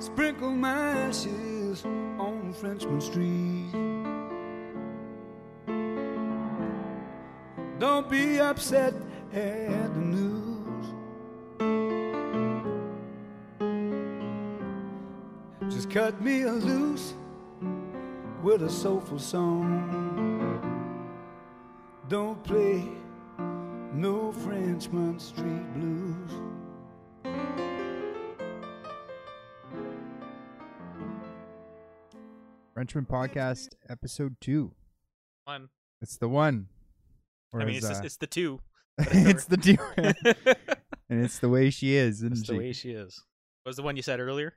Sprinkle my ashes on Frenchman Street. Don't be upset at the news. Just cut me loose with a soulful song. Don't play no Frenchman Street blues. Frenchman Podcast, episode two. One. It's the one. I mean, it's, Whereas, just, uh, it's the two. it's the two, and it's the way she is, isn't That's the way she is. What was the one you said earlier?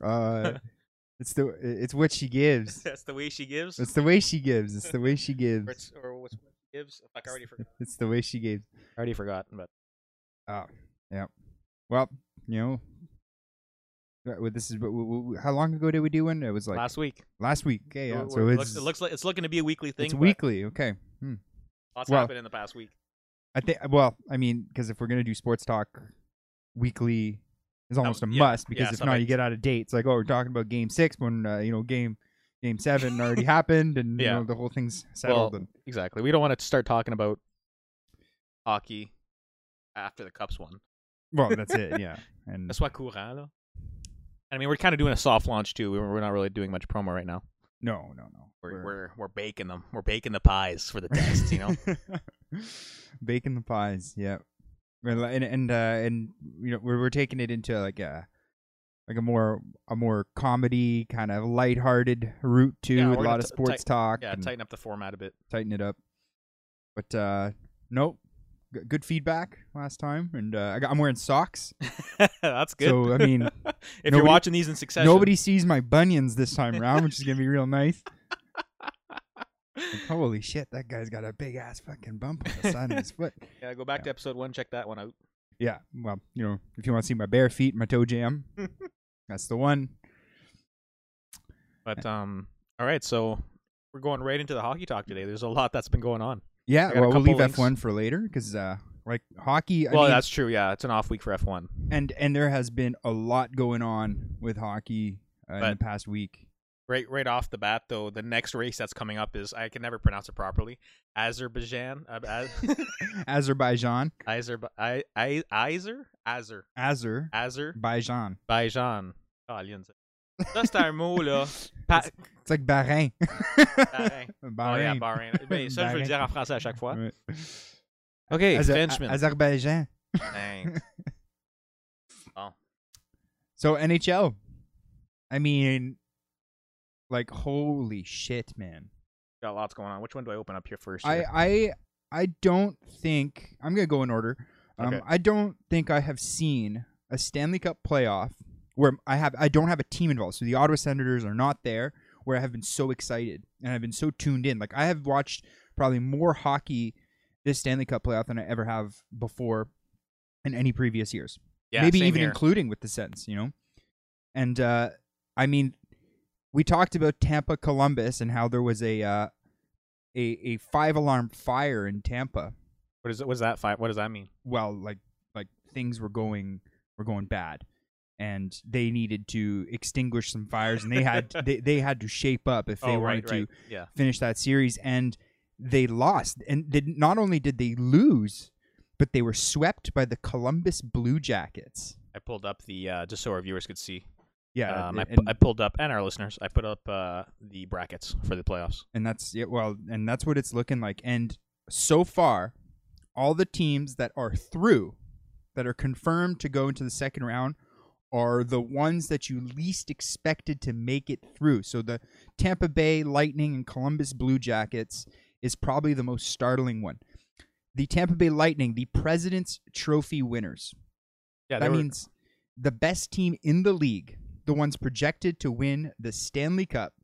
Uh, it's the it's what she gives. That's the way she gives. It's the way she gives. It's the way she or, gives. it's, or what's what she gives? Fuck, I already forgot. It's the way she gives. I already forgot. But Oh, yeah. Well, you know, uh, well, this is what- w- w- how long ago did we do one? It was like last week. last week. Okay, yeah. We're- So it it's looks, it looks like it's looking to be a weekly thing. it's weekly. Okay. Hmm. Lots Well- happened in the past week. I think. Well, I mean, because if we're gonna do sports talk weekly, is almost a yeah, must. yeah, Because if not, you get out of date. It's like, oh, we're talking about game six when uh, you know game game seven already happened, and you Yeah. know the whole thing's settled. Well, and Exactly. We don't want to start talking about hockey after the Cups one. well, that's it. Yeah. And That's why courant. I mean, we're kind of doing a soft launch too. We're we're not really doing much promo right now. no, no, no. We're we're, we're baking them. We're baking the pies for the test. You know. baking the pies. Yeah, and and uh, and you know we're we're taking it into like a like a more a more comedy kind of lighthearted route too, Yeah, with a lot gonna of sports tight- talk. yeah, tighten up the format a bit. tighten it up. But uh, nope, G- good feedback last time, and uh, I got, I'm wearing socks. That's good. So I mean, if nobody- you're watching these in succession, nobody sees my bunions this time around, which is gonna be real nice. Like, holy shit, that guy's got a big ass fucking bump on the side of his foot. Yeah, go back Yeah. to episode one. Check that one out. Yeah, well, you know, if you want to see my bare feet, my toe jam, that's the one. But um, all right. So we're going right into the hockey talk today. There's a lot that's been going on. Yeah, I got a well, we'll leave links. F1 for later because, uh, like hockey. I well, mean, that's true. Yeah, it's an off week for F1. and and there has been a lot going on with hockey uh, in the past week. Right, right off the bat, though, the next race that's coming up is I can never pronounce it properly. Azerbaijan, uh, Az- Azerbaijan, Azer, I, I, Azer, Azer, Azer, Azer, Bajan. Bajan. Ça, c'est un mot, là. Pa- It's like Bahrain. Bahreïn. Oh, yeah, Bahrain. Bahreïn. Ça, je vais le dire en français à chaque fois. Ouais. OK, Azer- Frenchman. Azerbaijan. Thanks. So NHL. I mean, like holy shit, man. Got lots going on. Which one do I open up here first? I here? I I don't think I'm gonna go in order. Um, Okay. I don't think I have seen a Stanley Cup playoff where I have I don't have a team involved. So the Ottawa Senators are not there. Where I have been so excited and I've been so tuned in. Like I have watched probably more hockey this Stanley Cup playoff than I ever have before in any previous years. yeah, Maybe even here. including with the Sens, you know. And uh, I mean, we talked about Tampa Columbus and how there was a uh, a a five alarm fire in Tampa. What is it? What is that? Five? What does that mean? Well, like like things were going were going bad, and they needed to extinguish some fires, and they had they they had to shape up if they oh, wanted right, right. to Yeah. finish that series, and they lost. And did not only did they lose, but they were swept by the Columbus Blue Jackets. I pulled up the uh, just so our viewers could see. Yeah, um, I, I pulled up and our listeners. I put up uh, the brackets for the playoffs. and that's yeah, well, and that's what it's looking like. And so far, all the teams that are through, that are confirmed to go into the second round, are the ones that you least expected to make it through. So the Tampa Bay Lightning and Columbus Blue Jackets is probably the most startling one. The Tampa Bay Lightning, the President's Trophy winners. Yeah, that were- means the best team in the league, the ones projected to win the Stanley Cup,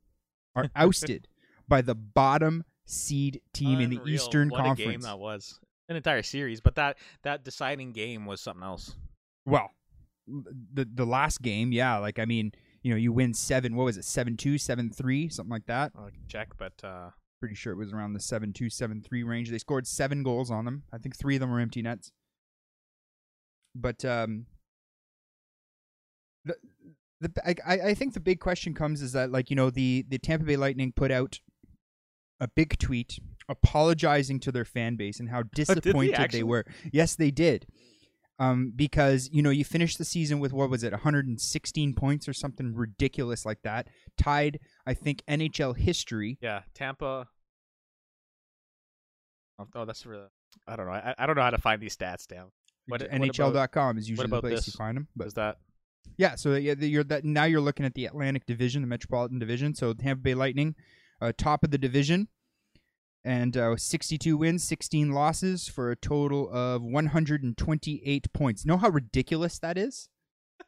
are ousted by the bottom seed team in the Eastern what A game Conference. that was an entire series, but that that deciding game was something else. Well, the the last game, yeah, like I mean, you know, you win seven. What was it, seven two, seven three, something like that. I can check, but uh, Pretty sure it was around the seven two, seven three range. They scored seven goals on them. I think three of them were empty nets. But um, the the I, I think the big question comes is that like you know the the Tampa Bay Lightning put out a big tweet apologizing to their fan base and how disappointed they actually? were. Yes, they did. Um, because you know you finished the season with what was it, 116 points or something ridiculous like that, tied I think NHL history. Yeah, Tampa. Oh, oh, that's for the. I don't know. I, I don't know how to find these stats. What- what about- NHL.com is usually the place this? you find them. But Is that Yeah, so yeah, you're that now you're looking at the Atlantic Division, the Metropolitan Division. So Tampa Bay Lightning, uh, top of the division, and uh, 62 wins, 16 losses for a total of 128 points. Know how ridiculous that is?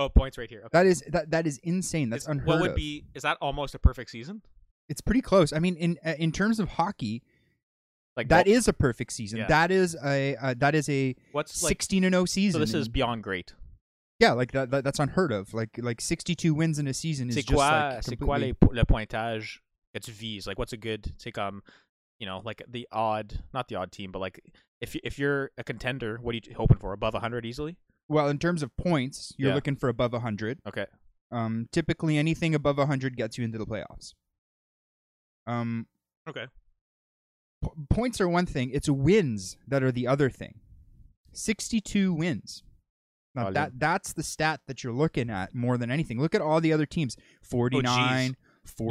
Oh, points right here. Okay. That is that that is insane. That's Is- unheard What would of. be? Is that almost a perfect season? It's pretty close. I mean, in uh, in terms of hockey, Like that is a perfect season. Yeah. That is a uh, that is a what's like. 16 and 0 season. So this is beyond great. yeah, like that, that. That's unheard of. Like like 62 wins in a season is C'est just quoi? like c'est quoi completely- le pointage que V's. Like, what's a good? take? comme, you know, like the odd, not the odd team, but like if if you're a contender, what are you hoping for? Above 100 easily? Well, in terms of points, you're Yeah. looking for above 100. Okay. Um, typically, anything above 100 gets you into the playoffs. Um, Okay. p- points are one thing; it's wins that are the other thing. 62 wins. Now that that's the stat that you're looking at more than anything. Look at all the other teams: 49, 46,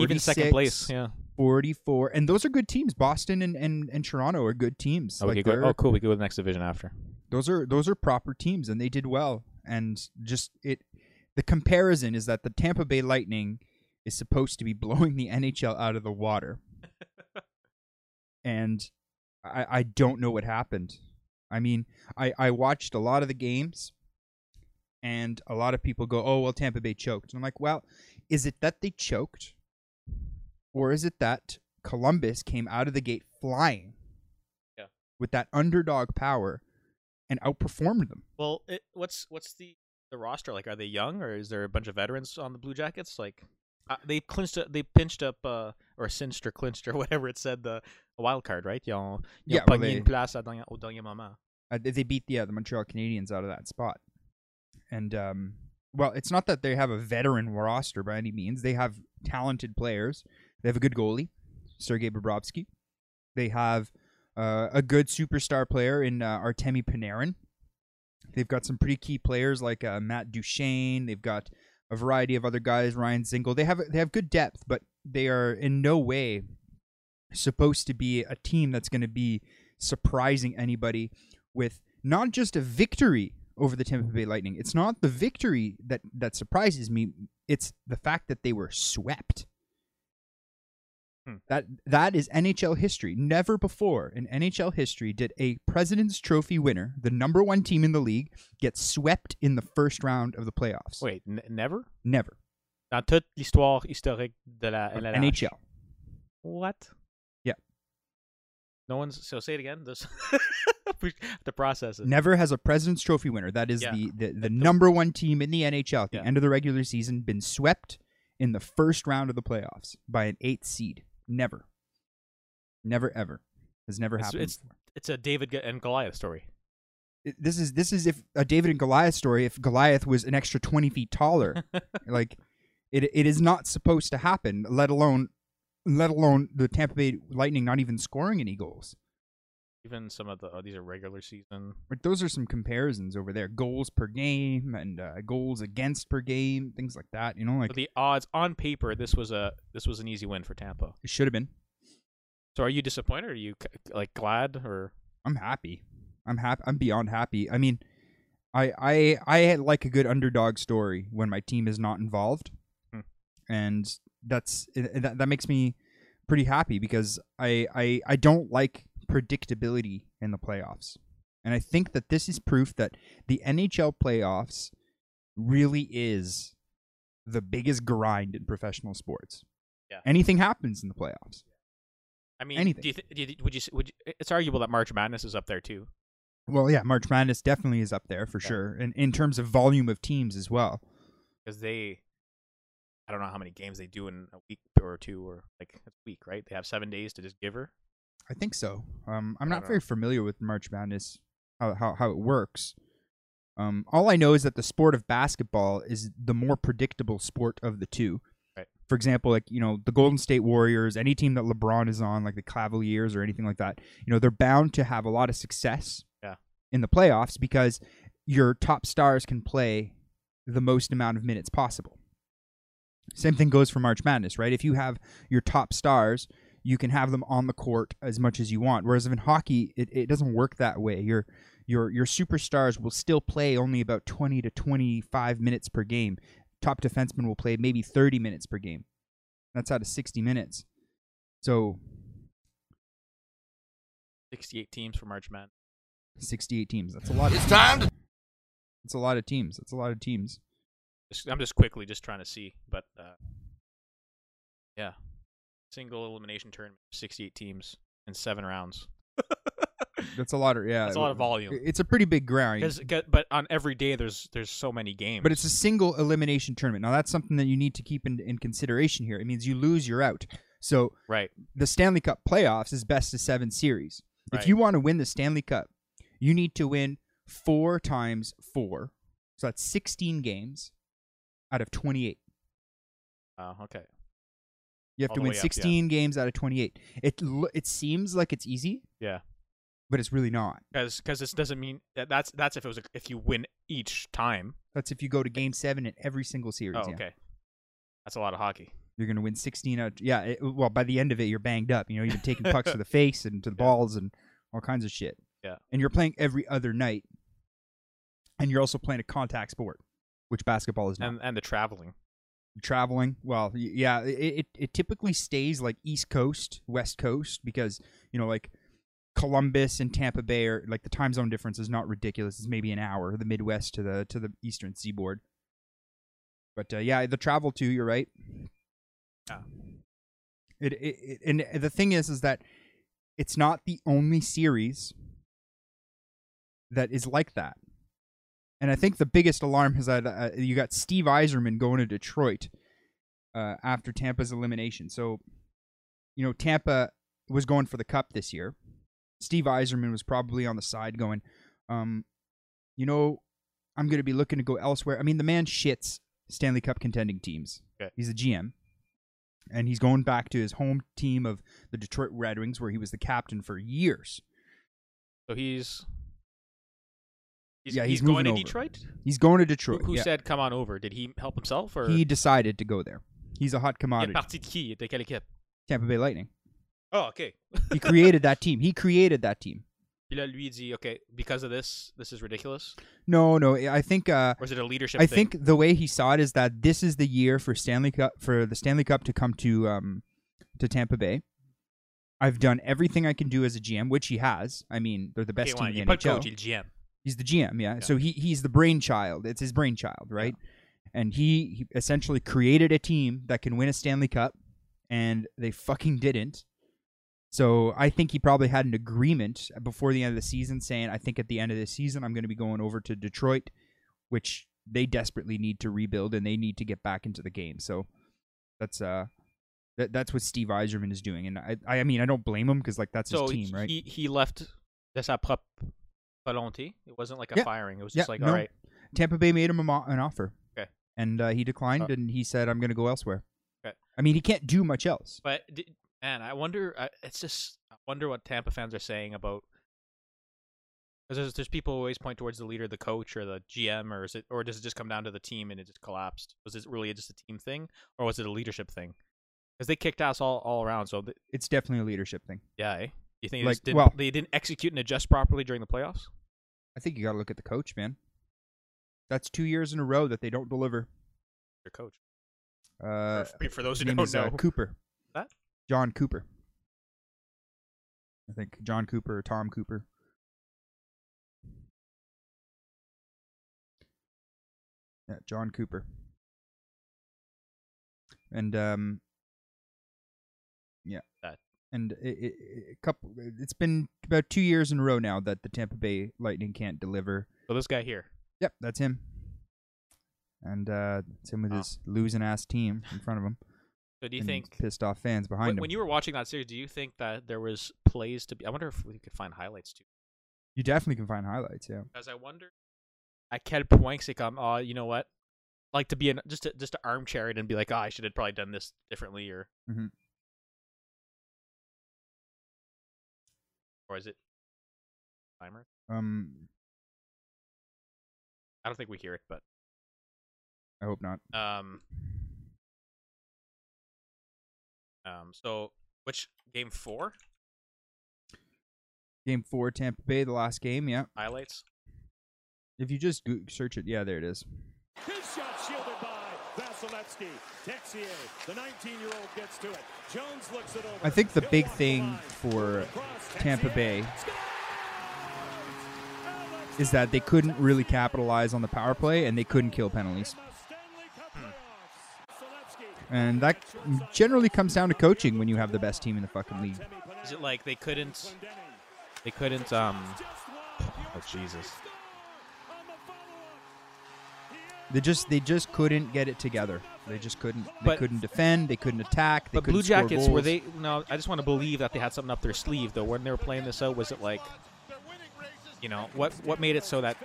Even second place. Yeah. 44, and those are good teams. Boston and, and, and Toronto are good teams. Okay. Like, they're- Oh, cool. We go to the next division after. those are those are proper teams and they did well and just it the comparison is that the Tampa Bay Lightning is supposed to be blowing the NHL out of the water and I I don't know what happened. I mean, I I watched a lot of the games and a lot of people go, "Oh, well Tampa Bay choked." And I'm like, "Well, is it that they choked or is it that Columbus came out of the gate flying?" Yeah. With that underdog power and outperformed them. Well, it, what's what's the the roster like? Are they young or is there a bunch of veterans on the Blue Jackets? Like, uh, they clinched, they pinched up, uh, or cinched or clinched or whatever it said the, the wild card, right? Ils ont, ils Yeah, ont well, they- place à dernier- au dernier moment. Uh, they they beat the uh, the Montreal Canadiens out of that spot. And um, well, it's not that they have a veteran roster by any means. They have talented players. They have a good goalie, Sergei Bobrovsky. They have uh, a good superstar player in uh, Artemi Panarin. They've got some pretty key players like uh, Matt Duchene. They've got a variety of other guys, Ryan Dzingel. They have they have good depth, but they are in no way supposed to be a team that's going to be surprising anybody with not just a victory over the Tampa Bay Lightning. It's not the victory that that surprises me. It's the fact that they were swept. Hmm. That that is NHL history. Never before in NHL history did a President's Trophy winner, the number one team in the league, get swept in the first round of the playoffs. Wait, n- never? Never. Dans toute l'histoire historique de la LNH. NHL. What? Yeah. No one's. So say it again. This to process. Never has a President's Trophy winner, that is Yeah. the, the, the number one team in the NHL at the Yeah. end of the regular season, been swept in the first round of the playoffs by an eighth seed. Never. Never ever. Has never happened. it's- before. It's a David and Goliath story. It- this is this is if a David and Goliath story. If Goliath was an extra twenty feet taller, like it it is not supposed to happen. Let alone let alone the Tampa Bay Lightning not even scoring any goals. Even some of the oh, these are regular season. Like those are some comparisons over there. Goals per game and uh, goals against per game, things like that. You know, like So the odds on paper, this was a this was an easy win for Tampa. it should have been. So are you disappointed? Or are you like glad or I'm happy. I'm happy. I'm beyond happy. I mean, I I I like a good underdog story when my team is not involved, Hmm. and that's that that makes me pretty happy because I I I don't like predictability in the playoffs, and I think that this is proof that the NHL playoffs really is the biggest grind in professional sports. Yeah. Anything happens in the playoffs. I mean, Anything. do you, th- do you would you would you, it's arguable that March Madness is up there too. Well, yeah, March Madness definitely is up there for Yeah. sure, and in terms of volume of teams as well. because they I don't know how many games they do in a week or two or like a week, right? They have seven days to just give her. I think so. Um, I'm I not very know. familiar with March Madness, how how how it works. Um, all I know is that the sport of basketball is the more predictable sport of the two. Right. For example, like you know the Golden State Warriors, any team that LeBron is on, like the Cavaliers or anything like that, you know they're bound to have a lot of success. Yeah. In the playoffs because your top stars can play the most amount of minutes possible. Same thing goes for March Madness, right? If you have your top stars, you can have them on the court as much as you want. Whereas in hockey, it, it doesn't work that way. Your your your superstars will still play only about twenty to twenty five minutes per game. Top defensemen will play maybe thirty minutes per game. That's out of sixty minutes. So 68 teams for March Madness. sixty eight teams. That's a lot. Of It's teams. time to It's a lot of teams. That's a lot of teams. I'm just quickly just trying to see, but uh, yeah, single elimination tournament, 68 teams in seven rounds. That's a lot of yeah. That's a lot of volume. It's a pretty big grind. 'Cause- 'cause- but on every day, there's there's so many games. But it's a single elimination tournament. Now that's something that you need to keep in, in consideration here. It means you lose, you're out. So right. the Stanley Cup playoffs is best of seven series. Right. If you want to win the Stanley Cup, you need to win four times four. So that's 16 games out of 28. Oh, okay. You have All to win up, yeah. 16 games out of 28. It it seems like it's easy, Yeah. but it's really not. Because this doesn't mean that that's that's if it was a, if you win each time. That's if you go to game seven in every single series. Oh, yeah. okay. That's a lot of hockey. You're going to win 16 out. Yeah. It, well, by the end of it, you're banged up. You know, you've been taking pucks to the face and to the Yeah. balls and all kinds of shit. Yeah. And you're playing every other night. And you're also playing a contact sport, which basketball is not. And and the traveling. Traveling, well, yeah, it, it it typically stays like East Coast, West Coast because you know like Columbus and Tampa Bay are like the time zone difference is not ridiculous. It's maybe an hour, the Midwest to the to the Eastern Seaboard. But uh, yeah, the travel too. You're right. Yeah. It, it, it and the thing is, is that it's not the only series that is like that. And I think the biggest alarm is that uh, you got Steve Yzerman going to Detroit uh, after Tampa's elimination. So, you know, Tampa was going for the cup this year. Steve Yzerman was probably on the side going, um, you know, I'm going to be looking to go elsewhere. I mean, the man shits Stanley Cup contending teams. Okay. He's a GM. And he's going back to his home team of the Detroit Red Wings, where he was the captain for years. So he's. He's, Yeah, he's going moving to over. Detroit. He's going to Detroit. who yeah. said come on over? Did he help himself or he decided to go there? He's a hot commodity. de qui? De quelle équipe? Tampa Bay Lightning. Oh, okay. He created that team. He created that team. Puis lui dit, okay, because of this, this is ridiculous. No, no. I think uh, Or is it a leadership? I thing? think the way he saw it is that this is the year for Stanley Cup for the Stanley Cup to come to um to Tampa Bay. I've done everything I can do as a GM, which he has. I mean, they're the best Okay, team in the NHL. coach, GM. He's the GM, yeah. So he he's the brainchild. It's his brainchild, right? And he, he essentially created a team that can win a Stanley Cup, and they fucking didn't. So I think he probably had an agreement before the end of the season, saying, "I think at the end of the season, I'm going to be going over to Detroit, which they desperately need to rebuild and they need to get back into the game." So that's uh. That, that's what Steve Yzerman is doing, and I, I mean, I don't blame him because like that's So his team, right? he he left de sa propre volonté. It wasn't like a Yeah. firing. It was Yeah, just like, no. all right, Tampa Bay made him a mo- an offer. Okay. And uh, he declined, Oh. and he said, "I'm going to go elsewhere." Okay. I mean, he can't do much else. But d- man, I wonder. I it's just I wonder what Tampa fans are saying about. Because there's, there's people who always point towards the leader, the coach, or the GM, or is it, or does it just come down to the team and it just collapsed? Was it really just a team thing, or was it a leadership thing? Because they kicked ass all, all around. So th- It's definitely a leadership thing. yeah, eh? you think they, Like, just didn't, well- they didn't execute and adjust properly during the playoffs? I think you got to look at the coach, man. That's two years in a row that they don't deliver. Their coach. Uh, for, for those who don't is uh, know, Cooper. What? Jon Cooper. I think Jon Cooper or Tom Cooper. Yeah, Jon Cooper. And um, yeah, That- and it, it, it, a couple. It's been about two years in a row now that the Tampa Bay Lightning can't deliver. so this guy here. Yep, that's him. And uh, it's him with Wow. his losing ass team in front of him. So do you think pissed off fans behind when, him? when you were watching that series, do you think that there was plays to be? I wonder if we could find highlights too. you definitely can find highlights. Yeah. Because I wonder à quel point c'est comme, oh, you know what? Like to be an just to, just to armchair it and be like, oh, I should have probably done this differently, or Mhm. Or is it timer? Um, I don't think we hear it, but I hope not. um, um. So which game four Game four, Tampa Bay, the last game. Yeah, highlights? if you just go- search it, yeah, there it is. His shot shielded by Vasilevskiy. Texier, the 19-year-old, gets to it. Jones looks it over. I think the big thing for Tampa Bay is that they couldn't really capitalize on the power play and they couldn't kill penalties. In the Stanley Cup playoffs. Vasilevskiy. And that generally comes down to coaching when you have the best team in the fucking league. Is it like they couldn't they couldn't um? Oh Jesus! They just they just couldn't get it together. They just couldn't. They But- couldn't defend. They couldn't attack. They But Blue couldn't score Jackets were they? No, I just want to believe that they had something up their sleeve though. When they were playing this out, was it like, you know, what what made it so that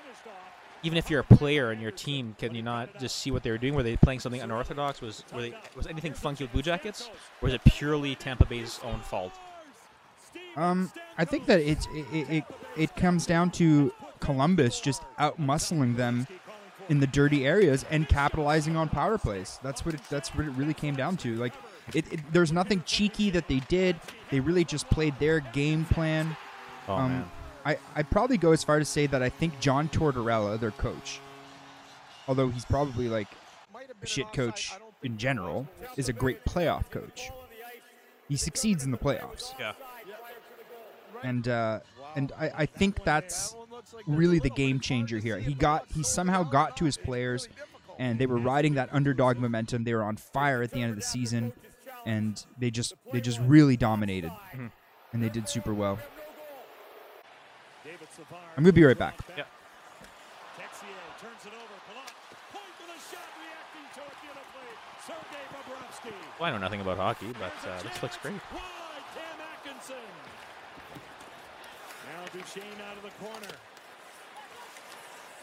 even if you're a player and your team, can you not just see what they were doing? Were they playing something unorthodox? Was were they, was anything funky with Blue Jackets, or was it purely Tampa Bay's own fault? Um, I think that it's it, it, it it comes down to Columbus just out muscling them in the dirty areas and capitalizing on power plays. That's what it, that's what it really came down to. Like, it, it there's nothing cheeky that they did. They really just played their game plan. Oh um, man, I I'd probably go as far to say that I think John Tortorella, their coach, although he's probably like a shit coach in general, is a great playoff coach. He succeeds in the playoffs yeah. and uh, and I, I think that's really the game changer here. He got he somehow got to his players, and they were riding that underdog momentum. They were on fire at the end of the season, and they just they just really dominated, and they did super well. David Savard. I'm gonna be right back. Yeah. Turns it over. Palat. Point with a shot, reacting to it beautifully. Sergei Bobrovsky. Well, I know nothing about hockey, but uh, this looks great. Wide, Cam Atkinson. Now Duchene out of the corner.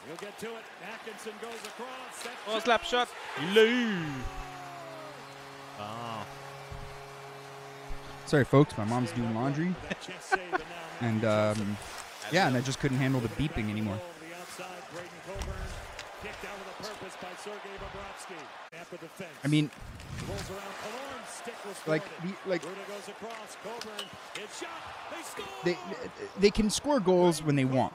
He'll get to it. Atkinson goes across. That Oh, slap shot. Lou. Oh. Sorry, folks, my mom's doing laundry, and um, yeah, and I just couldn't handle the beeping anymore. Over the outside, Braydon Coburn. Kicked out with a purpose by Sergei Bobrovsky. Tampa defense. I mean, Rolls around Killorn, stick was like the, like Ruda goes across. Coburn, it's shot. They they they can score goals when they want.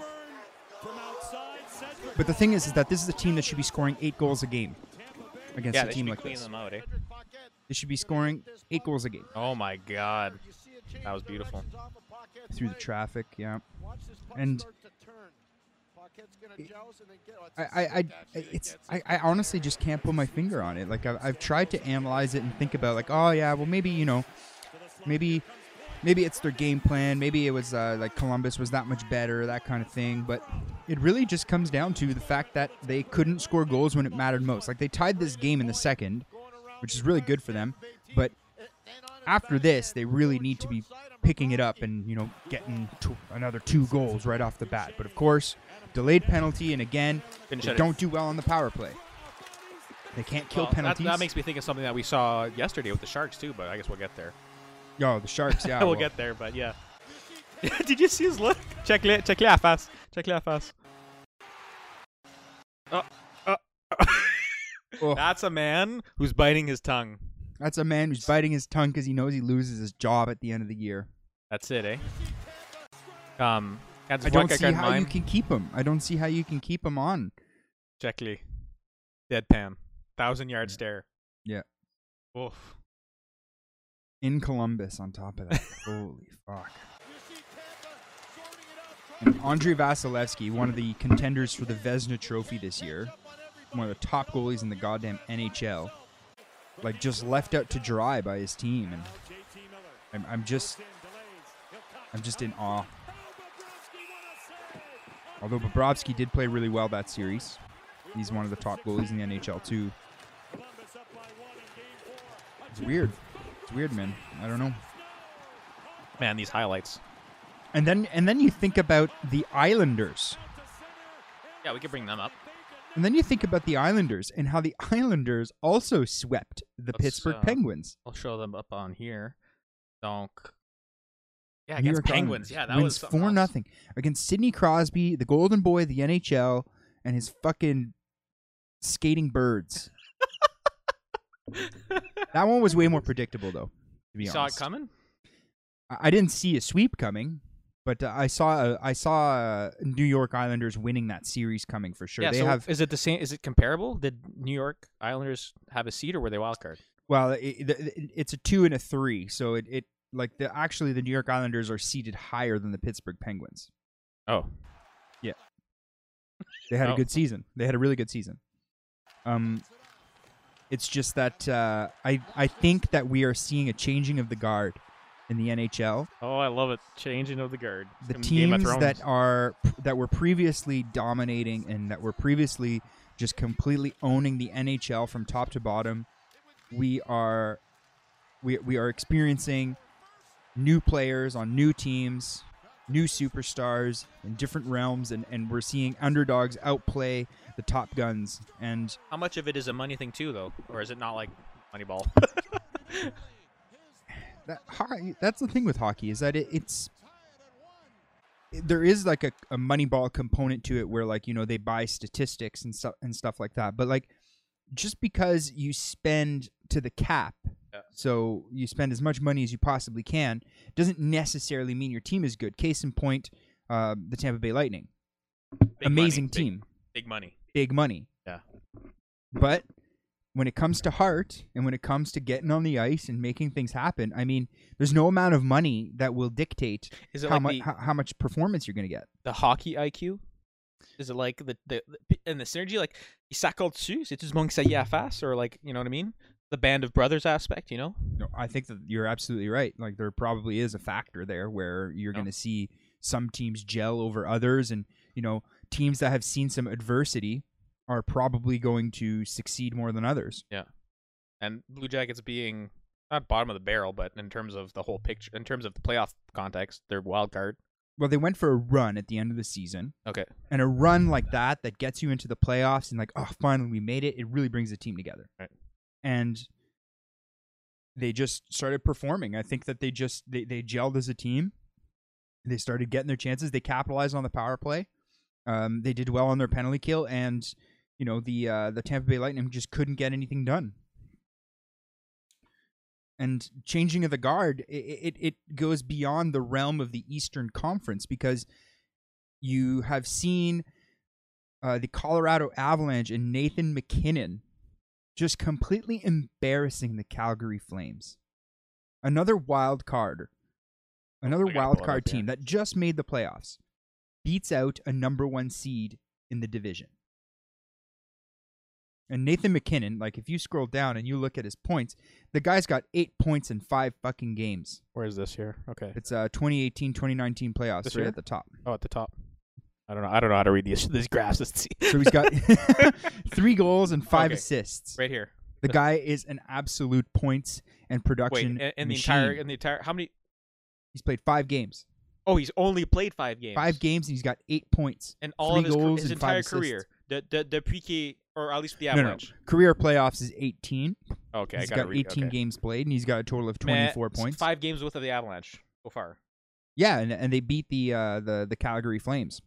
Coburn from outside. Cedric But the thing is, is that this is a team that should be scoring eight goals a game against Yeah, a team like this. them out, eh? They should be scoring eight goals a game Oh my God. That was beautiful. through the traffic. Yeah, and I, I, I it's I, I honestly just can't put my finger on it. Like I've, I've tried to analyze it and think about like, oh yeah, well maybe you know, maybe maybe it's their game plan. Maybe it was uh, like Columbus was that much better, that kind of thing. But it really just comes down to the fact that they couldn't score goals when it mattered most. Like they tied this game in the second, which is really good for them. But after this, they really need to be picking it up and you know getting another two goals right off the bat. But of course, delayed penalty, and again, they don't do well on the power play. They can't kill Well, that, penalties. that makes me think of something that we saw yesterday with the Sharks too, but I guess we'll get there. Yo, the Sharks. Yeah, we'll well, get there, but yeah. Did you see his look? Check le, check la face. Check la face. Oh, oh. Oh. That's a man who's biting his tongue. That's a man who's biting his tongue because he knows he loses his job at the end of the year. That's it, eh? Um, I don't see how you can keep him. I don't see how you can keep him on. Checkly. Deadpan. Thousand yard stare. Yeah. Oof. In Columbus, on top of that. Holy fuck. And Andrei Vasilevskiy, one of the contenders for the Vezina Trophy this year, one of the top goalies in the goddamn NHL, like just left out to dry by his team, and I'm, I'm just, I'm just in awe. Although Bobrovsky did play really well that series, he's one of the top goalies in the NHL too. It's weird. It's weird, man. I don't know. Man, these highlights. And then and then you think about the Islanders. Yeah, we could bring them up. And then you think about the Islanders and how the Islanders also swept the Let's, Pittsburgh uh, Penguins. I'll show them up on here. Donc, yeah, New against York Penguins. Islanders Yeah, that wins was four else. nothing against Sidney Crosby, the Golden Boy of the NHL, and his fucking skating birds. that one was way more predictable, though. To be You saw it honest, coming? I I didn't see a sweep coming, but uh, I saw uh, I saw uh, New York Islanders winning that series coming for sure. yeah. they so have is it the same? Is it comparable? Did New York Islanders have a seat, or were they wild card? well, it, it, it's a two and a three, so it, it like the actually the New York Islanders are seated higher than the Pittsburgh Penguins. Oh, yeah. They had Oh. a good season. They had a really good season. Um, it's just that uh, I I think that we are seeing a changing of the guard in the NHL. oh, I love it. Changing of the guard. The teams that are that were previously dominating and that were previously just completely owning the NHL from top to bottom, we are we we are experiencing new players on new teams, new superstars in different realms, and, and we're seeing underdogs outplay the top guns. And How much of it is a money thing too, though, or is it not like Moneyball? that, that's the thing with hockey is that it, it's there is like a, a money ball component to it where like you know they buy statistics and stuff and stuff like that but like just because you spend to the cap Yeah. so you spend as much money as you possibly can doesn't necessarily mean your team is good case in point uh, the tampa bay lightning Big amazing money, big- team Big, money. Big money Yeah. but when it comes to heart and when it comes to getting on the ice and making things happen, I mean, there's no amount of money that will dictate how like much the, how, how much performance you're going to get. the hockey IQ? Is it like the, the, the and the synergy like il s'accorde dessus, c'est tout le monde qui s'allie à face or like you know what I mean? The band of brothers aspect, you know? No, I think that you're absolutely right. Like there probably is a factor there where you're Yeah. going to see some teams gel over others, and you know teams that have seen some adversity are probably going to succeed more than others. Yeah. And Blue Jackets being not bottom of the barrel, but in terms of the whole picture, in terms of the playoff context, they're wild card. Well, they went for a run at the end of the season, Okay, and a run like that that gets you into the playoffs and like, oh, finally we made it. It really brings the team together. Right. And they just started performing. I think that they just they, they gelled as a team. They started getting their chances. They capitalized on the power play. Um, they did well on their penalty kill, and you know the uh, the Tampa Bay Lightning just couldn't get anything done. And changing of the guard, it, it it goes beyond the realm of the Eastern Conference because you have seen uh, the Colorado Avalanche and Nathan MacKinnon just completely embarrassing the Calgary Flames. Another wild card, another wild card up team that just made the playoffs beats out a number one seed in the division. And Nathan MacKinnon, like if you scroll down and you look at his points, the guy's got eight points in five fucking games. where is this here? Okay, It's uh 2018 2019 playoffs This right year? at the top. oh at the top. I don't know. I don't know how to read these these graphs. Let's see. So he's got three goals and five Okay. assists. right here. The guy is an absolute points and Wait, production in, in the entire in the entire how many? he's played five games. Oh, he's only played five games. Five games and he's got eight points. and all of his, goals his entire career. The de, depuis qu'il- or at least the No, no, Avalanche. Career playoffs is 18. Okay, he's I read. 18 okay. games played and he's got a total of twenty four points. Five games worth of the Avalanche so far. Yeah, and, and they beat the uh, the the Calgary Flames.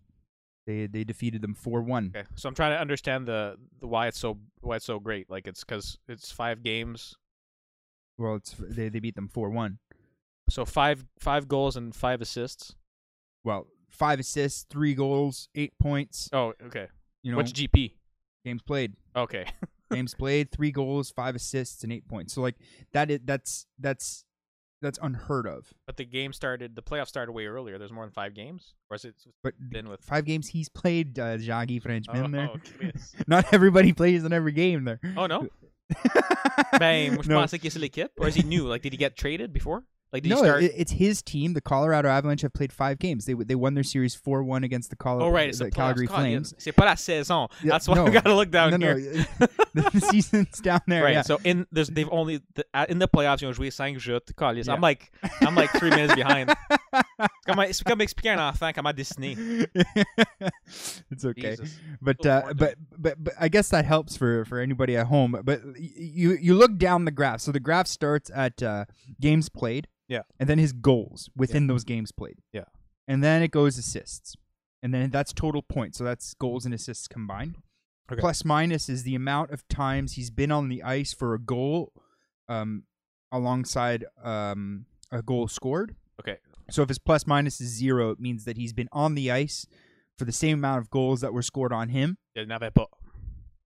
They they defeated them 4-1. Okay, so I'm trying to understand the, the why it's so why it's so great. Like it's because it's five games, Well, it's they they beat them 4-1. So five five goals and five assists. Well, five assists, three goals, 8 points, Oh, okay. you know, What's GP? games played. Okay, games played, three goals, five assists, and eight points. So like that is that's that's that's unheard of. but the game started. The playoffs started way earlier. There's more than five games, or is it But been with? five games he's played, uh, Jaggy Frenchman there. Oh. Not everybody plays in every game there. oh no. Je no, pensais qu'il c'est l'équipe. Or is he new? Like, did he get traded before? Like, did no start? it, it's his team. The Colorado Avalanche have played five games. They they won their series four one against the Colorado oh right, it's the the Calgary playoffs. Flames. C'est pas la saison. Yeah, That's why no. we gotta look down no, here. no, the season's down there. Right. yeah. So in there's they've only the, uh, in the playoffs, you know, joué cinq jeux. Calice. Yeah. I'm like I'm like three minutes behind. Comme, comme expliquer un enfant comment dessiner. it's okay. Jesus. But uh, but, but but I guess that helps for for anybody at home. But you you look down the graph. So the graph starts at uh, games played. Yeah. And then his goals within those games played. Yeah. And then it goes assists. And then that's total points. So that's goals and assists combined. Okay. Plus minus is the amount of times he's been on the ice for a goal um alongside um a goal scored. Okay. So if his plus minus is 0, it means that he's been on the ice for the same amount of goals that were scored on him Il n'avait pas.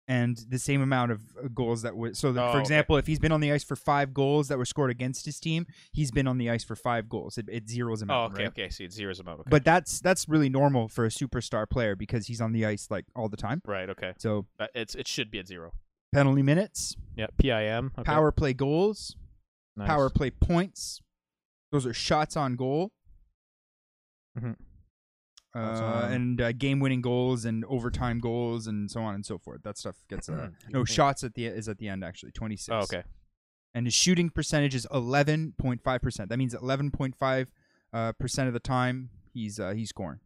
And the same amount of uh, goals that were so that, Oh, for okay. example if he's been on the ice for five goals that were scored against his team he's been on the ice for five goals it, it zeros him Oh, out okay, right? okay. See, it zeros amount. Okay. but that's that's really normal for a superstar player because he's on the ice like all the time right, okay. so But it's it should be at zero. penalty minutes Yeah, PIM. Okay. power play goals Nice. power play points those are shots on goal Mhm. Uh, Shots and uh, game-winning goals and overtime goals and so on and so forth. That stuff gets uh, no shots at the is at the end actually twenty six. Oh, okay. and his shooting percentage is 11.5 percent. That means 11.5 uh, percent of the time he's uh, he's scoring.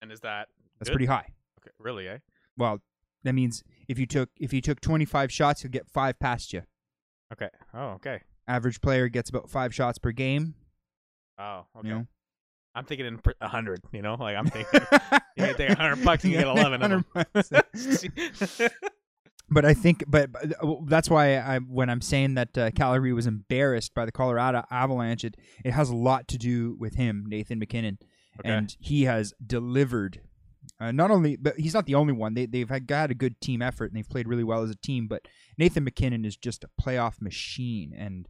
And is that That's Good. pretty high. okay? Really? Eh? Well, that means if you took if you took 25 shots, you'll get five past you. Okay. Oh, okay. Average player gets about five shots per game. Oh, okay. You know, I'm thinking in a hundred. You know, like I'm thinking you can take a hundred bucks and you get eleven of them. but I think, but, but uh, that's why I when I'm saying that uh, Calgary was embarrassed by the Colorado Avalanche, it, it has a lot to do with him, Nathan MacKinnon, Okay. and he has delivered. Uh, not only, but he's not the only one. They they've had, got a good team effort and they've played really well as a team. But Nathan MacKinnon is just a playoff machine, and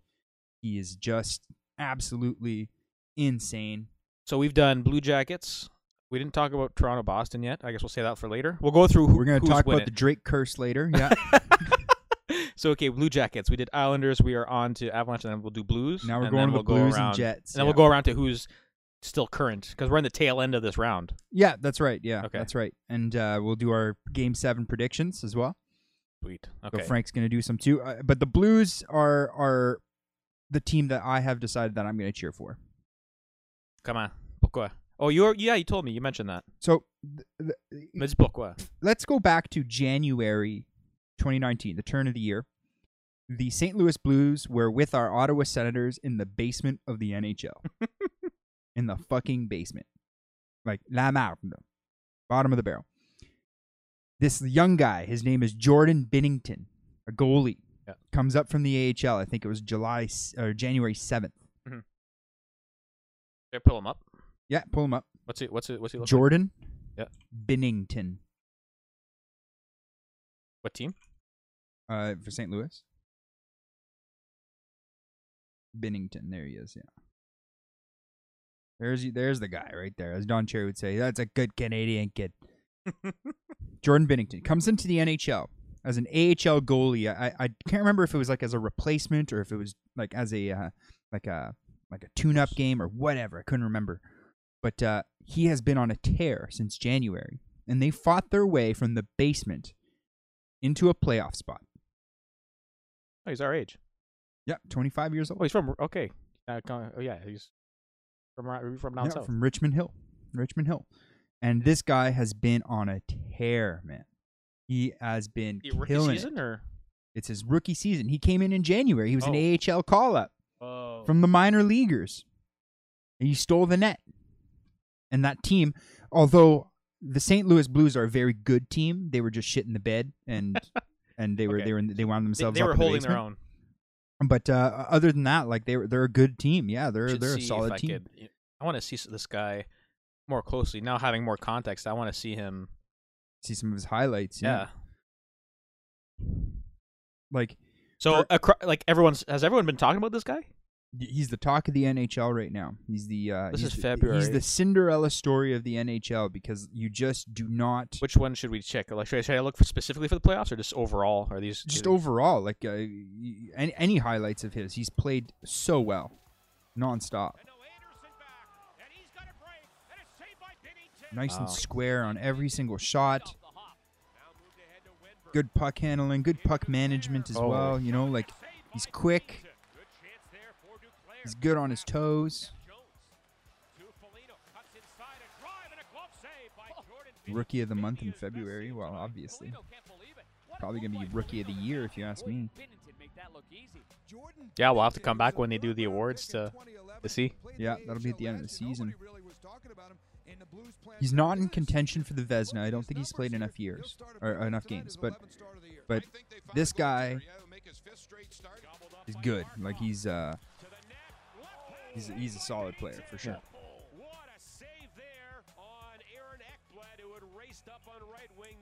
he is just absolutely insane. So we've done Blue Jackets. We didn't talk about Toronto Boston yet. I guess we'll say that for later. We'll go through. Who, We're gonna who's talk about the Drake curse later. Yeah. so okay, Blue Jackets. We did Islanders. We are on to Avalanche, and then we'll do Blues. now we're and going to we'll go Blues around, and Jets. And then yeah. we'll go around to who's still current because we're in the tail end of this round. Yeah, that's right. Yeah, Okay. that's right. And uh, we'll do our game seven predictions as well. Sweet. So Okay. Frank's going to do some too. Uh, but the Blues are are the team that I have decided that I'm going to cheer for. Come on. Pourquoi? Oh, you're yeah. You told me. You mentioned that. So th- th- Mais pourquoi? let's go back to January 2019, the turn of the year. The St. Louis Blues were with our Ottawa Senators in the basement of the NHL. in the fucking basement. Like la merde. Bottom of the barrel. This young guy, his name is Jordan Binnington, a goalie. Yeah. Comes up from the AHL. I think it was July or January 7th. There, pull him up. Yeah, pull him up. What's it? What's it? What's he look like? Jordan Yeah. Binnington What team? uh, for St. Louis. Binnington, there he is. Yeah, there's there's the guy right there. As Don Cherry would say, that's a good Canadian kid. Jordan Binnington comes into the NHL as an AHL goalie. I I can't remember if it was like as a replacement or if it was like as a uh, like a like a tune-up game or whatever. I couldn't remember. But uh, he has been on a tear since January, and they fought their way from the basement into a playoff spot. Oh, he's our age. Yeah, 25 years old. Oh, he's from okay. Uh, oh yeah, he's from from down Yeah, south. from Richmond Hill. Richmond Hill. And this guy has been on a tear, man. He has been The rookie killing season it. or It's his rookie season. He came in in January. He was an Oh. AHL call-up oh from the minor leaguers. He stole the net. And that team, although the St. Louis Blues are a very good team, they were just shit in the bed and and they were Okay. they were they wound they, themselves they up were in the holding their own. But uh, other than that, like they were they're a good team. Yeah, they're they're a solid I team. could- I want to see this guy more closely now. Having more context, I want to see him. See some of his highlights. Yeah. like So, For- acro- like everyone's has everyone been talking about this guy? he's the talk of the NHL right now. He's the uh, This he's is the- February. He's the Cinderella story of the NHL because you just do not Which one should we check? Like, should I, should I look for specifically for the playoffs or just overall? Are these just overall like uh, y- any, any highlights of his. He's played so well, nonstop, And now Anderson back, and he's got a break, and it's saved by Binnington. nice and square on every single shot good puck handling, good puck management as oh. well. You know, like he's quick, he's good on his toes. Rookie of the month in February. Well, obviously, probably gonna be rookie of the year if you ask me. Yeah, we'll have to come back when they do the awards to to see. Yeah, that'll be at the end of the season. He's not in contention for the Vezina. I don't think he's played enough years or enough games, but but this guy is good. Like he's uh he's he's a solid player for sure.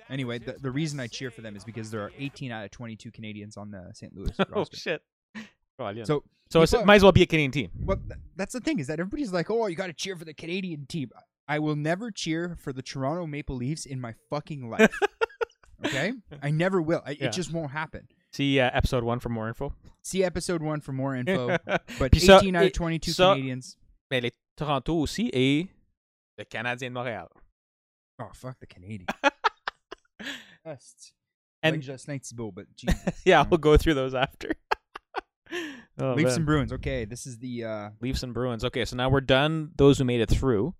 Anyway, the, the reason I cheer for them is because there are 18 out of 22 Canadians on the St. Louis oh roster. shit. Oh, yeah. So so it might as well be a Canadian team. Well, that's the thing is that everybody's like, "Oh, you got to cheer for the Canadian team." I will never cheer for the Toronto Maple Leafs in my fucking life. okay, I never will. I, Yeah. It just won't happen. See uh, episode one for more info. See episode one for more info. But Puis ça- 18 out of 22 ça- Canadians. Mais les Toronto aussi et le Canadien de Montréal. Oh fuck the Canadians. Just And- like Justin Thibault, but Jesus. Yeah, Yeah. we'll go through those after. oh, Leafs man. and Bruins. Okay, this is the. uh Leafs and Bruins. Okay, so now we're done. Those who made it through.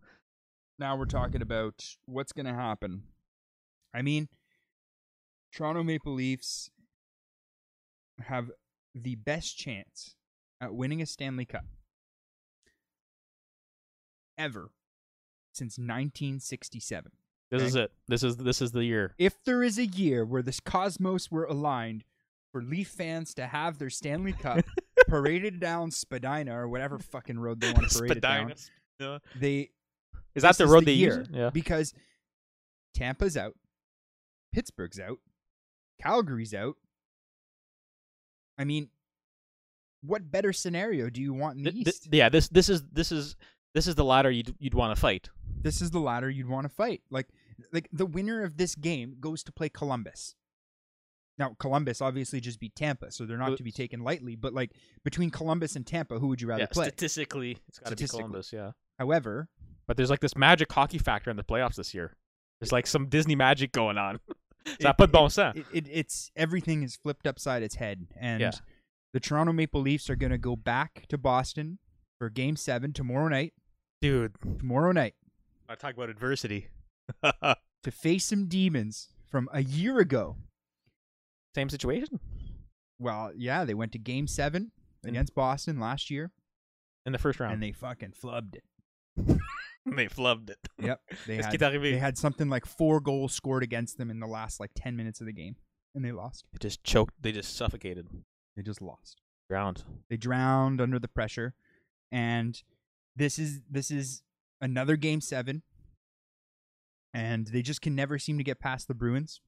Now we're talking about what's going to happen. I mean, Toronto Maple Leafs have the best chance at winning a Stanley Cup ever since 1967. This Okay. is it. This is this is the year. If there is a year where this cosmos were aligned for Leaf fans to have their Stanley Cup paraded down Spadina or whatever fucking road they want to parade it down, Spadina. They Is that the road the they year use? Yeah. because Tampa's out, Pittsburgh's out, Calgary's out. I mean, what better scenario do you want in the Th- th- East? yeah. This this is this is this is the ladder you'd you'd want to fight. this is the ladder you'd want to fight. Like, like the winner of this game goes to play Columbus. Now, Columbus obviously just beat Tampa, so they're not to be taken lightly. But like between Columbus and Tampa, who would you rather yeah, play? statistically, it's got to be Columbus. Yeah. However, But there's like this magic hockey factor in the playoffs this year. There's like some Disney magic going on. Ça pas de bon sens. it, it, it's everything is flipped upside its head, and Yeah. the Toronto Maple Leafs are going to go back to Boston for Game Seven tomorrow night. Dude, Tomorrow night I talk about adversity. to face some demons from a year ago. Same situation Well, yeah, they went to Game Seven against Boston last year, in the first round. and they fucking flubbed it. they flubbed it. Yep, they had, they had something like four goals scored against them in the last like ten minutes of the game, and they lost. They just choked. They just suffocated. They just lost. Drowned. They drowned under the pressure, and this is this is another game seven, and they just can never seem to get past the Bruins.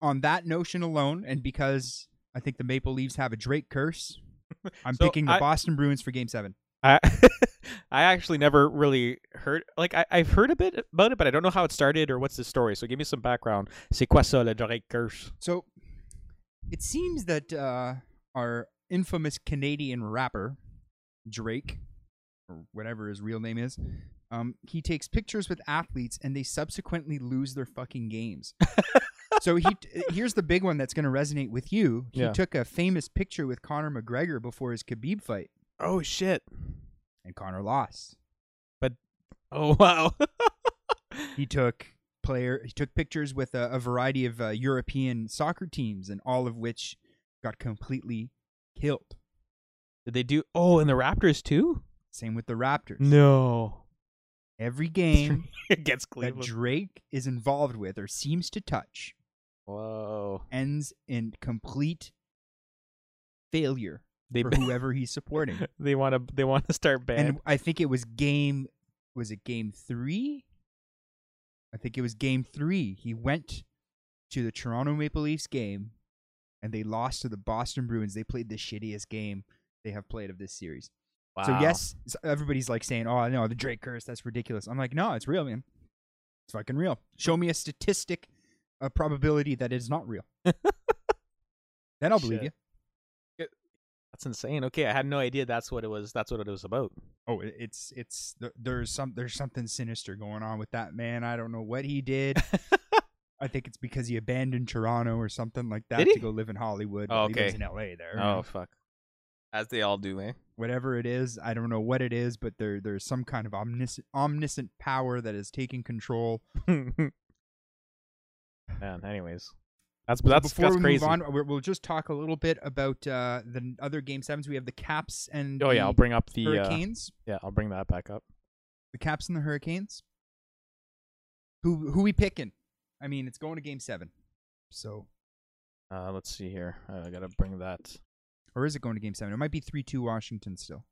On that notion alone, and because I think the Maple Leafs have a Drake curse, I'm So picking the I- Boston Bruins for Game Seven. I I actually never really heard like I, I've heard a bit about it, but I don't know how it started or what's the story. So give me some background. C'est quoi ça le Drake curse? So it seems that uh, our infamous Canadian rapper Drake, or whatever his real name is, um, he takes pictures with athletes and they subsequently lose their fucking games. so he here's the big one that's going to resonate with you. He Yeah. took a famous picture with Conor McGregor before his Khabib fight, Oh shit. and Connor lost. But oh wow. He took player he took pictures with a, a variety of uh, European soccer teams, and all of which got completely killed. Did they do? Oh, and the Raptors too? Same with the Raptors. No. Every game Against that Drake is involved with or seems to touch Whoa. ends in complete failure They for whoever he's supporting. they want to they want to start band. and I think it was game was it game 3? I think it was game 3. He went to the Toronto Maple Leafs game and they lost to the Boston Bruins. They played the shittiest game they have played of this series. wow. So yes, everybody's like saying, "Oh no, the Drake curse, that's ridiculous." I'm like, "No, it's real, man. It's fucking real. Show me a statistic, a probability that it's not real. then I'll believe you." That's insane. Okay, I had no idea that's what it was. That's what it was about. Oh, it's it's there's some there's something sinister going on with that man. I don't know what he did. I think it's because he abandoned Toronto or something like that to go live in Hollywood. Oh, Well, He lives okay. in L.A. there. oh fuck. As they all do, eh? whatever it is, I don't know what it is, but there there's some kind of omniscient omniscient power that is taking control Man, anyways, that's So that's before that's we crazy. move on, we're, we'll just talk a little bit about uh, the other game sevens. We have the Caps and Oh yeah, the I'll bring up the uh, Hurricanes. yeah, I'll bring that back up. the Caps and the Hurricanes. Who who we picking? I mean, it's going to Game Seven. So, Uh, let's see here. Uh, I gotta bring that. or is it going to Game Seven? It might be three two Washington still.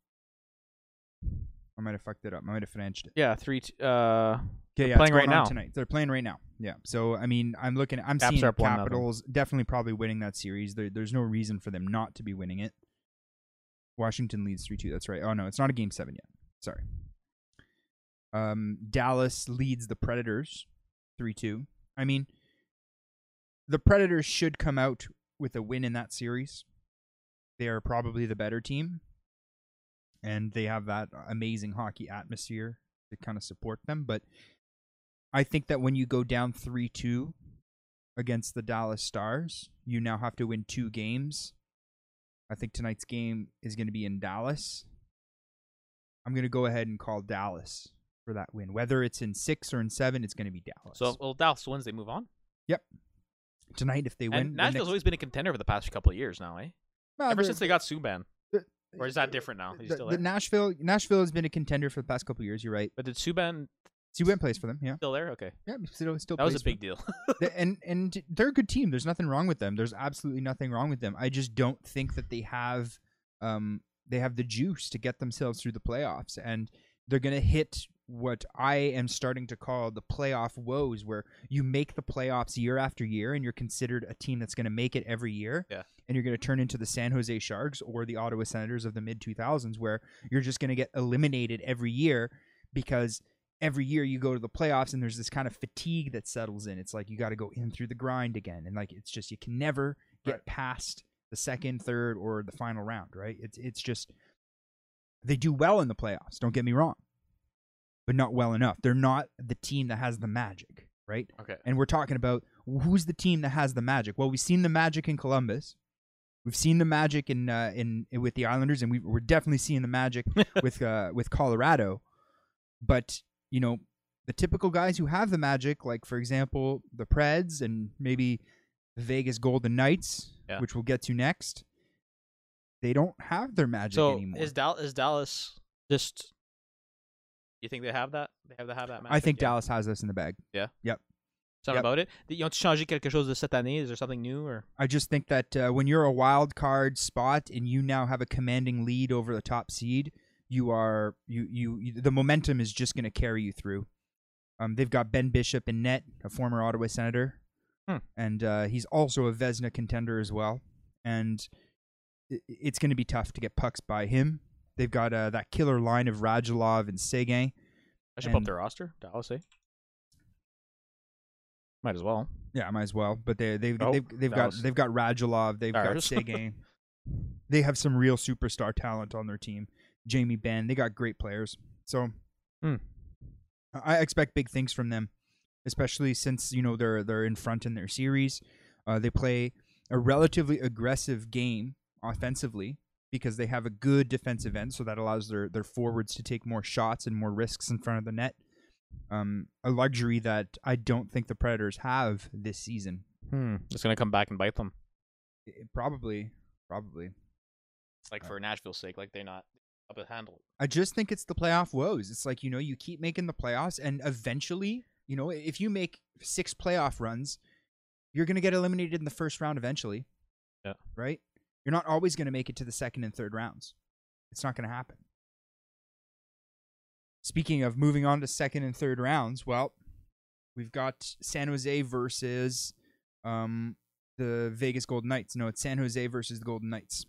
I might have fucked it up. I might have financed it. Yeah, three. T- uh, Okay, yeah, playing right now. tonight. They're playing right now. Yeah. So I mean, I'm looking. I'm Caps seeing are up 1-0. Capitals definitely probably winning that series. There, there's no reason for them not to be winning it. Washington leads three two. That's right. Oh no, it's not a game seven yet. Sorry. Um, Dallas leads the Predators three two. I mean, the Predators should come out with a win in that series. They are probably the better team, and they have that amazing hockey atmosphere to kind of support them. But I think that when you go down 3 2 against the Dallas Stars, you now have to win two games. I think tonight's game is going to be in Dallas. I'm going to go ahead and call Dallas for that win. Whether it's in six or in seven, it's going to be Dallas. so well, Dallas wins, they move on. Yep. Tonight, if they win, and the Nashville's next- always been a contender for the past couple of years now, eh? Well, Ever since they got Subban. Or is that different now? He's the, still the there? Nashville Nashville has been a contender for the past couple years. You're right. But did Subban Subban plays for them. Yeah, still there? Okay, yeah, still still that was a big deal. And and they're a good team. There's nothing wrong with them. There's absolutely nothing wrong with them. I just don't think that they have um they have the juice to get themselves through the playoffs and they're going to hit what I am starting to call the playoff woes where you make the playoffs year after year and you're considered a team that's going to make it every year. Yeah. And you're going to turn into the San Jose Sharks or the Ottawa Senators of the mid 2000s where you're just going to get eliminated every year because every year you go to the playoffs and there's this kind of fatigue that settles in. It's like you got to go in through the grind again, and like it's just you can never get Right. past the second, third, or the final round. Right? It's it's just they do well in the playoffs. Don't get me wrong, but not well enough. They're not the team that has the magic. Right? okay. And we're talking about who's the team that has the magic. Well, we've seen the magic in Columbus. We've seen the magic in uh, in with the Islanders, and we, we're definitely seeing the magic with uh, with Colorado. But you know, the typical guys who have the magic, like for example, the Preds and maybe the Vegas Golden Knights, Yeah. which we'll get to next, they don't have their magic So anymore. is Dal- is Dallas just? You think they have that? They have to have that. I think? Yeah. Dallas has this in the bag. Yeah. Yep. Something Yep. about it. Ils ont changé quelque chose de cette année? Is there something new or? I just think that uh, when you're a wild card spot and you now have a commanding lead over the top seed, you are you you, you the momentum is just going to carry you through. Um, they've got Ben Bishop in net, a former Ottawa Senator, Hmm. and uh, he's also a Vezina contender as well. And it's going to be tough to get pucks by him. They've got uh, that killer line of Radulov and Seguin. I should up their roster. Dallas, eh? Might as well. Yeah, I might as well. But they they've Oh, they've, they've got they've got Radulov, they've got Ours. Seguin. they have some real superstar talent on their team. Jamie Benn, they got great players. So. I I expect big things from them, especially since you know they're they're in front in their series. Uh, they play a relatively aggressive game offensively because they have a good defensive end, so that allows their their forwards to take more shots and more risks in front of the net. Um, a luxury that I don't think the Predators have this season. Hmm. It's gonna come back and bite them. It- probably, probably. Like for Nashville's sake, like they're not up to handle it. I just think it's the playoff woes. It's like you know you keep making the playoffs, and eventually, you know, if you make six playoff runs, you're gonna get eliminated in the first round eventually. Yeah. Right. You're not always gonna make it to the second and third rounds. It's not gonna happen. Speaking of moving on to second and third rounds, well, we've got San Jose versus um, the Vegas Golden Knights. No, it's San Jose versus the Golden Knights.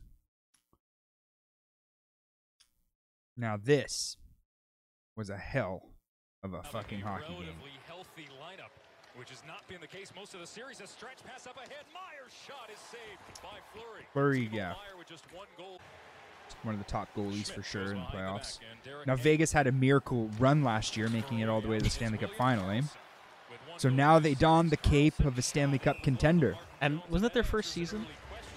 Now this was a hell of a fucking hockey game. Relatively healthy lineup, which has not been the case most of the series. A stretch pass up ahead. Meier's shot is saved by Flurry. Fleury, Timo yeah. Meier with just one goal. One of the top goalies for sure in the playoffs. back, and Derek Now Vegas had a miracle run last year, making it all the way to the Stanley Cup final, eh? So now they the don the cape of a Stanley Cup contender. And wasn't it their first season?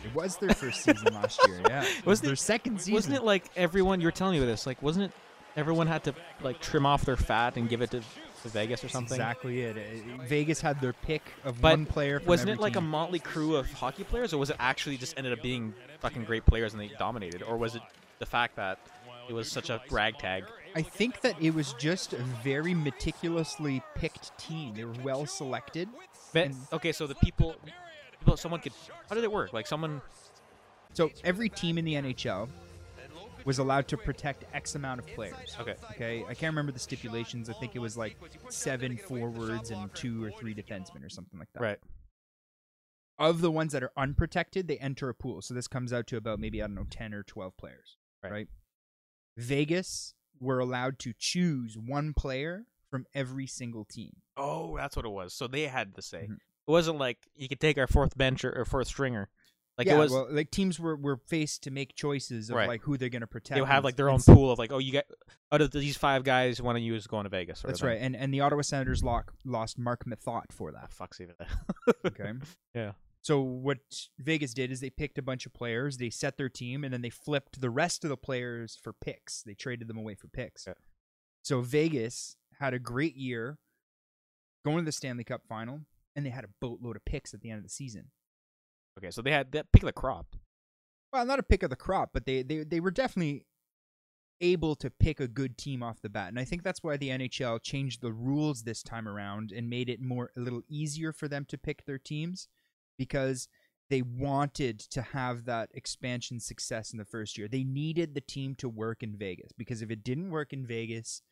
It was their first season last year, yeah. It was Wasn't their it- second season. Wasn't it like everyone? You were telling me this. Like, wasn't it everyone had to like trim off their fat and give it to, to Vegas or something. exactly it. Uh, Vegas had their pick of But one player. Wasn't it like a motley crew of hockey players, or was it actually just ended up being fucking great players and they dominated, or was it the fact that it was such a ragtag? I think that it was just a very meticulously picked team. They were well selected. But, okay, so the people, people, someone could. How did it work? Like someone. So every team in the NHL was allowed to protect X amount of players. Okay. Okay, I can't remember the stipulations. I think it was like seven forwards and two or three defensemen or something like that. Right. Of the ones that are unprotected, they enter a pool. So this comes out to about maybe I don't know ten or twelve players. Right. Vegas were allowed to choose one player from every single team. Oh, that's what it was. So they had to say. Mhm. It wasn't like you could take our fourth bench or, or fourth stringer. Like yeah, it was. well, like teams were, were faced to make choices of Right. like who they're going to protect. they have like their own pool of like, oh, you got out of these five guys, one of you is going to Vegas. That's right, and and the Ottawa Senators lock, lost Mark Methot for that. Ah, fuck's even. Okay. yeah. So what Vegas did is they picked a bunch of players, they set their team, and then they flipped the rest of the players for picks. They traded them away for picks. Yeah. So Vegas had a great year, going to the Stanley Cup final, and they had a boatload of picks at the end of the season. Okay, so they had that pick of the crop. Well, not a pick of the crop, but they they they were definitely able to pick a good team off the bat. And I think that's why the NHL changed the rules this time around and made it more a little easier for them to pick their teams because they wanted to have that expansion success in the first year. They needed the team to work in Vegas because if it didn't work in Vegas,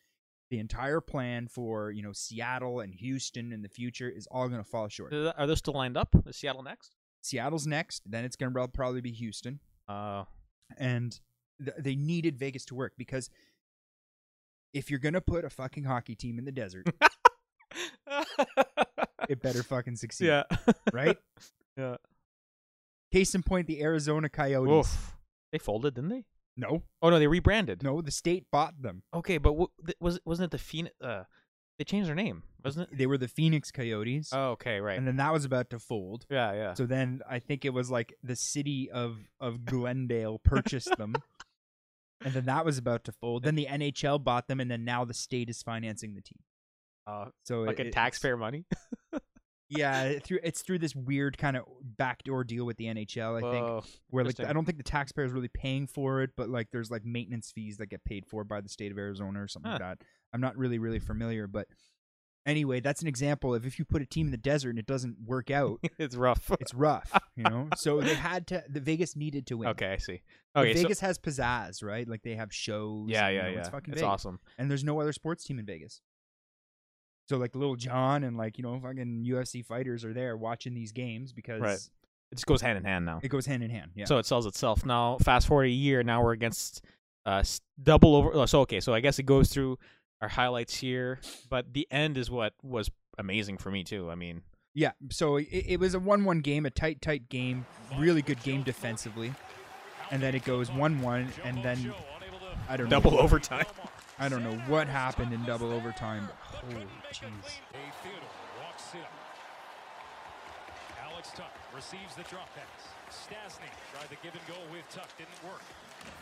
the entire plan for, you know, Seattle and Houston in the future is all going to fall short. Are are those still lined up? Is Seattle next? Seattle's next, then it's going to probably be Houston Uh, and th- they needed Vegas to work because if you're gonna put a fucking hockey team in the desert, it better fucking succeed, yeah. right? Yeah. Case in point, the Arizona Coyotes. Oof. They folded, didn't they? No, Oh no, they rebranded. no, the state bought them. Okay, but w- th- was wasn't it the Phoenix? Uh, they changed their name, wasn't it? They were the Phoenix Coyotes, Oh, okay, right. and then that was about to fold. yeah, yeah. So then I think it was like the city of of Glendale purchased them. And then that was about to fold. Then the NHL bought them, and then now the state is financing the team. uh, So like it- a taxpayer money. Yeah, through it's through this weird kind of backdoor deal with the NHL. I think where like. I don't think the taxpayer is really paying for it, but like there's like maintenance fees that get paid for by the state of Arizona or something like that. I'm not really really familiar, but anyway, that's an example of if you put a team in the desert and it doesn't work out, it's rough. it's rough, you know. So they had to. The Vegas needed to win. okay, I see. Okay, so Vegas has pizzazz, right? Like they have shows. yeah, and, you yeah, know, yeah. It's fucking It's awesome. And there's no other sports team in Vegas. So like Lil Jon and like you know fucking UFC fighters are there watching these games because Right. It just goes hand in hand now. it goes hand in hand. Yeah. So it sells itself. Now, fast forward a year, now we're against uh double over. oh, So okay, so I guess it goes through our highlights here, but the end is what was amazing for me too. I mean, yeah. So it, it was a one-one game, a tight, tight game, really good game defensively, and then it goes one-one, and then I don't know. double overtime. I don't know what happened in double overtime. But holy jeez. Dave Theodore walks in. Alex Tuch receives the drop pass. Stastny tried the give and go with Tuch, didn't work.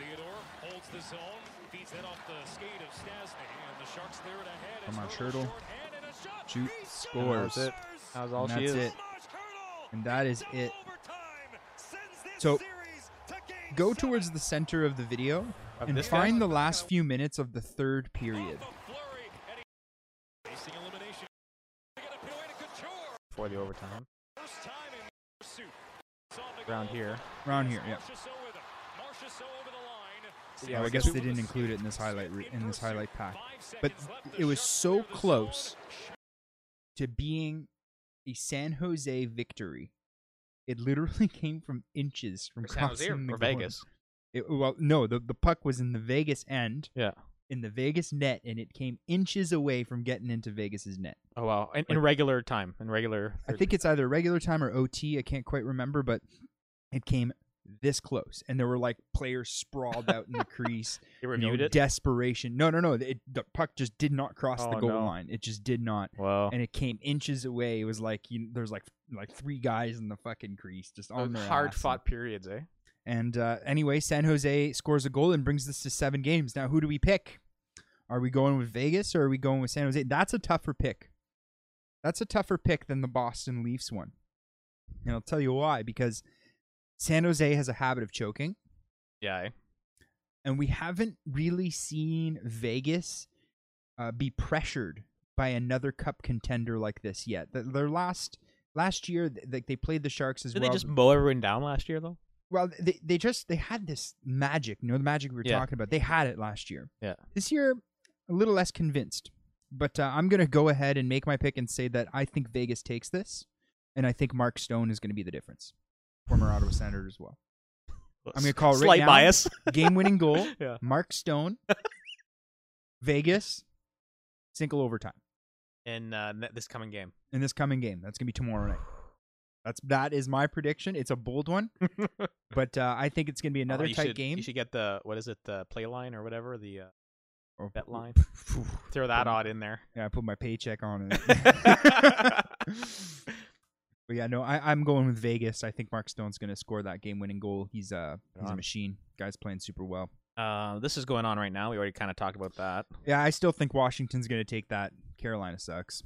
Theodore holds the zone, feeds that off the skate of Stastny, and the Sharks clear it ahead. Come on, It's Shirtle. shorthand and a shot. Shoot, scores. That was it. That was all And she that's is. it. And that is it. overtime, sends this So, series to game Go towards the center of the video Of and this guy? find the last few minutes of the third period. Off a flurry, and he- Facing elimination. They get a pirouette to Couture. For the overtime. First time in pursuit. It's on the Around goal. here. Around here, yeah. Marchessault with him. Marchessault over the line. Yeah, I I guess guess- they didn't include it in this highlight re- in this highlight pack. But it was so Sharks clear the close. to being a San Jose victory. It literally came from inches from San Jose or, crossing the or goal. Vegas. It, well, no, the the puck was in the Vegas end, Yeah. in the Vegas net, and it came inches away from getting into Vegas's net. Oh wow. In, in Like- regular time. In regular. I think it's either regular time or OT. I can't quite remember, but it came this close, and there were like players sprawled out in the crease. you you know, it. Desperation. No, no, no. It, the puck just did not cross the Oh, goal no. line. It just did not. Wow. and it came inches away. It was like you, there's like like three guys in the fucking crease just on their hard fought periods, eh? And uh, anyway, San Jose scores a goal and brings this to seven games. Now, who do we pick? Are we going with Vegas or are we going with San Jose? That's a tougher pick. That's a tougher pick than the Boston Leafs one. And I'll tell you why. Because San Jose has a habit of choking, Yeah. and we haven't really seen Vegas uh, be pressured by another cup contender like this yet. Their last last year, like they played the Sharks as Did well. they just mow everyone down last year though? Well, they they just they had this magic. You know the magic we were Yeah. talking about. They had it last year. Yeah. This year, a little less convinced. But uh, I'm gonna go ahead and make my pick and say that I think Vegas takes this, and I think Mark Stone is gonna be the difference. Former Ottawa Senator as well. I'm gonna call it right slight now. bias. Game-winning goal. Yeah. Mark Stone. Vegas. Single overtime in uh, this coming game. in this coming game. That's gonna be tomorrow night. That's that is my prediction. It's a bold one, but uh, I think it's gonna be another Oh, tight should, game. You should get the what is it? The play line or whatever the uh, Or- bet line. Throw that odd in there. Yeah, I put my paycheck on it. but yeah, no, I, I'm going with Vegas. I think Mark Stone's going to score that game-winning goal. He's uh he's a machine. Guy's playing super well. Uh, this is going on right now. We already kind of talked about that. Yeah, I still think Washington's going to take that. Carolina sucks.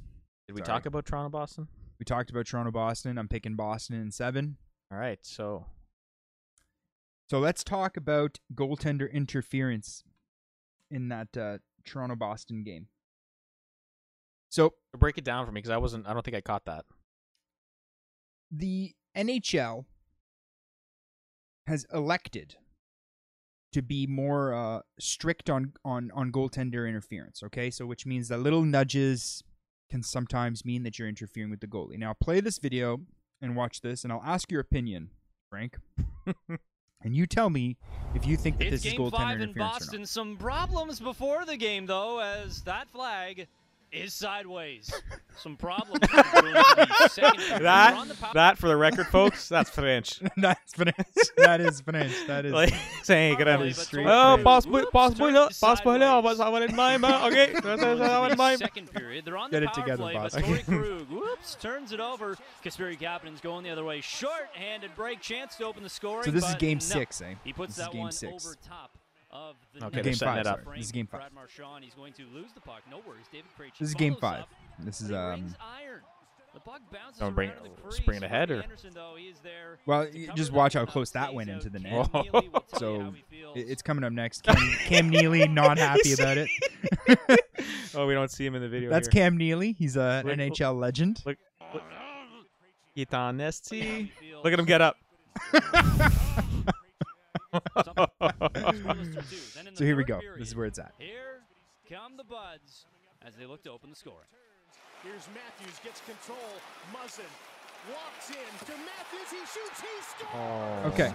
Did we Sorry. talk about Toronto Boston? We talked about Toronto Boston. I'm picking Boston in seven. All right, so So let's talk about goaltender interference in that uh, Toronto Boston game. So break it down for me because I wasn't. I don't think I caught that. the NHL has elected to be more uh, strict on, on, on goaltender interference. Okay, so which means that little nudges can sometimes mean that you're interfering with the goalie. Now, play this video and watch this, and I'll ask your opinion, Frank. and you tell me if you think that It's this is game goaltender five in interference or Boston. Some problems before the game, though, as that flag is sideways. Some problems. for the Bruins in the second period. They're on the power- that for the record, folks, that's French. That's French. That is French. That is. like saying Power que play, era- but street Oh, French. Krug, passe whoops, passe moi là, turns passe moi là, on va sideways. s'en aller de même, hein, ok? Ça, ça, ça, ça va de The même. Second period, they're on Get the it power together, play, boss. but Torey Krug, whoops, turns it over. Kasperi Kapanen's going the other way. Short-handed break, chance to open the scoring. So this is game no. six, eh? He puts This is that game one six. over top of the Okay, net. they're game five. it up. Sorry. This is game five. Brad Marchand, he's going to lose the puck. No worries. David Krejci This is game five. up, This is but he um. The puck bounces Don't bring around it- in the just crease. bring it ahead, or- Anderson, though, he is there Well, to you cover just watch how close that went into the net. Whoa. Neely will So how he feels. it- it's coming up next. Cam, Cam Neely not happy about it. Oh, we don't see him in the video. That's here. Cam Neely. He's a Look- NHL legend. Look, look. Ethan Nesty. He feels Look at him get up. So here we go. period, This is where it's at. Here come the Buds as they look to open the scoring. Here's Matthews, gets control. Muzzin walks in to Matthews. He shoots. He scores. Okay.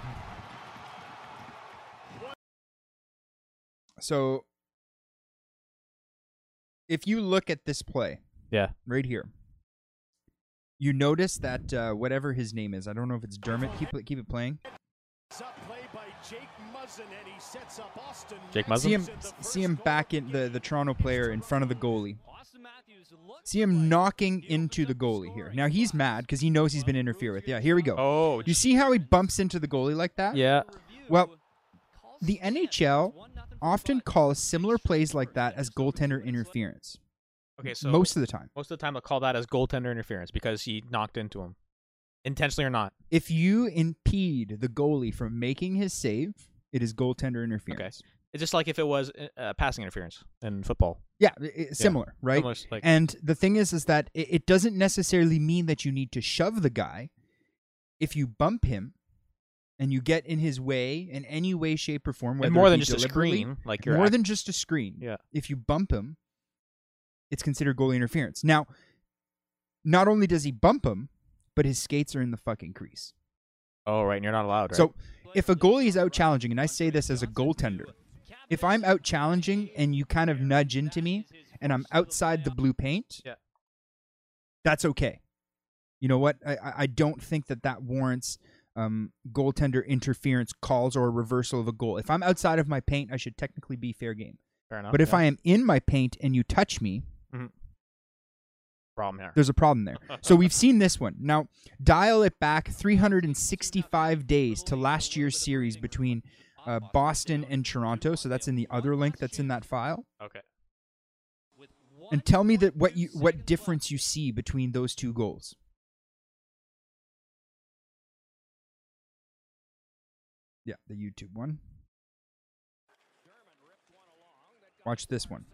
So if you look at this play Yeah. right here, you notice that uh, whatever his name is, I don't know if it's Dermot. Keep it, keep it playing. Up play by Jake Muzzin, and he sets up Austin. Jake Matthews See him, in the first see him back in the the Toronto player in front of the goalie. Austin Matthews See him knocking into the goalie here. Now he's mad because he knows he's been interfered with. Yeah, here we go. Oh, You see how he bumps into the goalie like that? yeah. Well, the NHL often calls similar plays like that as goaltender interference. Okay, so most of the time. most of the time they'll call that as goaltender interference because he knocked into him, intentionally or not. If you impede the goalie from making his save, it is goaltender interference. It's just like if it was uh, passing interference in football. Yeah, i- i- similar, right? Almost like And the thing is, is that it, it doesn't necessarily mean that you need to shove the guy. If you bump him, and you get in his way in any way, shape, or form, whether and more than just a screen, like you're more act- than just a screen. Yeah. If you bump him, it's considered goalie interference. Now, not only does he bump him, but his skates are in the fucking crease. Oh, right, and you're not allowed. Right? So if a goalie is out challenging, and I say this as a goaltender, if I'm out challenging and you kind of nudge into me and I'm outside the blue paint, Yeah. that's okay. You know what? I, I- don't think that that warrants um, goaltender interference calls or a reversal of a goal. If I'm outside of my paint, I should technically be fair game. fair enough. But if yeah. I am in my paint and you touch me, problem here, there's a problem there. So we've seen this one. Now, dial it back 365 days to last year's series between uh, Boston and Toronto. So that's in the other link that's in that file. okay, And tell me that what you what difference you see between those two goals. Yeah, the YouTube one. Watch this one.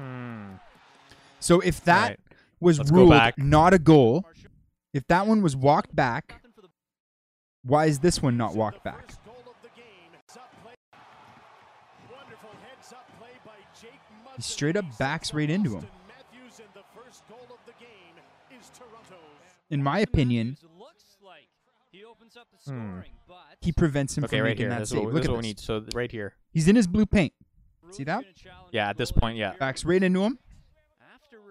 Hmm. So if that Right. was Let's go ruled back. not a goal, if that one was walked back, why is this one not walked back? First goal of the game. Heads up play. Wonderful heads up play by Jake Muzzin. He straight up backs right into him. Austin Matthews, and the first goal of the game is Toronto's. In my opinion, Matthews looks like he opens up the Hmm. he prevents him Okay, from right making here. that This save. what, Look this at what we this. need. So right here. He's in his blue paint. See that? Yeah, at this point, yeah. Backs right into him.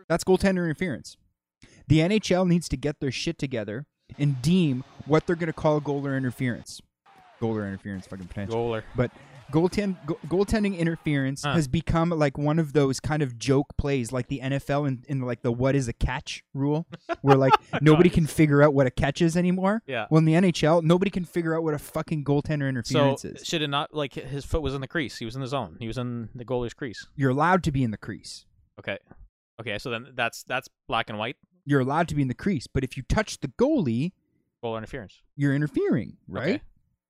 That's goaltender interference. The NHL needs to get their shit together and deem what they're going to call goal or interference. Goal or interference, fucking potential. Goaler. But goaltend, go, goaltending interference Huh. has become like one of those kind of joke plays, like the NFL in, in like the "what is a catch" rule, where like nobody can figure out what a catch is anymore. Yeah. Well, in the NHL, nobody can figure out what a fucking goaltender So interference is. should it not like his foot was in the crease? He was in the zone. He was in the goalie's crease. You're allowed to be in the crease. Okay. Okay. So then that's that's black and white You're allowed to be in the crease, but if you touch the goalie, goal interference. you're interfering, right? Okay.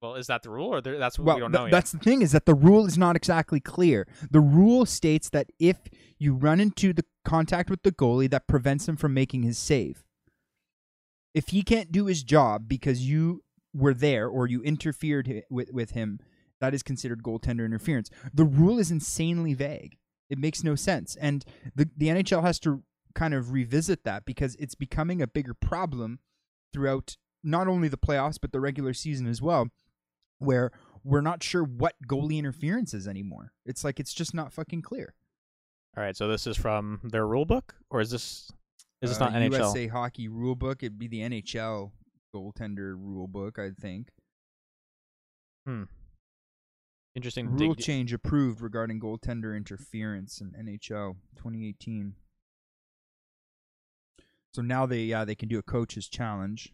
Well, is that the rule, or that's what well, we don't th- know yet? that's the thing is that the rule is not exactly clear. The rule states that if you run into the contact with the goalie, that prevents him from making his save. If he can't do his job because you were there or you interfered with with him, that is considered goaltender interference. The rule is insanely vague. It makes no sense, and the the NHL has to kind of revisit that because it's becoming a bigger problem throughout not only the playoffs but the regular season as well where we're not sure what goalie interference is anymore. It's like it's just not fucking clear. All right. So this is from their rule book, or is this is this Uh, not NHL? USA hockey rule book? It'd be the NHL goaltender rule book, I think. Hmm. Interesting. Rule dig- change approved regarding goaltender interference in NHL 2018. So now they yeah they can do a coach's challenge.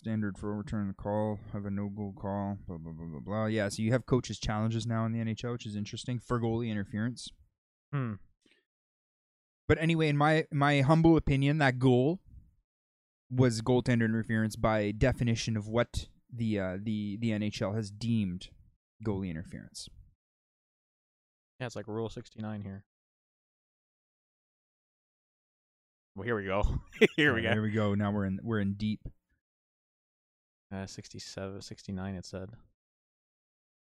Standard for overturning the call, have a no goal call, blah blah blah blah blah. Yeah, so you have coaches challenges now in the NHL, which is interesting for goalie interference. Hmm. But anyway, in my my humble opinion, that goal was goaltender interference by definition of what the uh, the the NHL has deemed goalie interference. Yeah, it's like Rule sixty nine here. Well, here we go. here we go. Here we go. Now we're in we're in deep Uh, 67, 69 It said.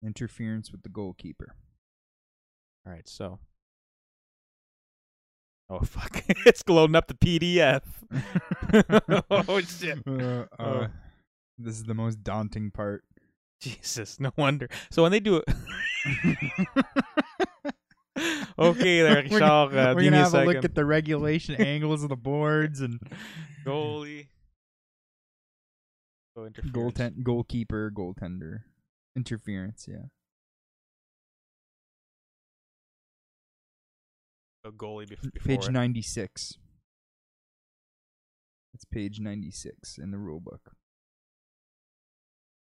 interference with the goalkeeper. All right. So. Oh fuck! it's loading up the PDF. oh shit! Uh, Oh. uh, this is the most daunting part. Jesus, no wonder. So when they do it, okay, there, we're gonna, Uh, we're gonna me a have a look at the regulation angles of the boards and goalie. Oh, interference. goalten- goalkeeper, goaltender interference. Yeah. Oh, goalie before page it. 96 it's page 96 in the rule book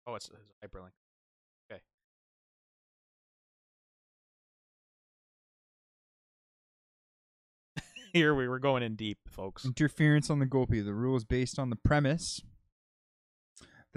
Oh, it's, it's a hyperlink. Okay. Here we were going in deep, folks. interference on the goalkeeper the rule is based on the premise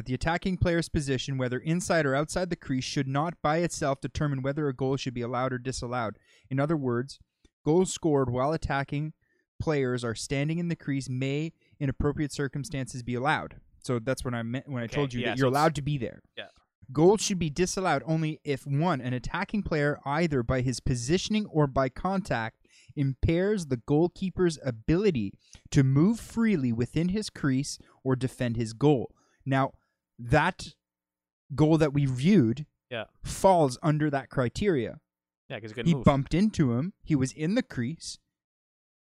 that the attacking player's position whether inside or outside the crease should not by itself determine whether a goal should be allowed or disallowed in other words goals scored while attacking players are standing in the crease may in appropriate circumstances be allowed so that's what i meant when i Okay, told you yeah, that you're it's- allowed to be there Yeah. Goals should be disallowed only if one, an attacking player, either by his positioning or by contact, impairs the goalkeeper's ability to move freely within his crease or defend his goal. Now, that goal that we viewed Yeah. falls under that criteria. Yeah, because He move. bumped into him. He was in the crease.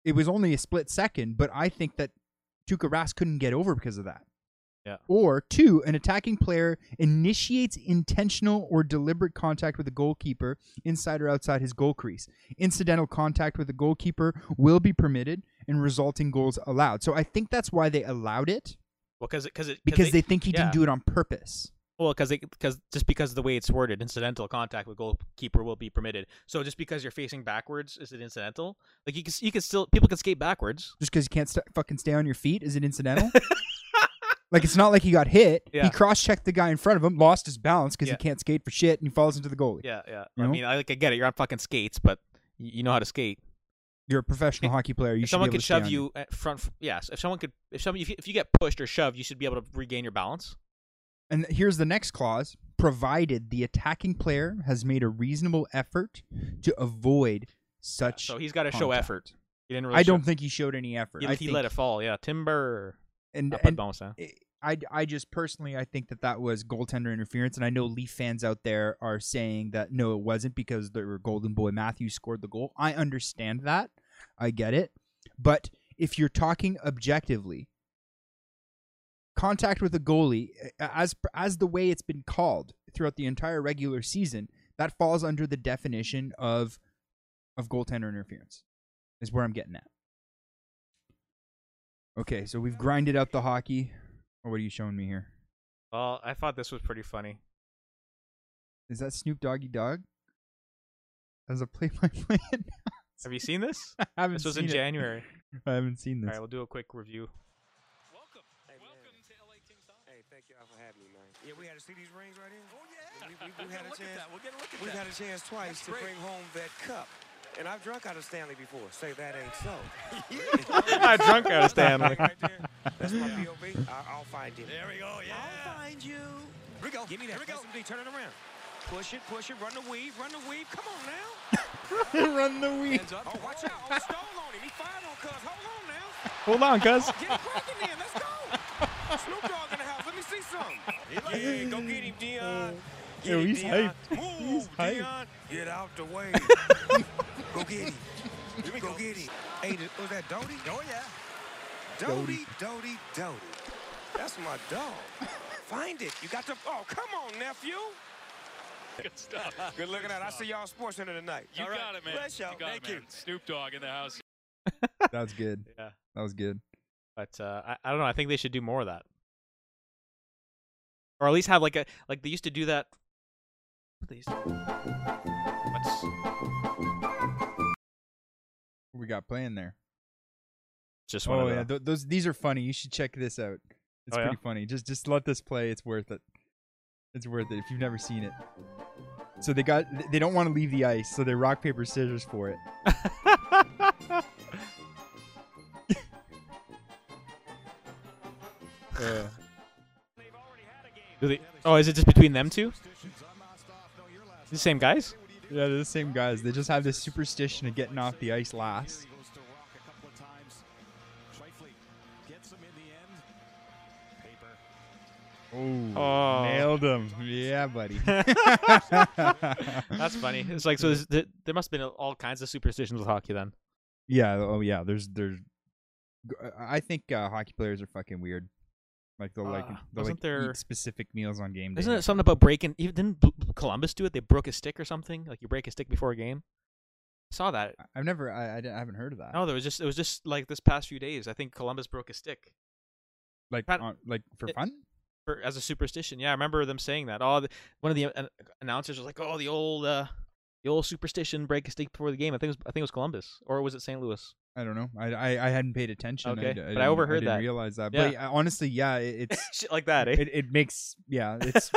It was only a split second, but I think that Tuukka Rask couldn't get over because of that. Yeah. Or two, an attacking player initiates intentional or deliberate contact with the goalkeeper inside or outside his goal crease. Incidental contact with the goalkeeper will be permitted and resulting goals allowed. So I think that's why they allowed it Well, because because it because they, think he yeah. didn't do it on purpose. Well, because because just because of the way it's worded, incidental contact with goalkeeper will be permitted. So just because you're facing backwards, is it incidental? Like you can you can still people can skate backwards. Just because you can't st- fucking stay on your feet, is it incidental? like it's not like he got hit. Yeah. He cross-checked the guy in front of him, lost his balance because Yeah. he can't skate for shit, and he falls into the goalie. Yeah, yeah. You I mean, I like I get it. You're on fucking skates, but you know how to skate. You're a professional hockey player. You if should someone be able could shove you at front, yes. If someone could, if some, if you, if you get pushed or shoved, you should be able to regain your balance. And here's the next clause: provided the attacking player has made a reasonable effort to avoid such. So he's got to show effort. He didn't really. I don't think he showed any effort. He, I he think, let it fall. Yeah, timber. and, and bounce, huh? I, I just personally I think that that was goaltender interference, and I know Leaf fans out there are saying that no, it wasn't because the Golden Boy Matthews scored the goal. I understand that, I get it, but if you're talking objectively, contact with a goalie, as as the way it's been called throughout the entire regular season, that falls under the definition of of goaltender interference. Is where I'm getting at. Okay, so we've grinded out the hockey. Or what are you showing me here? Well, I thought this was pretty funny. Is that Snoop Doggy Dogg? As a play-by-play Have you seen this? I haven't this was in it. January. I haven't seen this. right, we'll do a quick review. Welcome. Hey, man. Welcome to LA Kings Hockey. Hey, thank y'all for having me, man. Yeah, we had to see these rings right here. Oh, yeah. We, we, we had a chance. We'll get a look at We've that. had a chance twice That's to great. bring home that cup. And I've drunk out of Stanley before. Say that ain't so. I drunk out of Stanley. That's my POV. I, I'll find you. There we go. Yeah. I'll find you. Here we go. Give me that. Here we go. SMD. Turn it around. Push it, push it, run the weave, run the weave. Come on now. Run the weed. Hands up. Oh, watch out. Oh, stole on him. He fired on Cuz. Hold on now. Hold on, cuz. Get it cracking then. Let's go. Snoop Dogg in the house. Let me see some. Yeah, go get him, Dion. Uh, Get Yo, him, he's Dion. hyped. Move, He's hyped. Dion. Get out the way. go get him. Go get him. Hey, th- was that Doughty? Oh, yeah. Doughty, Doughty, Doughty. That's my dog. Find it. You got the. Oh, come on, nephew. Good stuff. Good looking out. I see y'all Sports Center tonight. You All right. got it, man. Bless y'all. You got Thank it, you. Snoop Dogg in the house. That was good. Yeah. That was good. But uh, I, I don't know. I think they should do more of that, or at least have like a like they used to do that. What they used to. What's we got playing there? just one Oh of yeah, the, th- those these are funny. You should check this out. It's Oh, yeah? pretty funny. Just just let this play. It's worth it. It's worth it if you've never seen it. So they got they don't want to leave the ice, so they rock paper scissors for it. Uh, Do they, oh, is it just between them two? The same guys? yeah, they're the same guys. They just have this superstition of getting off the ice last. Goes to rock a couple of times. Scheifele gets him in the end. Paper. Oh, Oh. nailed him. Yeah, buddy. That's funny. It's like so. There, there must have been all kinds of superstitions with hockey then. Yeah. Oh, yeah. There's there's. I think uh, hockey players are fucking weird. Like they'll like Uh, they'll wasn't like there- eat specific meals on game day. Isn't it something about breaking? Even didn't B- Columbus do it? They broke a stick or something. Like you break a stick before a game. I saw that. I- I've never. I, I, di- I haven't heard of that. No, there was just it was just like this past few days. I think Columbus broke a stick like Pat- on, like for it- fun. for, as a superstition. Yeah, I remember them saying that. Oh, the, one of the uh, announcers was like, "Oh, the old uh, the old superstition, break a stick before the game." I think it was I think it was Columbus or was it St. Louis? I don't know. I I, I hadn't paid attention. Okay, I, d- but I overheard didn't that. Realize that. Yeah. But yeah, honestly, yeah, it, it's Shit like that, eh? it, it makes yeah. It's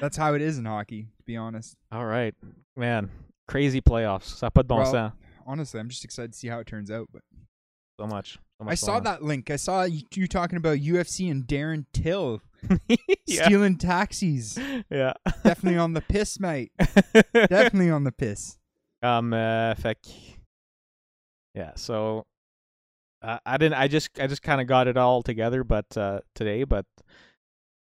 that's how it is in hockey. To be honest. All right, man. Crazy playoffs. Ça pas de bon Well, sens. Honestly, I'm just excited to see how it turns out. But So much. So much I saw going that link. I saw you, you talking about UFC and Darren Till on. yeah. stealing taxis. yeah. Definitely on the piss, mate. Definitely on the piss. Um, uh, yeah. So, uh, I didn't. I just, I just kind of got it all together, but uh, today, but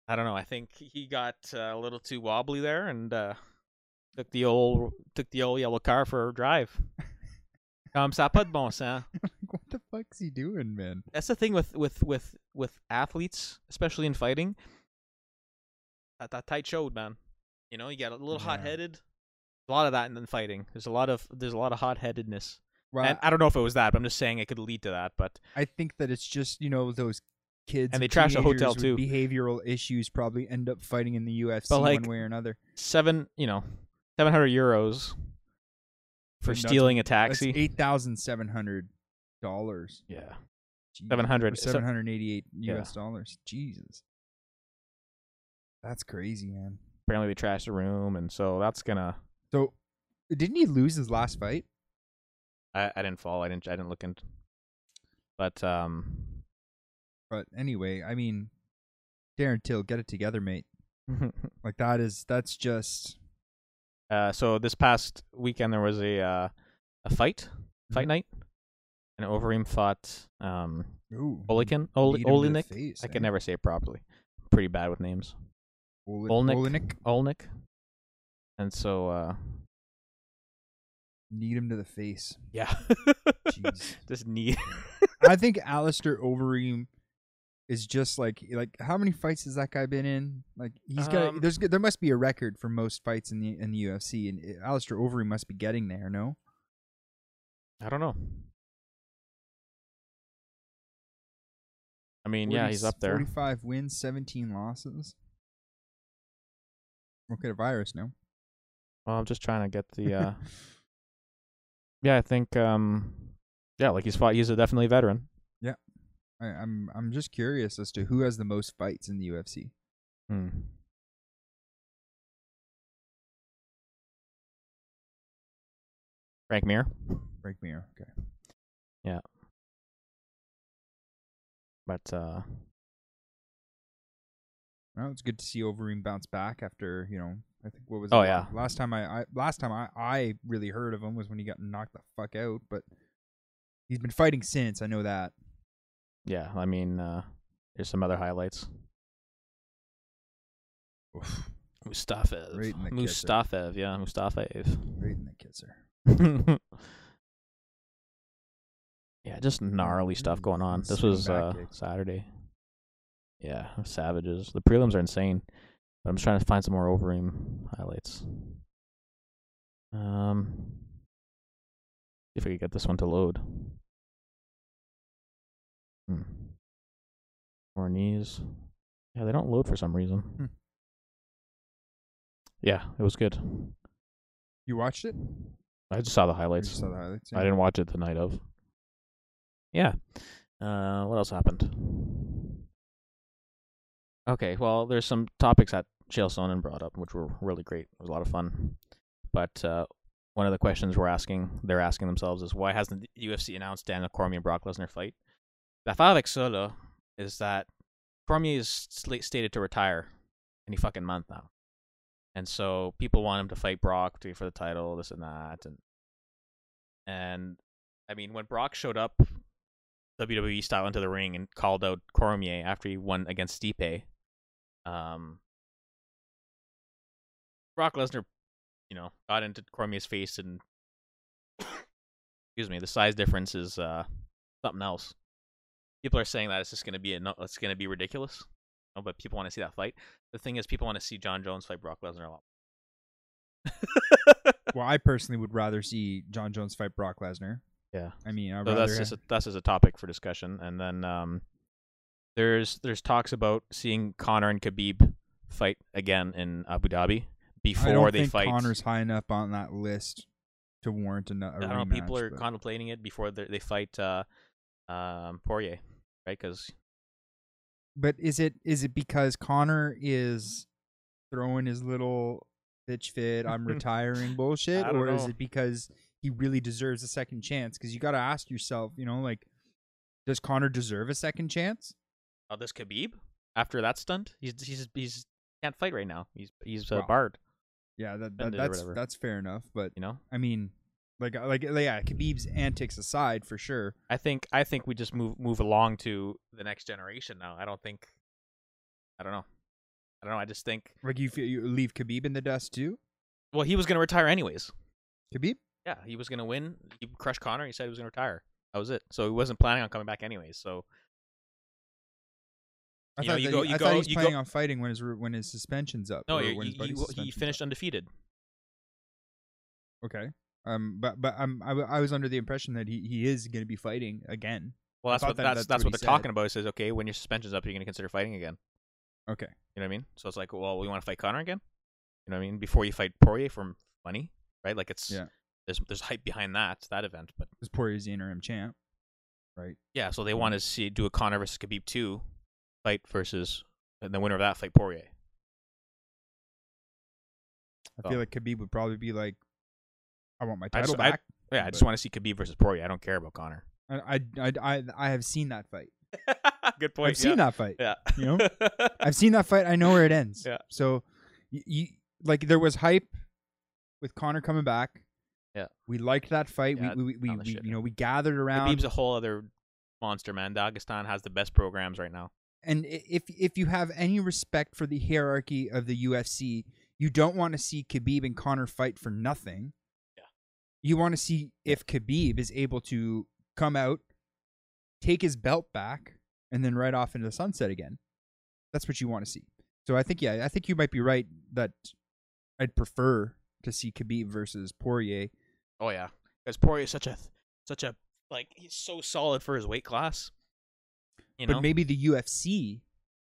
I don't know. I think he got uh, a little too wobbly there and uh, took the old, took the old yellow car for a drive. Um, ça a pas de bon sens. what the fuck's he doing, man? That's the thing with with with with athletes, especially in fighting. That that tight showed, man. You know, you get a little Yeah. hot headed. A lot of that in the fighting. There's a lot of there's a lot of hot headedness. Right. and I don't know if it was that, but I'm just saying it could lead to that. But I think that it's just you know those kids And they trash the hotel, too. Behavioral issues probably end up fighting in the UFC like, one way or another. Seven, you know, seven hundred euros for But that's- stealing a That's taxi. eight thousand seven hundred dollars. Yeah, 700 Seven hundred eighty-eight Yeah. U.S. dollars. Jesus, that's crazy, man. apparently they trashed the room, and so that's gonna. So, didn't he lose his last fight? I, I didn't fall. I didn't. I didn't look into. But um, But anyway, I mean, Darren Till, get it together, mate. Like that is that's just uh, so this past weekend there was a uh, a fight, fight Mhm. night, and Overeem fought um ooh, Olikin, Ol- kneed him to the Olinik. face, I eh? can never say it properly. Pretty bad with names. Oli- Olnik. Olnik. And so uh need him to the face. yeah. Jeez. Just need I think Alistair Overeem is just like like how many fights has that guy been in? Like he's got Um, there's there must be a record for most fights in the in the UFC, and uh, Alistair Overeem must be getting there. No, I don't know. I mean, yeah, he's up there. Forty-five wins, seventeen losses. We'll get a virus now. Well, I'm just trying to get the uh Yeah, I think um yeah, like he's fought he's a definitely veteran. I, I'm I'm just curious as to who has the most fights in the UFC. Hmm. Frank Mir. Frank Mir. Okay. Yeah. But uh Well, it's good to see Overeem bounce back after you know. I think what was Oh, yeah. last time I, I last time I I really heard of him was when he got knocked the fuck out, but he's been fighting since. I know that. Yeah, I mean uh there's some other highlights. Oof, Mustafaev. Right in the kisser. Mustafaev, yeah, Mustafaev. right in the kisser. yeah, just gnarly stuff going on. This was uh. Saturday. Yeah, savages. The prelims are insane. But I'm just trying to find some more Overeem highlights. Um, if I could get this one to load. Hmm. More knees. Yeah, they don't load for some reason. Hmm. Yeah, it was good. You watched it? I just saw the highlights. saw the highlights. I didn't watch it the night of. Yeah. Uh, what else happened? Okay, well, there's some topics that Chael Sonnen brought up, which were really great. It was a lot of fun. But uh, one of the questions we're asking, they're asking themselves, is why hasn't the UFC announced Daniel Cormier and Brock Lesnar fight? L'affaire avec ça, là, is that Cormier is stated to retire any fucking month now. And so people want him to fight Brock to, for the title, this and that, and and I mean, when Brock showed up WWE style into the ring and called out Cormier after he won against Stipe, um, Brock Lesnar, you know, got into Cormier's face and excuse me, the size difference is uh something else. People are saying that it's just gonna be a it's gonna be ridiculous. No, but people want to see that fight. The thing is, people want to see Jon Jones fight Brock Lesnar a lot. Well, I personally would rather see Jon Jones fight Brock Lesnar. yeah. I mean, I'd so rather that's just a, that's just a topic for discussion. And then um, there's there's talks about seeing Conor and Khabib fight again in Abu Dhabi I before don't they think fight. Conor's high enough on that list to warrant a, a I don't know. People are contemplating it before they they fight uh, um, Poirier, right? Because But is it is it because Conor is throwing his little bitch fit, I'm retiring bullshit, or is it because he really deserves a second chance? Because you got to ask yourself, you know, like, does Conor deserve a second chance? oh, this Khabib after that stunt, he's he's he's can't fight right now. He's he's uh, barred. Yeah, that, that that's that's fair enough. But You know, I mean, like uh, like yeah, Khabib's antics aside, for sure. I think I think we just move move along to the next generation now. I don't think. I don't know. I don't know. I just think. Like you you leave Khabib in the dust too. Well, he was gonna retire anyways. Khabib. Yeah, he was gonna win. He crushed Conor. He said he was gonna retire. That was it. So he wasn't planning on coming back anyways. So I You know, thought, you go- he, you I go- thought he's you go- planning on fighting when his when his suspension's up. no, he, he, he suspension's up. finished undefeated. Okay. Um, but but um, I, w- I was under the impression that he, he is going to be fighting again. Well, that's what that- that's that's that's what what they're said. talking about. It says, okay, when your suspension's up, you're going to consider fighting again. Okay. You know what I mean? So it's like, well, we want to fight Conor again. You know what I mean? Before you fight Poirier for money, right? Like it's Yeah. there's there's hype behind that that event, but Because Poirier's the interim champ, right? yeah. So they want to see do a Conor versus Khabib two fight versus and the winner of that fight Poirier. I Oh. feel like Khabib would probably be like, I want my I title just- I- back. Yeah, I just want to see Khabib versus Poirier. I don't care about Conor. I, I, I, I, I have seen that fight. Good point. I've seen that fight. Yeah. You know? I've seen that fight. I know where it ends. Yeah. So, you, you like there was hype with Conor coming back. Yeah. We liked that fight. Yeah, we we, we, we shit, you know we gathered around. Khabib's a whole other monster, man. Dagestan has the best programs right now. and if if you have any respect for the hierarchy of the UFC, you don't want to see Khabib and Conor fight for nothing. You want to see if Khabib is able to come out, take his belt back, and then right off into the sunset again. That's what you want to see. So I think yeah, I think you might be right that I'd prefer to see Khabib versus Poirier. Oh yeah, because Poirier is such a such a like he's so solid for his weight class. You know, but maybe the UFC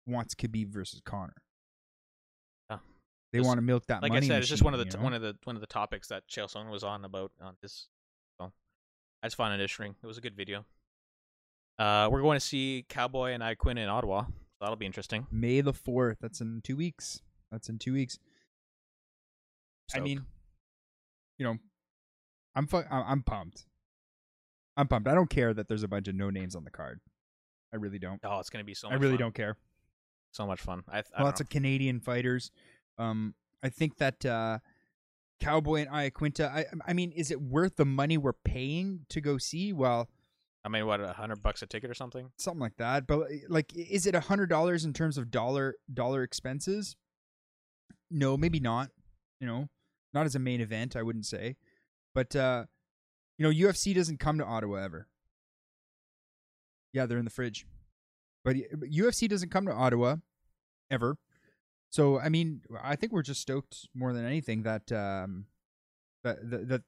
wants Khabib versus Conor. They want to milk that like I said, it's just one of the t- you know? one of the one of the topics that Chael was on about on this. So I just found it interesting. It was a good video. Uh, we're going to see Cowboy and Iaquinta in Ottawa. So that'll be interesting. May the fourth. That's in two weeks. That's in two weeks. I mean, you know, I'm fu- I'm pumped. I'm pumped. I don't care that there's a bunch of no names on the card. I really don't. oh, it's gonna be so. I really fun. don't care. So much fun. I, I Lots of Canadian fighters. Um, I think that uh, Cowboy and Iaquinta. I I mean, is it worth the money we're paying to go see? Well, I mean, what a hundred bucks a ticket or something? something like that. But like, is it a hundred dollars in terms of dollar dollar expenses? No, maybe not. You know, not as a main event, I wouldn't say. But uh, you know, UFC doesn't come to Ottawa ever. Yeah, they're in the fridge. But but UFC doesn't come to Ottawa ever. So I mean, I think we're just stoked more than anything that um that that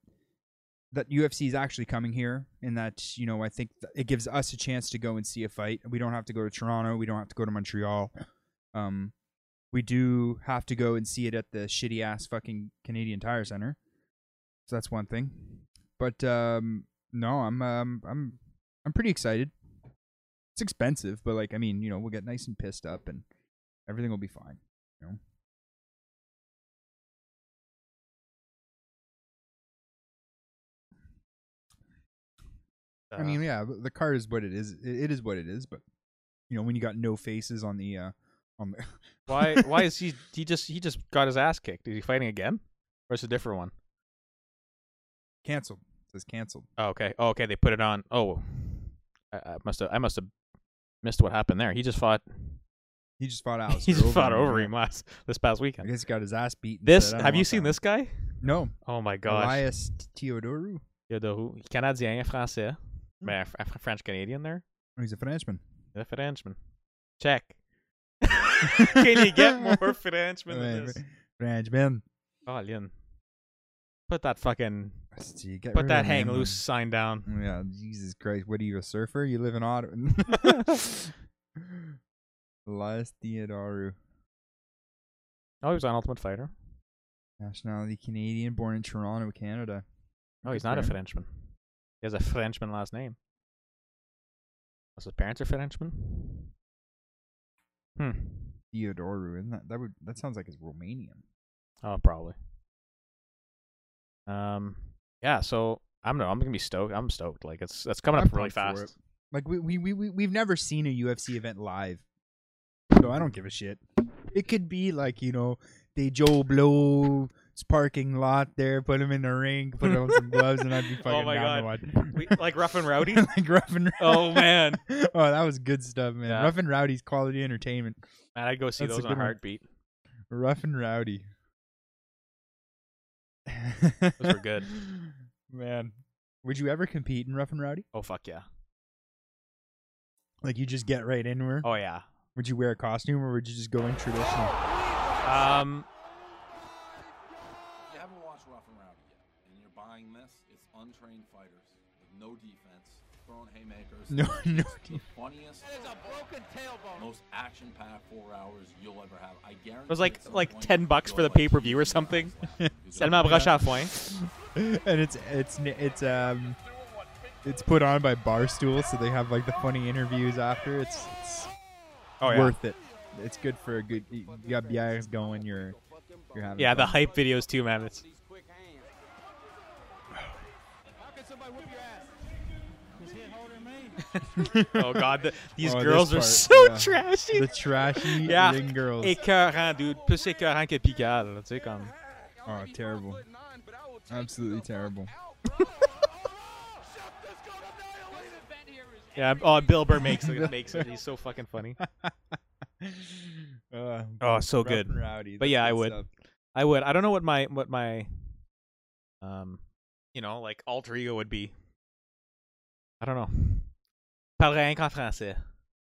that, UFC is actually coming here, and that you know I think it gives us a chance to go and see a fight. We don't have to go to Toronto. We don't have to go to Montreal. Um, we do have to go and see it at the shitty ass fucking Canadian Tire Center. So that's one thing. But um, no, I'm um, I'm I'm pretty excited. It's expensive, but like I mean, you know, we'll get nice and pissed up, and everything will be fine. Know. I mean, yeah, the card is what it is. It, is what it is. But you know, when you got no faces on the uh on the why? Why is he? He just he just got his ass kicked. Is he fighting again, or is it a different one? canceled? It says canceled. Oh, okay. Oh, okay. They put it on. Oh, I, I must have. I must have missed what happened there. He just fought. He just fought Alistair. he just fought over him last this past I weekend. guess he got his ass beat. This "I have you seen this guy? No, Oh my gosh. Elias Theodorou. Yodahu. Canadien, français. Hmm. Mais French Canadian there. Oh, he's a Frenchman. The Frenchman. Check. Can you get more Frenchman than this? Frenchman. Oh, Lynn. Put that fucking See, get put that hang loose sign down. Yeah, Jesus Christ. What are you, a surfer? You live in Ottawa. Elias Theodorou. Oh, he was on Ultimate Fighter. Nationality Canadian, born in Toronto, Canada. Oh, he's not a. Frenchman. He has a Frenchman last name. Was his parents are Frenchman? Hmm. Theodorou, isn't that that would that sounds like it's Romanian. Oh, probably. Um. Yeah. So I'm no. I'm gonna be stoked. I'm stoked. Like it's it's coming I'm up really fast. Like we we we- we've never seen a UFC event live, so I don't give a shit. It could be like you know they Joe Blow's parking lot there, put him in the ring, put on some gloves, and I'd be oh fucking Oh my down God. to watch. We, like rough and rowdy. like rough and Oh, man. oh that was good stuff, man. Yeah. Rough and Rowdy's quality entertainment. Man, I'd go see That's a those in a one. heartbeat. Rough and Rowdy. Those were good. man. Would you ever compete in Rough and Rowdy? Oh fuck yeah. Like you just get right her? Oh yeah. Would you wear a costume or would you just go in traditional? Um. You haven't watched Rough and Rowdy yet. and you're buying this, it's untrained fighters with no defense, throwing haymakers. No, no. It's the funniest, most action-packed four hours you'll ever have. I guarantee. It was like like point ten bucks for the pay per view or something. it. Tellement broche à foin. and it's it's it's um it's put on by Barstool, so they have like the funny interviews after. It's it's Oh yeah. worth it. It's good for a good. You got bières going. You're you're having. Yeah, the hype videos too, man. It's oh god, the, these Oh, this girls are so yeah. trashy. the trashy yeah, ring girls. écœurant, dude. Plus écœurant que Picard, là, tu sais comme. Oh, terrible. Absolutely terrible. Yeah, oh, Bill Burr makes it. Makes it. He's so fucking funny. Uh, Oh, so good. Rowdy. But That's yeah, I would. stuff. I would. I don't know what my what my um, you know, like alter ego would be. I don't know. Parlerai rien qu'en français.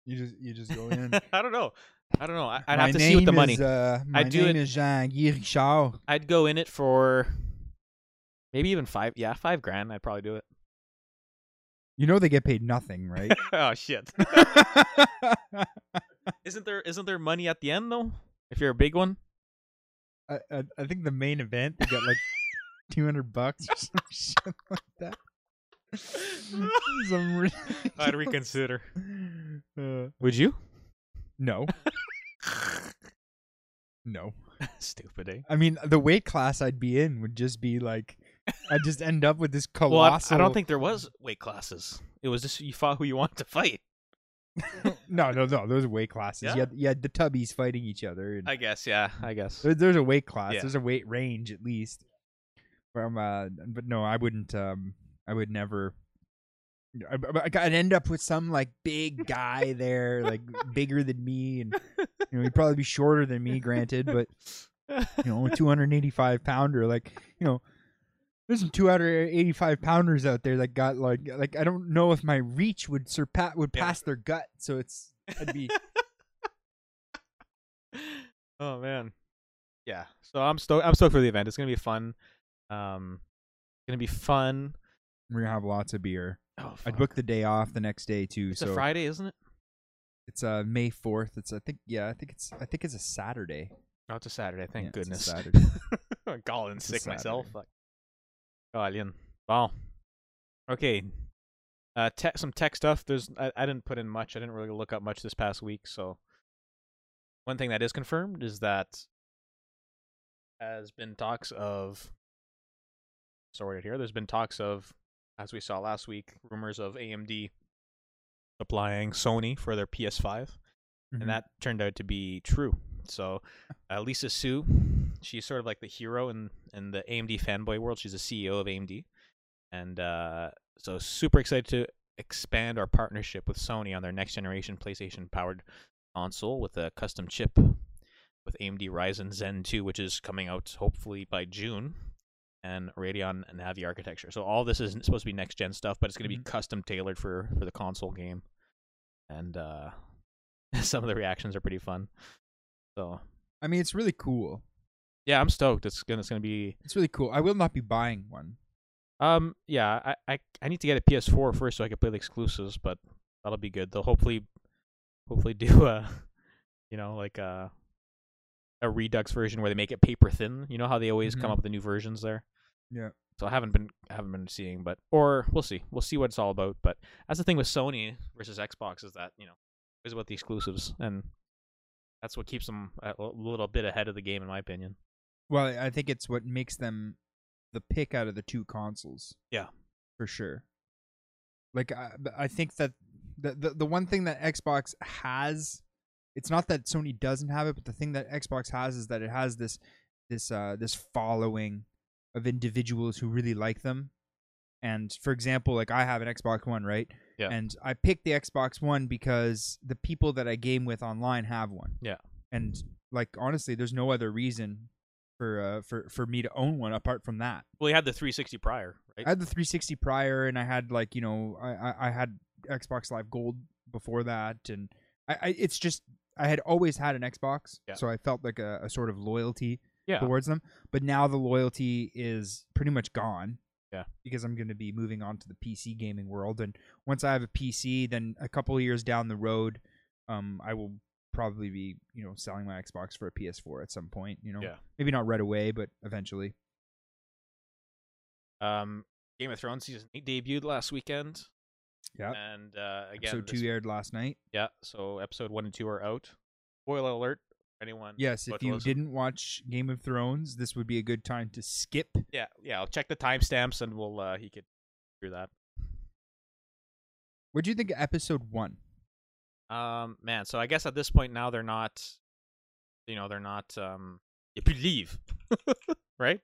You just you just go in. I don't know. I don't know. I, I'd My have to see with the money. Is, uh, my I'd do name it- is Jean Guy Richard. I'd go in it for maybe even five. Yeah, five grand. I'd probably do it. You know they get paid nothing, right? oh shit! isn't there isn't there money at the end though? If you're a big one. I, I I think the main event they got like two hundred bucks or some shit like that. some I'd reconsider. Uh, Would you? no. no. Stupid, eh? I mean, the weight class I'd be in would just be like, I'd just end up with this Well, I, colossal. I don't think there was weight classes. It was just you fought who you want to fight. no, no, no. Those are weight classes. Yeah? You, had, you had the tubbies fighting each other. I guess, yeah. I guess. there, there's a weight class. Yeah. There's a weight range at least. From uh, but no, I wouldn't. Um, I would never. I, I- I'd end up with some like big guy there, like bigger than me, and you know he'd probably be shorter than me, granted, but you know, a 285 pounder. Like, you know, there's some 285 pounders out there that got like, like I don't know if my reach would surpass would Yeah. pass their gut. So it's I'd be oh man. Yeah. So I'm stoked. I'm stoked for the event. It's gonna be fun. Um, it's gonna be fun. we're gonna have lots of beer. Oh, I'd fuck. book the day off the next day too. It's so a Friday, isn't it? it's uh May 4th. It's I think yeah I think it's I think it's a Saturday. Oh, it's a Saturday. Thank Yeah, goodness. Saturday. I'm calling sick myself. Fuck. Colin. Wow. Okay. Uh, te- some tech stuff. There's I, I didn't put in much. I didn't really look up much this past week. So one thing that is confirmed is that has been talks of sorted here. There's been talks of, as we saw last week, rumors of AMD supplying Sony for their PS5 Mhm. and that turned out to be true. So, uh, Lisa Su, she's sort of like the hero in in the AMD fanboy world. She's the CEO of AMD, and uh, so super excited to expand our partnership with Sony on their next generation PlayStation powered console with a custom chip with AMD Ryzen Zen 2, which is coming out hopefully by June, and Radeon Navi architecture. So all this is supposed to be next gen stuff, but it's going to Mhm. be custom tailored for for the console game, and uh, some of the reactions are pretty fun. So I mean, it's really cool. Yeah, I'm stoked. It's gonna it's gonna be It's really cool. I will not be buying one. um yeah. I I, I need to get a PS4 first so I can play the exclusives, but that'll be good. They'll hopefully hopefully do a you know like a a Redux version where they make it paper thin. You know how they always come Mhm. up with the new versions there. Yeah. So I haven't been I haven't been seeing, but or we'll see. We'll see what it's all about. But that's the thing with Sony versus Xbox is that you know is about the exclusives, and that's what keeps them a little bit ahead of the game, in my opinion. Well, I think it's what makes them the pick out of the two consoles. Yeah. for sure. Like I, I think that the, the the one thing that Xbox has, it's not that Sony doesn't have it, but the thing that Xbox has is that it has this this uh this following of individuals who really like them. And for example, like I have an Xbox One, right? Yeah. And I picked the Xbox One because the people that I game with online have one. Yeah. And like honestly, there's no other reason for uh for for me to own one apart from that. Well, you had the 360 prior, right? I had the 360 prior, and I had like you know I I, I had Xbox Live Gold before that, and I, I it's just I had always had an Xbox, Yeah. so I felt like a, a sort of loyalty Yeah. towards them. But now the loyalty is pretty much gone. Yeah. Because I'm going to be moving on to the PC gaming world, and once I have a PC, then a couple of years down the road, um, I will probably be you know selling my Xbox for a PS4 at some point. You know, Yeah. maybe not right away, but eventually. Um, Game of Thrones season eight debuted last weekend, Yeah. and uh, again, Episode two aired last night. yeah. So episode one and two are out. Spoiler alert! Anyone? Yes, if you didn't watch Game of Thrones, this would be a good time to skip. yeah, yeah. I'll check the timestamps and we'll uh, he could do that. What do you think of episode one? Um, man. So I guess at this point now they're not, you know, they're not. Um, you could leave, right?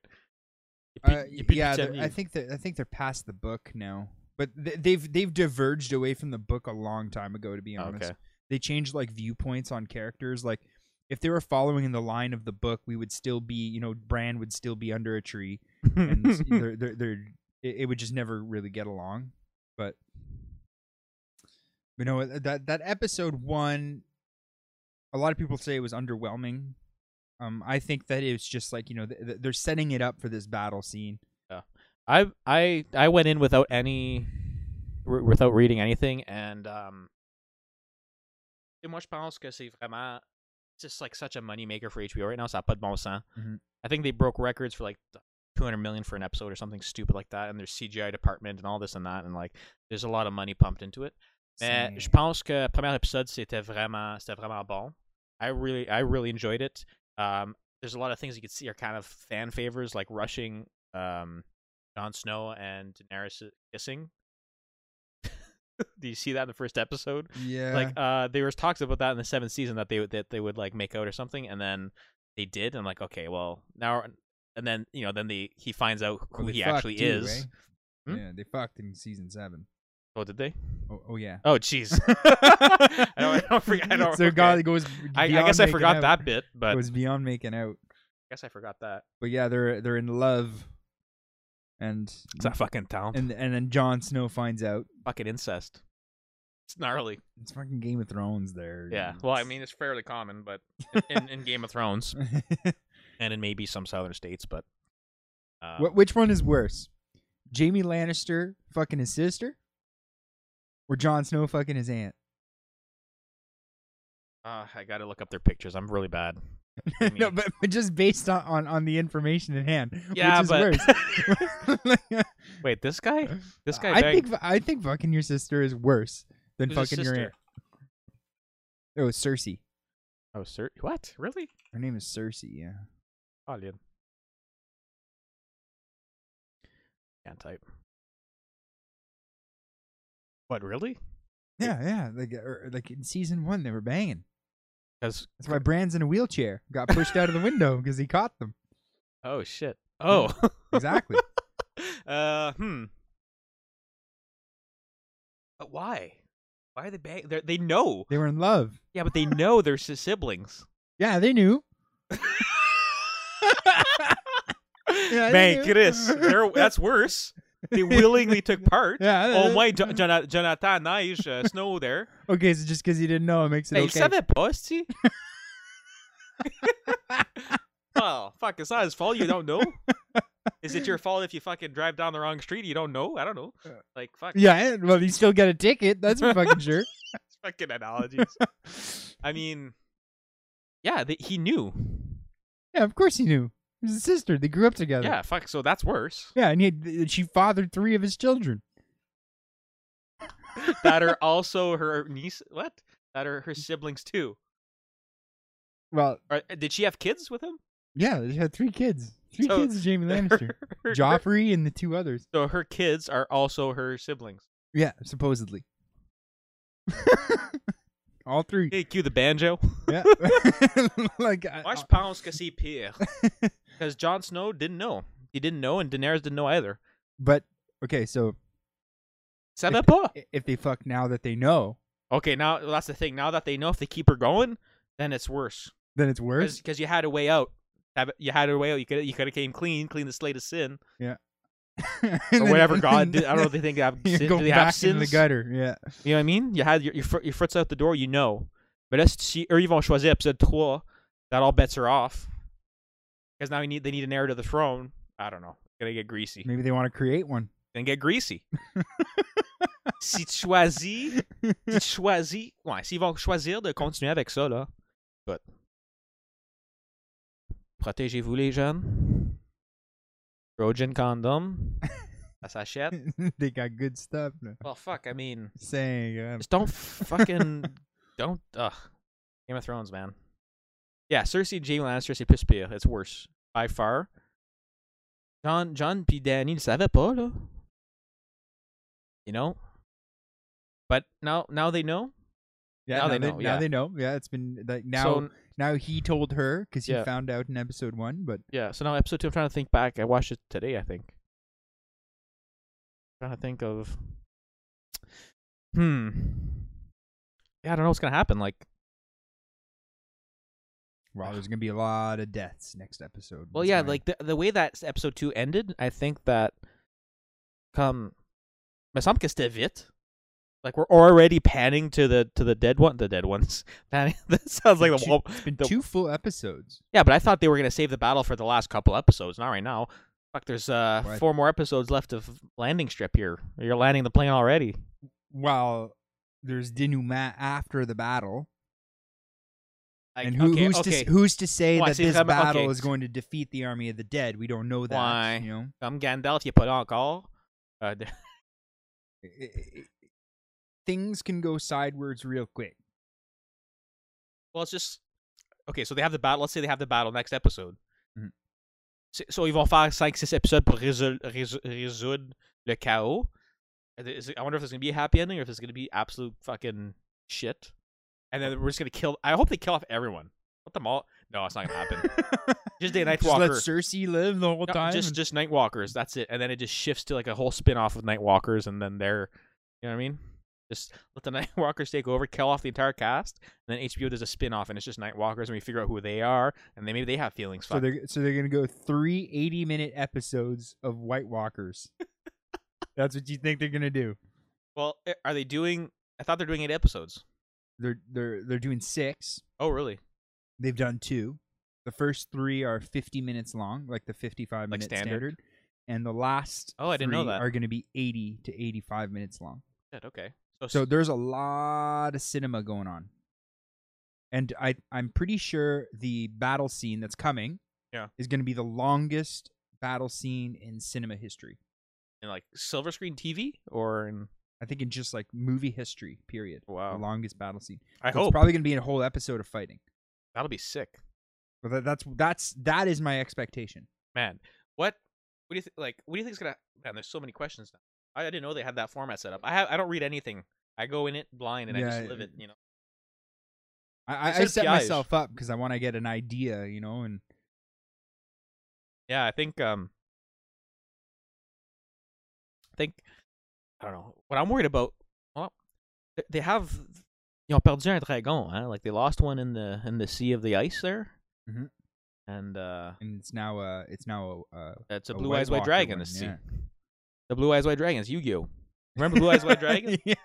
You Uh, you yeah, I think that I think they're past the book now, but th- they've they've diverged away from the book a long time ago. To be honest, Okay. they changed like viewpoints on characters. Like if they were following in the line of the book, we would still be, you know, Bran would still be under a tree, and they're, they're, they're, it would just never really get along. But you know that that episode one, a lot of people say it was underwhelming. Um, I think that it's just like you know th- th- they're setting it up for this battle scene. yeah I I I went in without any w- without reading anything and um et moi je pense que c'est vraiment just like such a money maker for HBO right now ça a pas de bon sens. Mhm. I think they broke records for like 200 million for an episode or something stupid like that and there's CGI department and all this and that and like there's a lot of money pumped into it. Mais je pense que le premier épisode c'était vraiment c'était vraiment bon. I really I really enjoyed it. Um there's a lot of things you could see are kind of fan favors like rushing um Jon Snow and Daenerys kissing. Do you see that in the first episode? Yeah, Like uh there was talks about that in the seventh season that they would that they would like make out or something and then they did and I'm like okay, well, now and then, you know, then they he finds out who they he actually too, is. eh? Hmm? Yeah, they fucked in season seven. Oh, did they? Oh, oh yeah. Oh, jeez. I don't, I don't, forget, I don't so okay. God goes. I, I guess I forgot out. that bit, but it was beyond making out. I guess I forgot that. But yeah, they're they're in love, and It's that fucking town. and and then Jon Snow finds out fucking incest. It's gnarly. it's fucking Game of Thrones. There. Yeah. Well, I mean, it's fairly common, but in, in Game of Thrones and in maybe some southern states, but. Uh, which one is worse, Jaime Lannister fucking his sister, or Jon Snow fucking his aunt? uh, I gotta look up their pictures. I'm really bad. I no, but, but just based on, on on the information in hand, Yeah, which is but- worse. Wait, this guy? This guy I banged- think I think fucking your sister is worse than Who's fucking your aunt. Oh, it's Cersei. Oh, sir. What? Really? Her name is Cersei. Yeah. Oh, dude. Can't type. What? Really? Yeah, yeah. Like, er, like in season one, they were banging. Because That's why Bran's in a wheelchair. Got pushed out of the window because he caught them. oh shit. Oh. Exactly. uh hmm. But why? Why are they bang? They're, they know. They were in love. Yeah, but they know they're s- siblings. Yeah, they knew. Yeah, Man. Chris, they're, that's worse. They willingly took part. Yeah. Oh my, Jo- Jona- Jonathan Neige, uh, Snow there. Okay, so just because he didn't know, it makes it Hey, il okay. savait pas, si. well, fuck, it's not his fault. You don't know. Is it your fault if you fucking drive down the wrong street? You don't know. I don't know. Like fuck. Yeah, well, you still got a ticket. That's for fucking sure. fucking analogies. I mean, yeah, they, he knew. Yeah, of course he knew. Was his sister. They grew up together. Yeah, fuck. So that's worse. Yeah, and he had, uh, she fathered three of his children. that are also her niece. What? That are her mm. siblings too. Well, Or, uh, did she have kids with him? yeah, they had three kids. Three So- kids Jaime Lannister. Her- Joffrey and the two others. So her kids are also her siblings. Yeah, supposedly. All three. Hey, cue the banjo. Yeah. like, I- Moi, je pense que c'est pire. Because Jon Snow didn't know. He didn't know, and Daenerys didn't know either. but okay, so Savait pas. if they fuck now that they know, Okay, now well, that's the thing. Now that they know if they keep her going, then it's worse. then it's worse. Because you had a way out. Have You had a way out. You could you could have came clean, clean the slate of sin, And or then- whatever God did. I don't know if they think they have. you sin, go do they back have into the gutter. Yeah. You know what I mean? You had your your, your foot's out the door. You know. But là, si eux ils vont choisir épisode 3, that all bets are off. Because now we need they need an heir to the throne. I don't know. Gonna get greasy. Maybe they want to create one. Gonna get greasy. si tu choisis, si tu choisis, ouais, s'ils vont choisir de continuer avec ça là, écoute. Protégez-vous les jeunes. Trojan condom. Ça s'achète. they got good stuff. là. Well, fuck. I mean, Saying, uh, just don't fucking don't. Ugh. Game of Thrones, man. Yeah, Cersei, Jaime Lannister, c'est plus pire. It's worse by far. Jon, Jon, puis Danny ne savaient pas là. You know. But now, now they know. yeah, now now they know, Now yeah. they know. Yeah, it's been like now. so now he told her because he Yeah. found out in episode one. But yeah, so now episode two. I'm trying to think back. I watched it today. I think. trying to think of. Hmm. Yeah, I don't know what's gonna happen. Like, well, there's gonna be a lot of deaths next episode. Well, yeah, fine. like the the way that episode two ended, I think that come, me semble que c'était vite. Like we're already panning to the to the dead one, the dead ones. Panning. that sounds like the two, whole. it's been the- two full episodes. Yeah, but I thought they were gonna save the battle for the last couple episodes. Not right now. Fuck, there's uh What? four more episodes left of landing strip here. You're landing the plane already. Well, there's denouement after the battle, Like, and who, okay, who's okay. to who's to say Ouais, that c'est this battle okay. is going to defeat the army of the dead? We don't know that. Ouais. You know, Comme Gandalf, You put on call. Uh, things can go sideways real quick. Well, it's just okay. So they have the battle. Let's say they have the battle next episode. Mhm. So, so ils vont faire 5-6 épisodes pour résol- résoudre le chaos. Is it- I wonder if there's gonna be a happy ending or if it's gonna be absolute fucking shit. And then we're just gonna kill. I hope they kill off everyone. Let them all. No, it's not gonna happen. just the Night Just let Cersei live the whole No, time. just just Night Walkers. That's it. And then it just shifts to like a whole spin off of Nightwalkers, and then they're, you know what I mean? Just let the Night Walkers take over, kill off the entire cast, and then HBO does a spin off, and it's just Night Walkers, and we figure out who they are, and then maybe they have feelings. so Fuck. they're so they're gonna go three 80 minute episodes of White Walkers. That's what you think they're gonna do? well, are they doing? I thought they're doing eight episodes. They're they're they're doing six. Oh, really? They've done two. The first three are 50 minutes long, like the 55 Like minute standard? standard. And the last Oh, I didn't know that. are going to be 80 to 85 minutes long. Shit, okay. So, So there's a lot of cinema going on. And I I'm pretty sure the battle scene that's coming Yeah. is going to be the longest battle scene in cinema history. in like silver screen TV or in? I think in just like movie history, period. Wow. The longest battle scene. I So hope it's probably going to be a whole episode of fighting. that'll be sick, But that, that's that's that is my expectation. man. What? What do you think? Like, what do you think is gonna? Man, there's so many questions now. I, didn't know they had that format set up. I have. I don't read anything. I go in it blind and I just live it. You know. I, I, I set myself up because I want to get an idea, you know, and Yeah, I think um I think I don't know. What I'm worried about well they have you know perdu un dragon, hein? Like they lost one in the in the sea of the ice there. Mhm. And uh and it's now uh it's now uh it's a A blue eyes white dragon one, yeah. The blue eyes white dragon is Yu-Gi-Oh. Remember blue eyes white dragon? yeah.